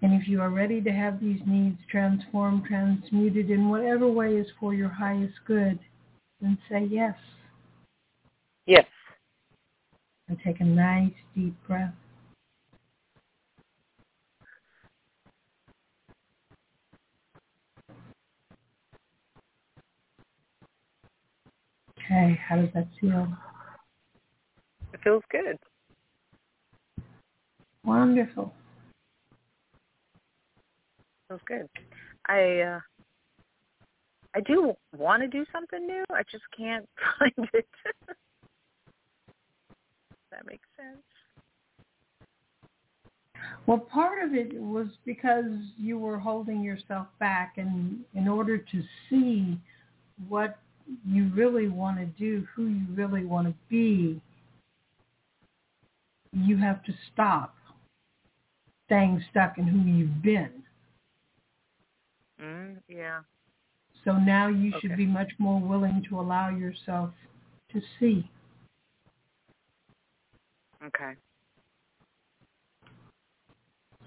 And if you are ready to have these needs transformed, transmuted in whatever way is for your highest good, then say yes. Yes. And take a nice deep breath. Okay, how does that feel? It feels good. Wonderful. Feels good. I uh I do want to do something new. I just can't find it. that makes sense. Well, part of it was because you were holding yourself back, and in order to see what you really want to do, who you really want to be, you have to stop staying stuck in who you've been. Mm, yeah. So now you should be much more willing to allow yourself to see. Okay.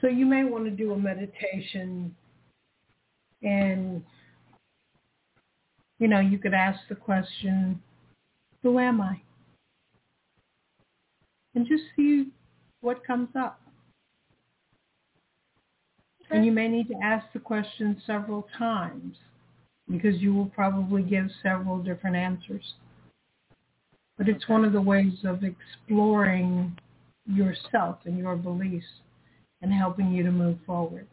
So you may want to do a meditation and you know, you could ask the question, who am I? And just see what comes up. And you may need to ask the question several times because you will probably give several different answers. But it's one of the ways of exploring yourself and your beliefs and helping you to move forward.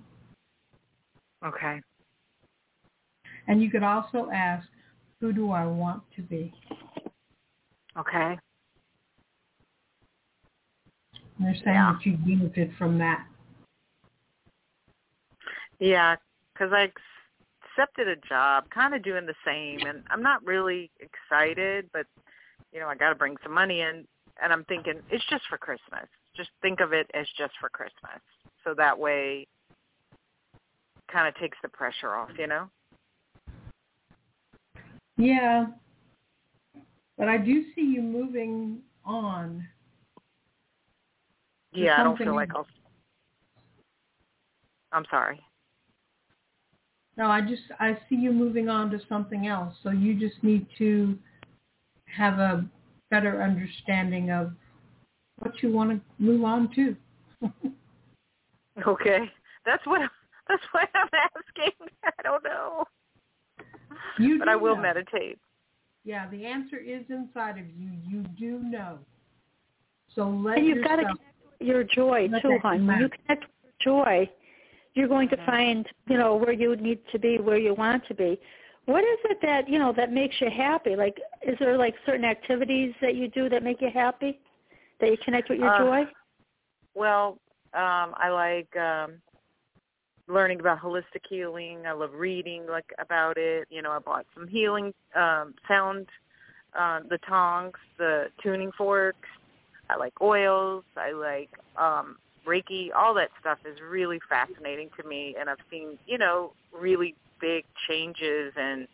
Okay. And you could also ask, who do I want to be? Okay. And they're saying Yeah. that you benefit from that. Yeah, because I accepted a job, kind of doing the same, and I'm not really excited, but you know, I got to bring some money in, and I'm thinking it's just for Christmas. Just think of it as just for Christmas, so that way, kind of takes the pressure off, you know. Yeah. But I do see you moving on. Yeah, I don't feel like. I'll. I'm sorry. No, I just I see you moving on to something else. So you just need to have a better understanding of what you want to move on to. Okay, that's what that's what I'm asking. I don't know, You but I will know. meditate. Yeah, the answer is inside of you. You do know. So let And you've got to yourself connect with your joy let too, that hon. When you connect with your joy, you're going to find, you know, where you need to be, where you want to be. What is it that, you know, that makes you happy? Like is there like certain activities that you do that make you happy? That you connect with your Uh, joy? Well, um, I like um, learning about holistic healing. I love reading like about it. You know, I bought some healing um, sound uh, the tongs, the tuning forks. I like oils. I like um, Reiki. All that stuff is really fascinating to me, and I've seen you know really big changes and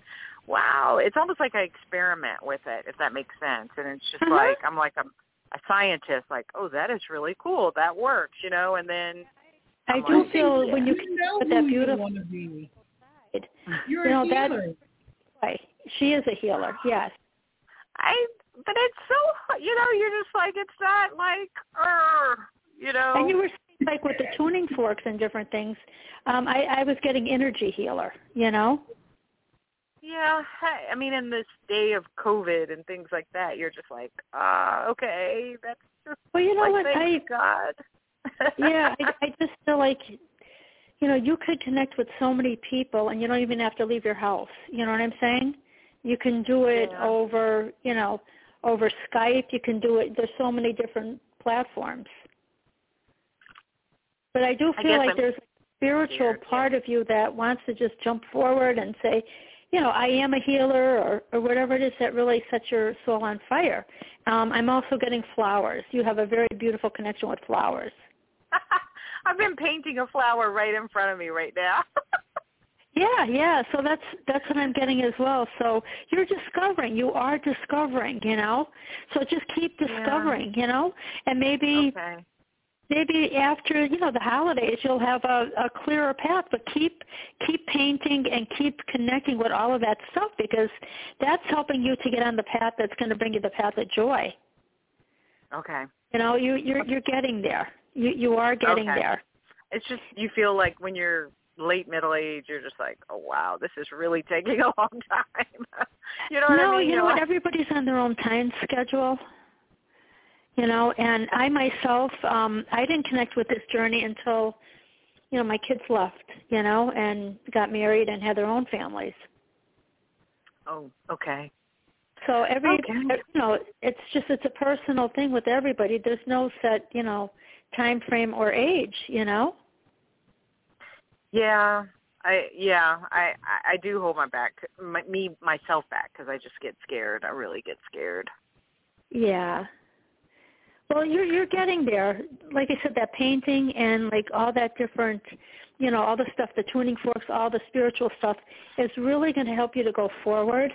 wow, it's almost like I experiment with it, if that makes sense. And it's just Uh-huh. like I'm like I'm a scientist, like oh that is really cool, that works, you know. And then I I'm do like, feel when you You know with that you beautiful want to be. side, You're you know a that healer. right. She is a healer. Yes. I but it's so you know you're just like it's not like er, you know. And you were saying, like with the tuning forks and different things. Um, I, I was getting energy healer. You know. Yeah, I mean, in this day of COVID and things like that, you're just like, ah, okay, that's just Well, you know like, what? thank I God. Yeah, I, I just feel like you know you could connect with so many people, and you don't even have to leave your house. You know what I'm saying? You can do it Yeah. over, you know, over Skype. You can do it. There's so many different platforms. But I do feel guess like I'm there's a spiritual scared, part of you that wants to just jump forward and say, you know, I am a healer or, or whatever it is that really sets your soul on fire. Um, I'm also getting flowers. You have a very beautiful connection with flowers. I've been painting a flower right in front of me right now. Yeah, yeah. So that's that's what I'm getting as well. So you're discovering. You are discovering. You know. So just keep discovering. You know, and maybe okay. maybe after you know the holidays you'll have a, a clearer path. But keep keep painting and keep connecting with all of that stuff because that's helping you to get on the path that's going to bring you the path of joy. Okay. You know, you you're you're getting there. You you are getting Okay. there. It's just you feel like when you're late middle age, you're just like, oh wow, this is really taking a long time. you know what no, I mean? you know You're what? Everybody's on their own time schedule. You know, and I myself, um, I didn't connect with this journey until, you know, my kids left, you know, and got married and had their own families. Oh, okay. So every, Okay. you know, it's just it's a personal thing with everybody. There's no set, you know, time frame or age, you know. Yeah, I yeah, I I I do hold my back, my, me myself back because I just get scared. I really get scared. Yeah. Well, you're you're getting there. Like I said, that painting and like all that different, you know, all the stuff, the tuning forks, all the spiritual stuff is really going to help you to go forward.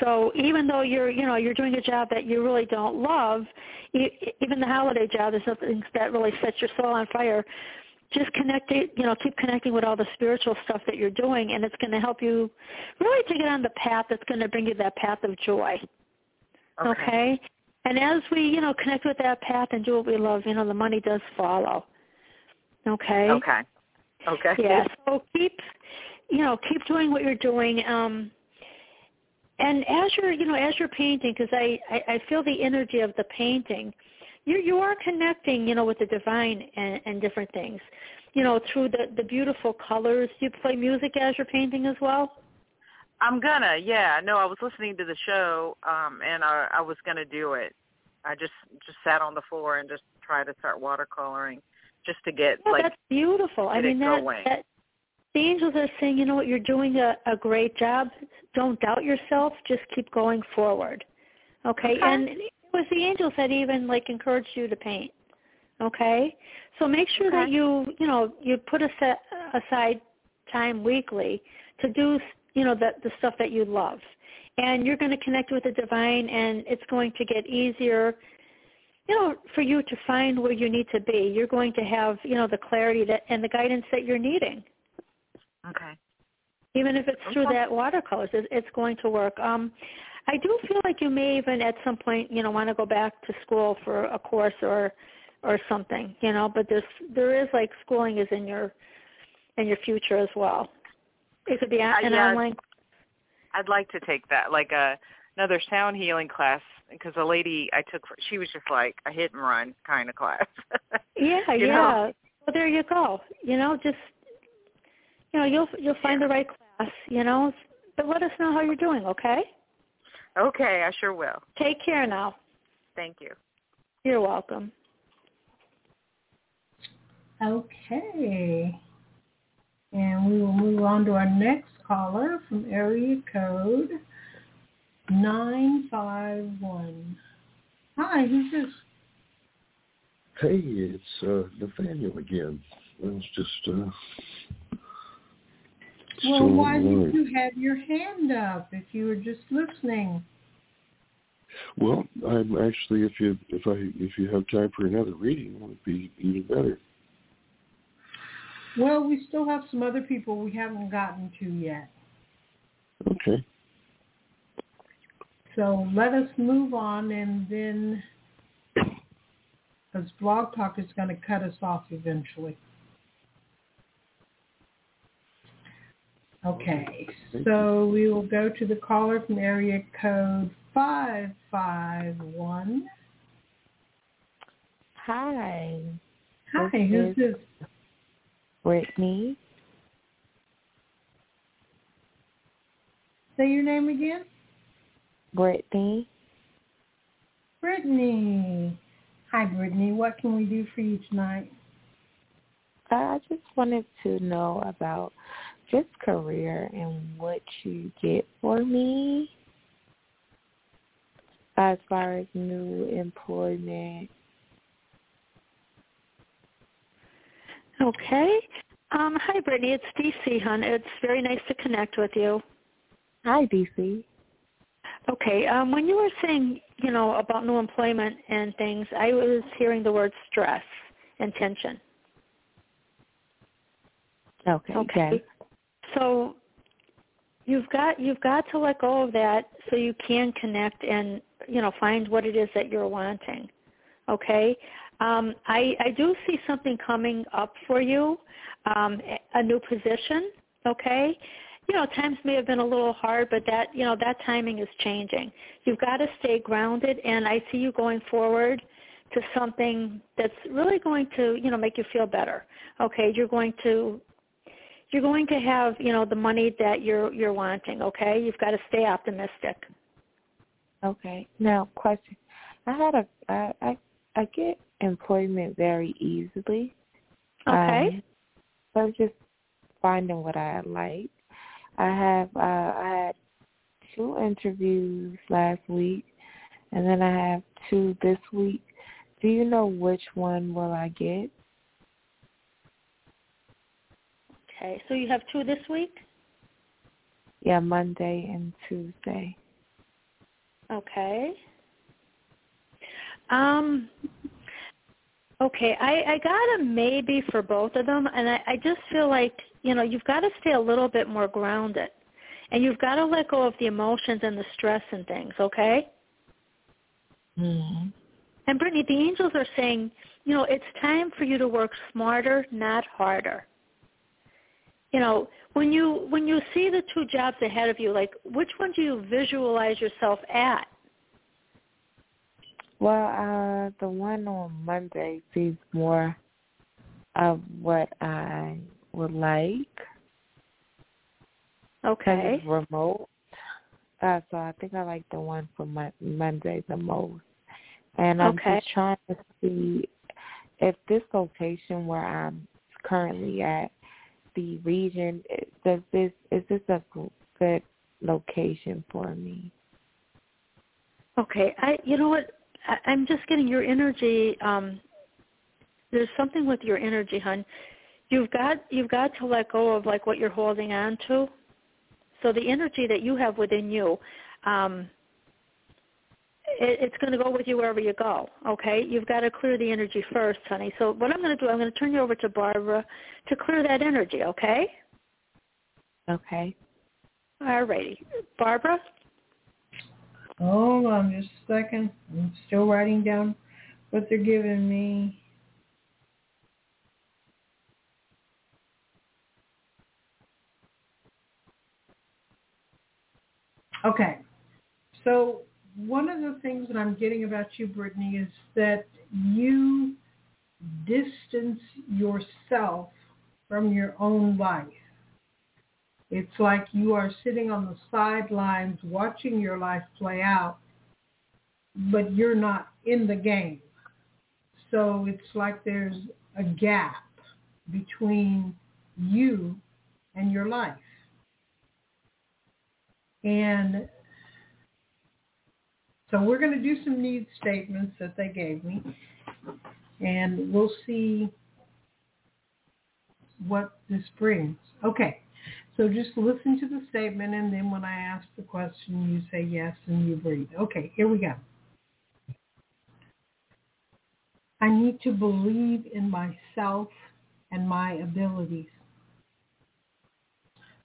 So even though you're, you know, you're doing a job that you really don't love, e- even the holiday job is something that really sets your soul on fire. Just connect it, you know, keep connecting with all the spiritual stuff that you're doing, and it's going to help you really to get on the path that's going to bring you that path of joy. Okay. And as we, you know, connect with that path and do what we love, you know, the money does follow. Okay. Okay. Okay. Yeah. So keep, you know, keep doing what you're doing. Um, and as you're, you know, as you're painting, because I, I, I feel the energy of the painting, you you are connecting, you know, with the divine and, and different things, you know, through the the beautiful colors. Do you play music as you're painting as well? I'm gonna. Yeah. No, I was listening to the show, um, and I I was gonna do it. I just just sat on the floor and just tried to start watercoloring, just to get Yeah, like that's beautiful. I mean, that, that the angels are saying, you know what, you're doing a, a great job. Don't doubt yourself. Just keep going forward. Okay? Okay. And it was the angels that even like encouraged you to paint. Okay? So make sure that you, you know, you put a set aside time weekly to do, you know, the the stuff that you love. And you're going to connect with the divine and it's going to get easier you know, for you to find where you need to be. You're going to have, you know, the clarity that and the guidance that you're needing. Okay. Even if it's through that watercolors, it, it's going to work. Um, I do feel like you may even at some point, you know, want to go back to school for a course or or something, you know. But there's there is like schooling is in your in your future as well. It could be Uh, an yeah. online. I'd like to take that, like a another sound healing class, because a lady I took, she was just like a hit and run kind of class. Yeah, yeah. know? Well, there you go. You know, just you know, you'll you'll find the right class. You know, but let us know how you're doing. Okay. okay, I sure will. Take care now. Thank you. You're welcome. Okay. And we will move on to our next caller from area code 951. Hi, who's this? Hey, it's uh, Nathaniel again. I was just uh, Well, why did you have your hand up if you were just listening? Well, I'm actually if you if I if you have time for another reading, it would be even better. Well, we still have some other people we haven't gotten to yet. Okay. So let us move on and then because Blog Talk is going to cut us off eventually. Okay, so we will go to the caller from area code 551. Hi. Hi, This who's is this? Brittany. Say your name again. Brittany. Brittany. Hi, Brittany. What can we do for you tonight? Uh, I just wanted to know about just career and what you get for me as far as new employment. Okay. Um, hi, Brittany. It's DC, hon. It's very nice to connect with you. Hi, DC. Okay. Um, when you were saying, you know, about new employment and things, I was hearing the word stress and tension. Okay. Okay. So you've got you've got to let go of that so you can connect and you know find what it is that you're wanting. Okay. Um, I I do see something coming up for you, um, a new position. Okay. You know, times may have been a little hard, but that you know that timing is changing. You've got to stay grounded, and I see you going forward to something that's really going to you know make you feel better. Okay, you're going to you're going to have you know the money that you're you're wanting okay you've got to stay optimistic Okay. Now, question. I had a I I, I get employment very easily. okay Um, so I was just finding what I like. I have uh, I had two interviews last week, and then I have two this week. Do you know which one will I get? Okay so you have two this week Yeah, Monday and Tuesday. okay um okay i i got a maybe for both of them and i i just feel like you know you've got to stay a little bit more grounded and you've got to let go of the emotions and the stress and things okay Mm-hmm. And Brittany, the angels are saying, you know, it's time for you to work smarter, not harder. You know, when you when you see the two jobs ahead of you, like which one do you visualize yourself at? Well, uh, the one on Monday sees more of what I would like. Okay. It's remote. Uh, so I think I like the one for Mon- Monday the most. And I'm Okay. just trying to see if this location where I'm currently at, the region, does this is this a good location for me? Okay. I you know what? I, I'm just getting your energy. Um, there's something with your energy, hon. You've got you've got to let go of like what you're holding on to. So the energy that you have within you, um, it, it's going to go with you wherever you go. Okay, you've got to clear the energy first, honey. So what I'm going to do, I'm going to turn you over to Barbara to clear that energy. Okay. Okay. All righty, Barbara. Hold on just a second. I'm still writing down what they're giving me. Okay. So one of the things that I'm getting about you, Brittany, is that you distance yourself from your own life. It's like you are sitting on the sidelines watching your life play out, but you're not in the game. So it's like there's a gap between you and your life. And So we're going to do some need statements that they gave me, and we'll see what this brings. Okay, so just listen to the statement, and then when I ask the question, you say yes and you breathe. Okay, here we go. I need to believe in myself and my abilities.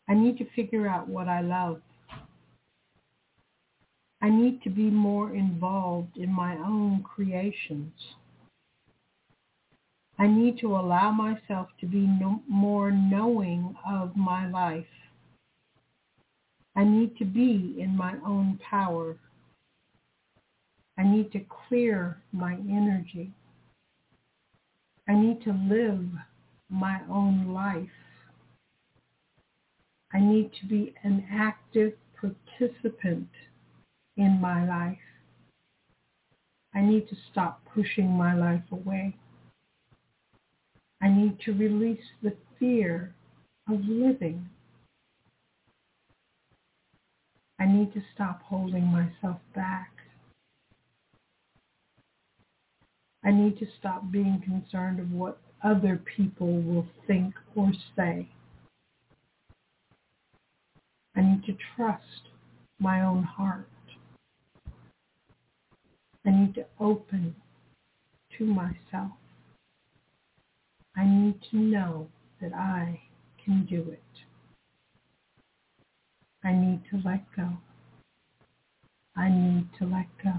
I need to figure out what I love. I need to be more involved in my own creations. I need to allow myself to be no, more knowing of my life. I need to be in my own power. I need to clear my energy. I need to live my own life. I need to be an active participant in my life. I need to stop pushing my life away. I need to release the fear of living. I need to stop holding myself back. I need to stop being concerned of what other people will think or say. I need to trust my own heart. I need to open to myself. I need to know that I can do it. I need to let go. I need to let go.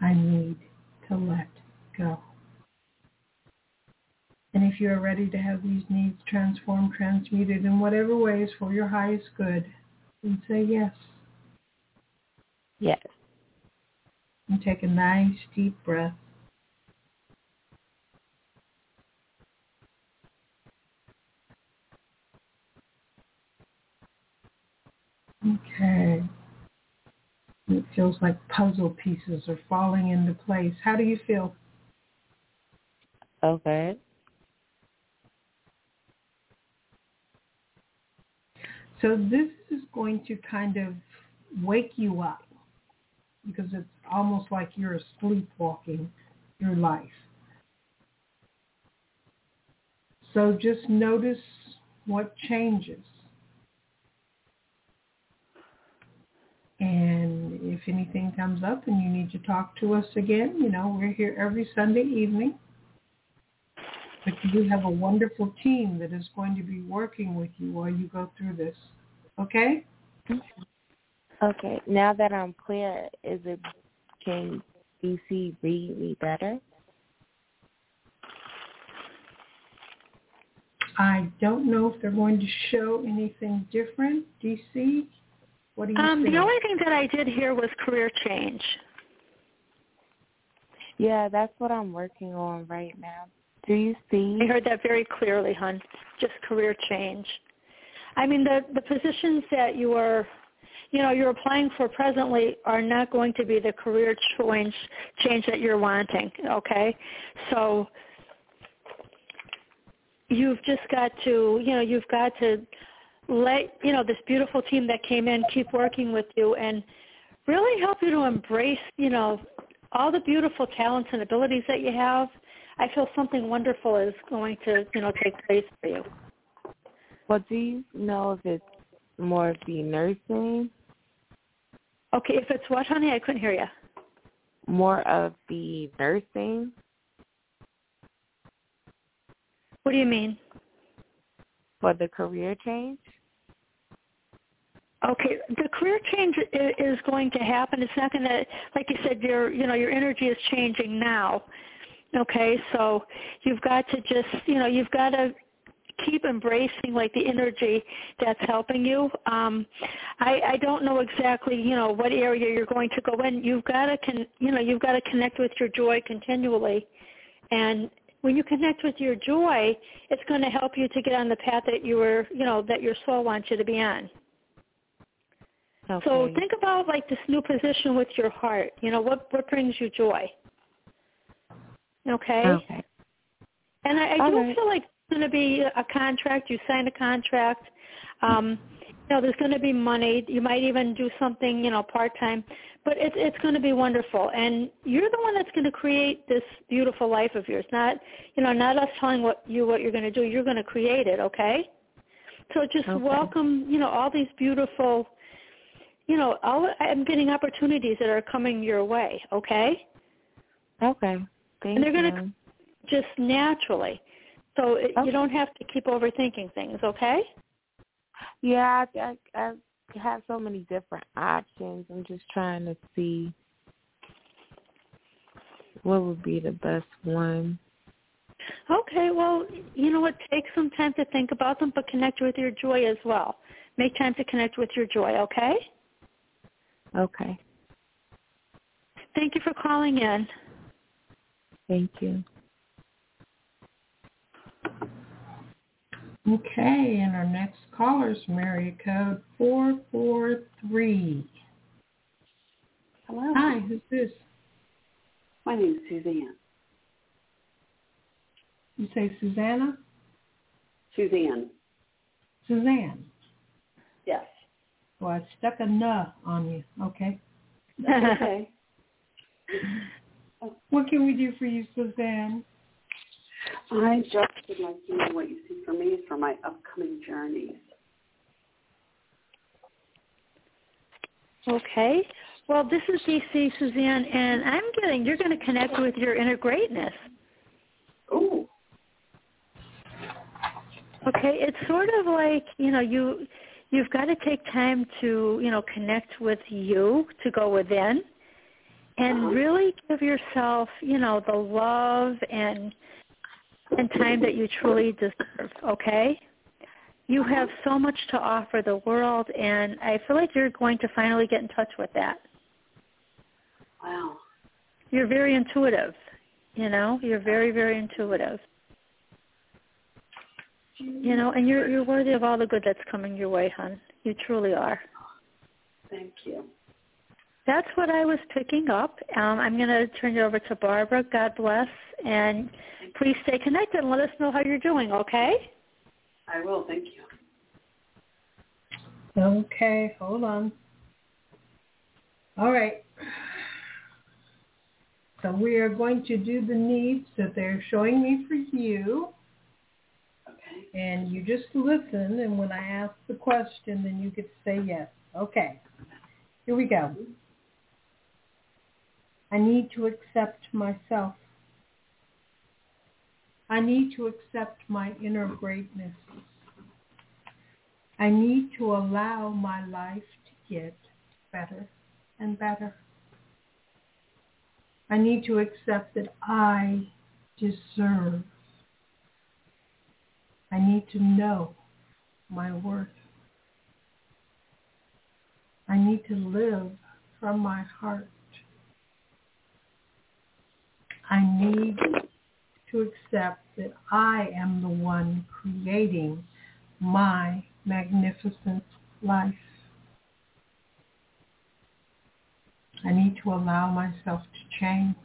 I need to let go. And if you are ready to have these needs transformed, transmuted in whatever ways for your highest good, then say yes. Yes. And take a nice deep breath. Okay. It feels like puzzle pieces are falling into place. How do you feel? Okay. So this is going to kind of wake you up because it's almost like you're sleepwalking your life. So just notice what changes. And if anything comes up and you need to talk to us again, you know, we're here every Sunday evening. But you have a wonderful team that is going to be working with you while you go through this. Okay? Okay. Now that I'm clear, is it can DC read me better? I don't know if they're going to show anything different. DC, what do you um, think? The only thing that I did here was career change. Yeah, that's what I'm working on right now. Do you see? I heard that very clearly, hon. Just career change. I mean, the the positions that you are, you know, you're applying for presently are not going to be the career change change that you're wanting. Okay, so you've just got to, you know, you've got to let you know this beautiful team that came in keep working with you and really help you to embrace, you know, all the beautiful talents and abilities that you have. I feel something wonderful is going to, you know, take place for you. Well, do you know if it's more of the nursing? Okay, if it's what, honey? I couldn't hear you. More of the nursing? What do you mean? For the career change? Okay, the career change is going to happen. It's not going to, like you said, your you know your energy is changing now. Okay, so you've got to just you know you've got to keep embracing like the energy that's helping you. Um, I, I don't know exactly, you know, what area you're going to go in. You've got to, con, you know, you've got to connect with your joy continually, and when you connect with your joy, it's going to help you to get on the path that you were, you know, that your soul wants you to be on. Okay. So think about like this new position with your heart. You know, what what brings you joy? Okay. Okay. And I, I All do right. feel like going to be a contract. You sign a contract. Um, you know, there's going to be money. You might even do something, you know, part time. but it's it's going to be wonderful, and you're the one that's going to create this beautiful life of yours. Not you know, not us telling what you what you're going to do. You're going to create it. Okay. So just Okay. welcome, you know, all these beautiful, you know, all I'm getting opportunities that are coming your way. Okay. Okay. Thank and they're going to just naturally. So it, you don't have to keep overthinking things. Okay. Yeah, I, I, I have so many different options. I'm just trying to see what would be the best one. Okay, well, you know what? Take some time to think about them, but connect with your joy as well. Make time to connect with your joy, okay? Okay. Thank you for calling in. Thank you. Okay, and our next caller is area code 443. Hello. Hi, who's this? My name is Suzanne. You say Susanna? Suzanne. Suzanne. Yes. Well, I stuck a "n" on you. Okay. Okay. What can we do for you, Suzanne? I just would like to know what you see for me for my upcoming journeys. Okay. Well, this is DC Suzanne, and I'm getting you're going to connect with your inner greatness. Ooh. Okay, it's sort of like you know you you've got to take time to you know connect with you to go within, and uh-huh. really give yourself you know the love and and time that you truly deserve. Okay. You have so much to offer the world, and I feel like you're going to finally get in touch with that. Wow. You're very intuitive, you know. You're very, very intuitive. You know, and you're you're worthy of all the good that's coming your way, hon. You truly are. Thank you. That's what I was picking up. Um, I'm going to turn it over to Barbara. God bless, and please stay connected and let us know how you're doing. Okay? I will. Thank you. Okay, hold on. All right. So we are going to do the needs that they're showing me for you. Okay. And you just listen, and when I ask the question, then you get to say yes. Okay. Here we go. I need to accept myself. I need to accept my inner greatness. I need to allow my life to get better and better. I need to accept that I deserve. I need to know my worth. I need to live from my heart. I need to accept that I am the one creating my magnificent life. I need to allow myself to change.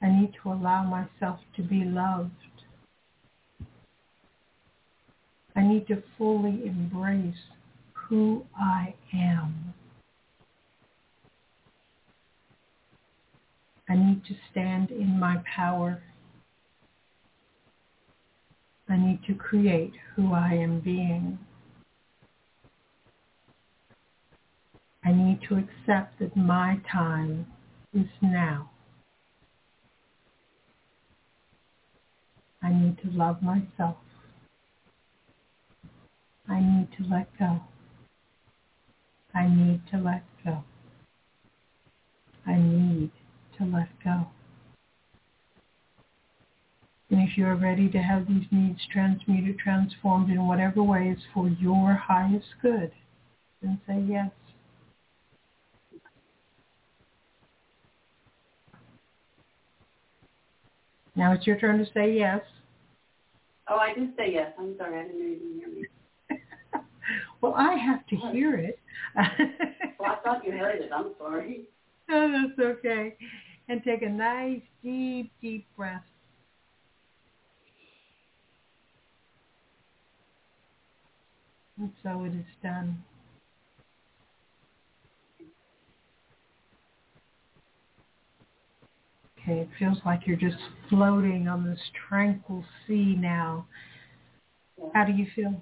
I need to allow myself to be loved. I need to fully embrace who I am. I need to stand in my power. I need to create who I am being. I need to accept that my time is now. I need to love myself. I need to let go. I need to let go. I need to let go. And if you're ready to have these needs transmuted, transformed in whatever way is for your highest good, then say yes. Now it's your turn to say yes. Oh, I did say yes. I'm sorry. I didn't know you didn't hear me. Well, I have to hear it. Well, I thought you heard it. I'm sorry. Oh, that's okay and take a nice deep, deep breath. And so it is done. Okay, it feels like you're just floating on this tranquil sea now. How do you feel?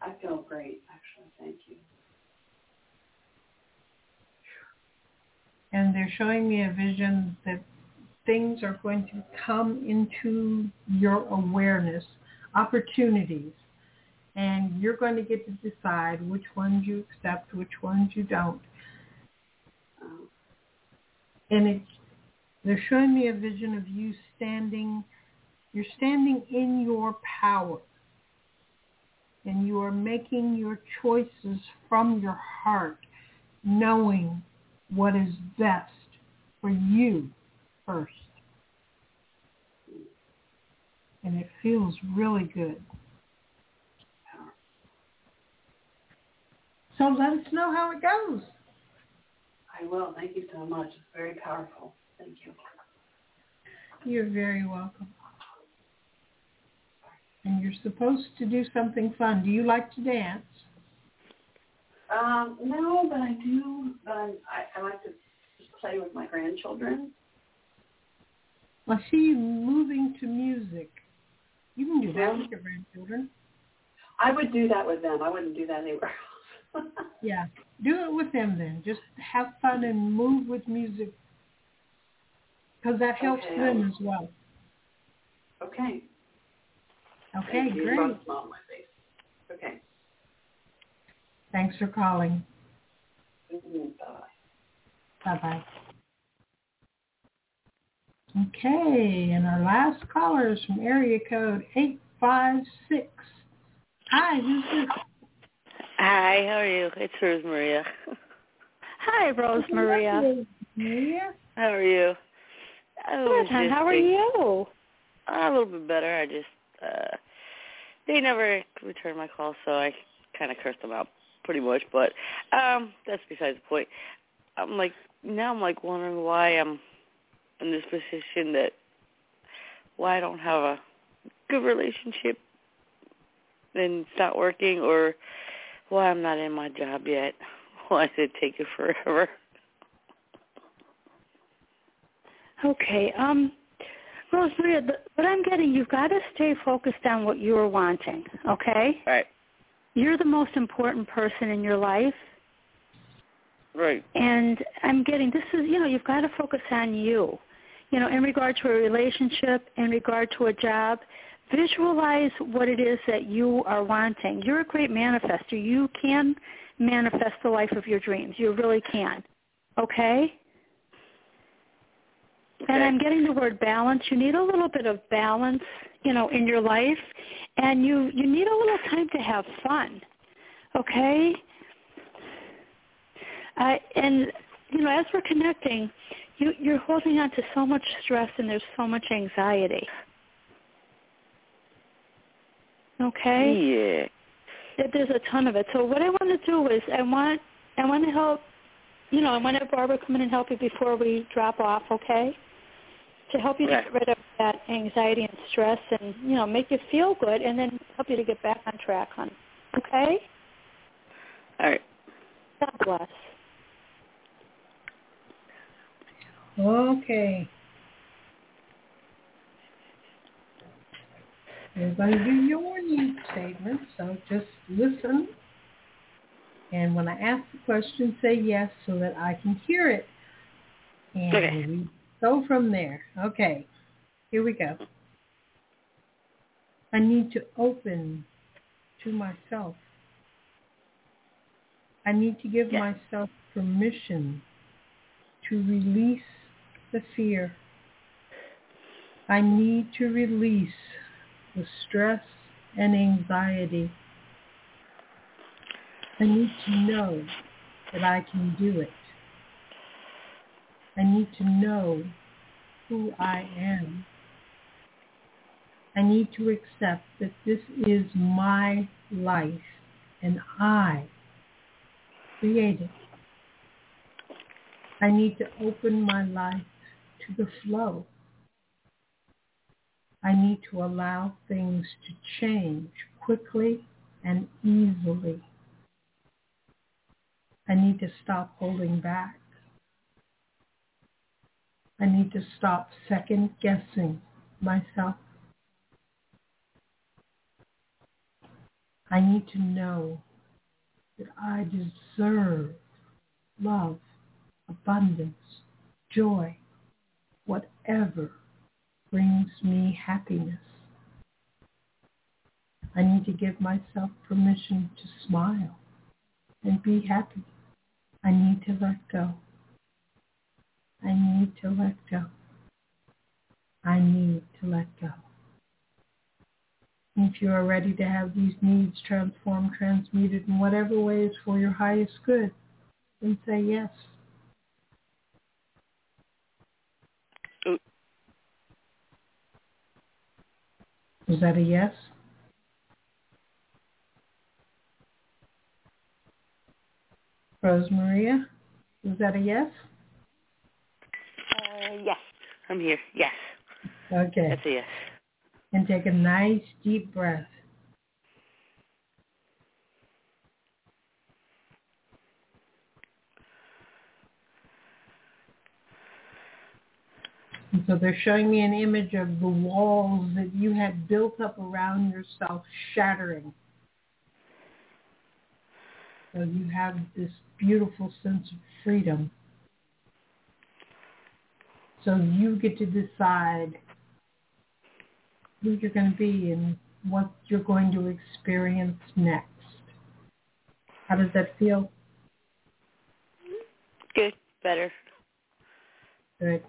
I feel great, actually. Thank you. And they're showing me a vision that things are going to come into your awareness, opportunities, and you're going to get to decide which ones you accept, which ones you don't. And they're showing me a vision of you standing you're standing in your power and you are making your choices from your heart knowing what is best for you first and it feels really good so let us know how it goes I will. Thank you so much. It's very powerful. Thank you. You're very welcome. And you're supposed to do something fun. Do you like to dance? Um, no, but I do. But I'm, I, I like to just play with my grandchildren. I see you moving to music. You can do that with your grandchildren. I would do that with them. I wouldn't do that anywhere else. Yeah. Do it with them then. Just have fun and move with music. Because that helps Okay. them as well. okay. Okay, Thank great. Rub a smile on my face. Okay. Thanks for calling. Mhm. Bye. Bye-bye. Okay, and our last caller is from area code 856. Hi, who's this? Hi, how are you? It's Rose Maria. Hi, Rose Maria. Maria? How are you? Good, hon. How are you? A little bit better. I just uh they never returned my call, so I kind of cursed them out pretty much. But um that's besides the point. I'm like now I'm like wondering why I'm in this position that why I don't have a good relationship and it's not working, or why I'm not in my job yet. Why did it take you forever? Okay. Um, Rosemaria, the, what I'm getting, you've got to stay focused on what you are wanting. Okay. Right. You're the most important person in your life, Right. and I'm getting this is you know you've got to focus on you. You know, in regard to a relationship, in regard to a job, visualize what it is that you are wanting. You're a great manifester. You can manifest the life of your dreams. You really can. Okay? And I'm getting the word balance. You need a little bit of balance, you know, in your life, and you you need a little time to have fun. Okay? Uh, and you know, as we're connecting, you you're holding on to so much stress and there's so much anxiety. Okay? Yeah. There's a ton of it. So what I want to do is I want I want to help you know, I want to have Barbara come in and help you before we drop off, okay? To help you to Right. get rid of that anxiety and stress and, you know, make you feel good and then help you to get back on track, hon. Okay? All right. God bless. Okay. You're going to do your need statement, so just listen. And when I ask the question, say yes so that I can hear it. And Okay. Go from there. Okay. Here we go. I need to open to myself. I need to give myself permission to release the fear. I need to release the stress and anxiety. I need to know that I can do it. I need to know who I am. I need to accept that this is my life and I create it. I need to open my life to the flow. I need to allow things to change quickly and easily. I need to stop holding back. I need to stop second guessing myself. I need to know that I deserve love, abundance, joy, whatever brings me happiness. I need to give myself permission to smile and be happy. I need to let go. I need to let go. I need to let go. If you are ready to have these needs transformed, transmuted in whatever ways for your highest good, then say yes. Is that a yes? Rosemaria, is that a yes? Uh, yes, I'm here. Yes. Okay. That's a yes. And take a nice deep breath. And so they're showing me an image of the walls that you had built up around yourself shattering. So you have this beautiful sense of freedom. So you get to decide who you're going to be and what you're going to experience next. How does that feel? Good. Better. Good.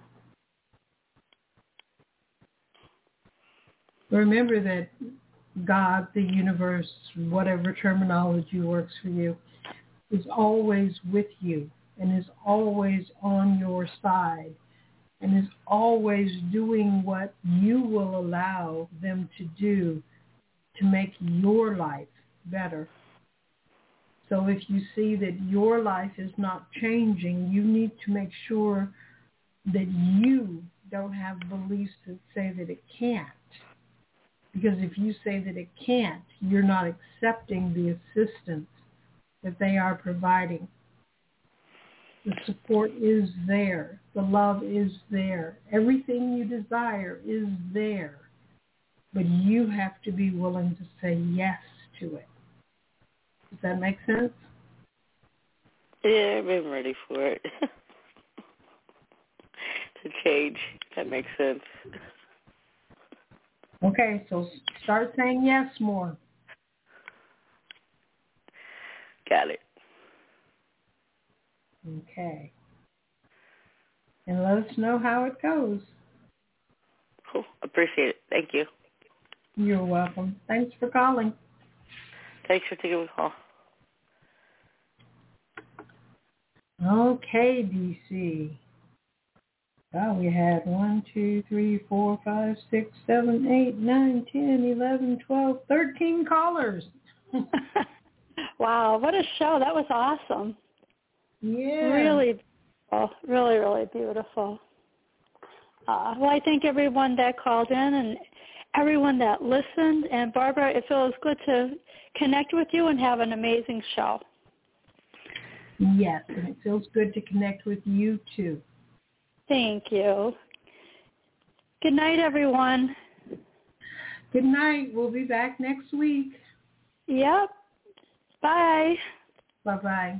Remember that God, the universe, whatever terminology works for you, is always with you and is always on your side and is always doing what you will allow them to do to make your life better. So if you see that your life is not changing, you need to make sure that you don't have beliefs that say that it can't. Because if you say that it can't, you're not accepting the assistance that they are providing. The support is there. The love is there. Everything you desire is there. But you have to be willing to say yes to it. Does that make sense? Yeah, I've been ready for it. to change. That makes sense. Okay, so start saying yes more. Got it. Okay. And let us know how it goes. Cool. Appreciate it. Thank you. You're welcome. Thanks for calling. Thanks for taking the call. Okay, DC. Wow, we had one, two, three, four, five, six, seven, eight, nine, ten, eleven, twelve, thirteen callers. wow, what a show. That was awesome. Yeah. Really beautiful. Really, really beautiful. Uh, well, I thank everyone that called in and everyone that listened. And Barbara, it feels good to connect with you and have an amazing show. Yes, and it feels good to connect with you too. Thank you. Good night, everyone. Good night. We'll be back next week. Yep. Bye. Bye-bye.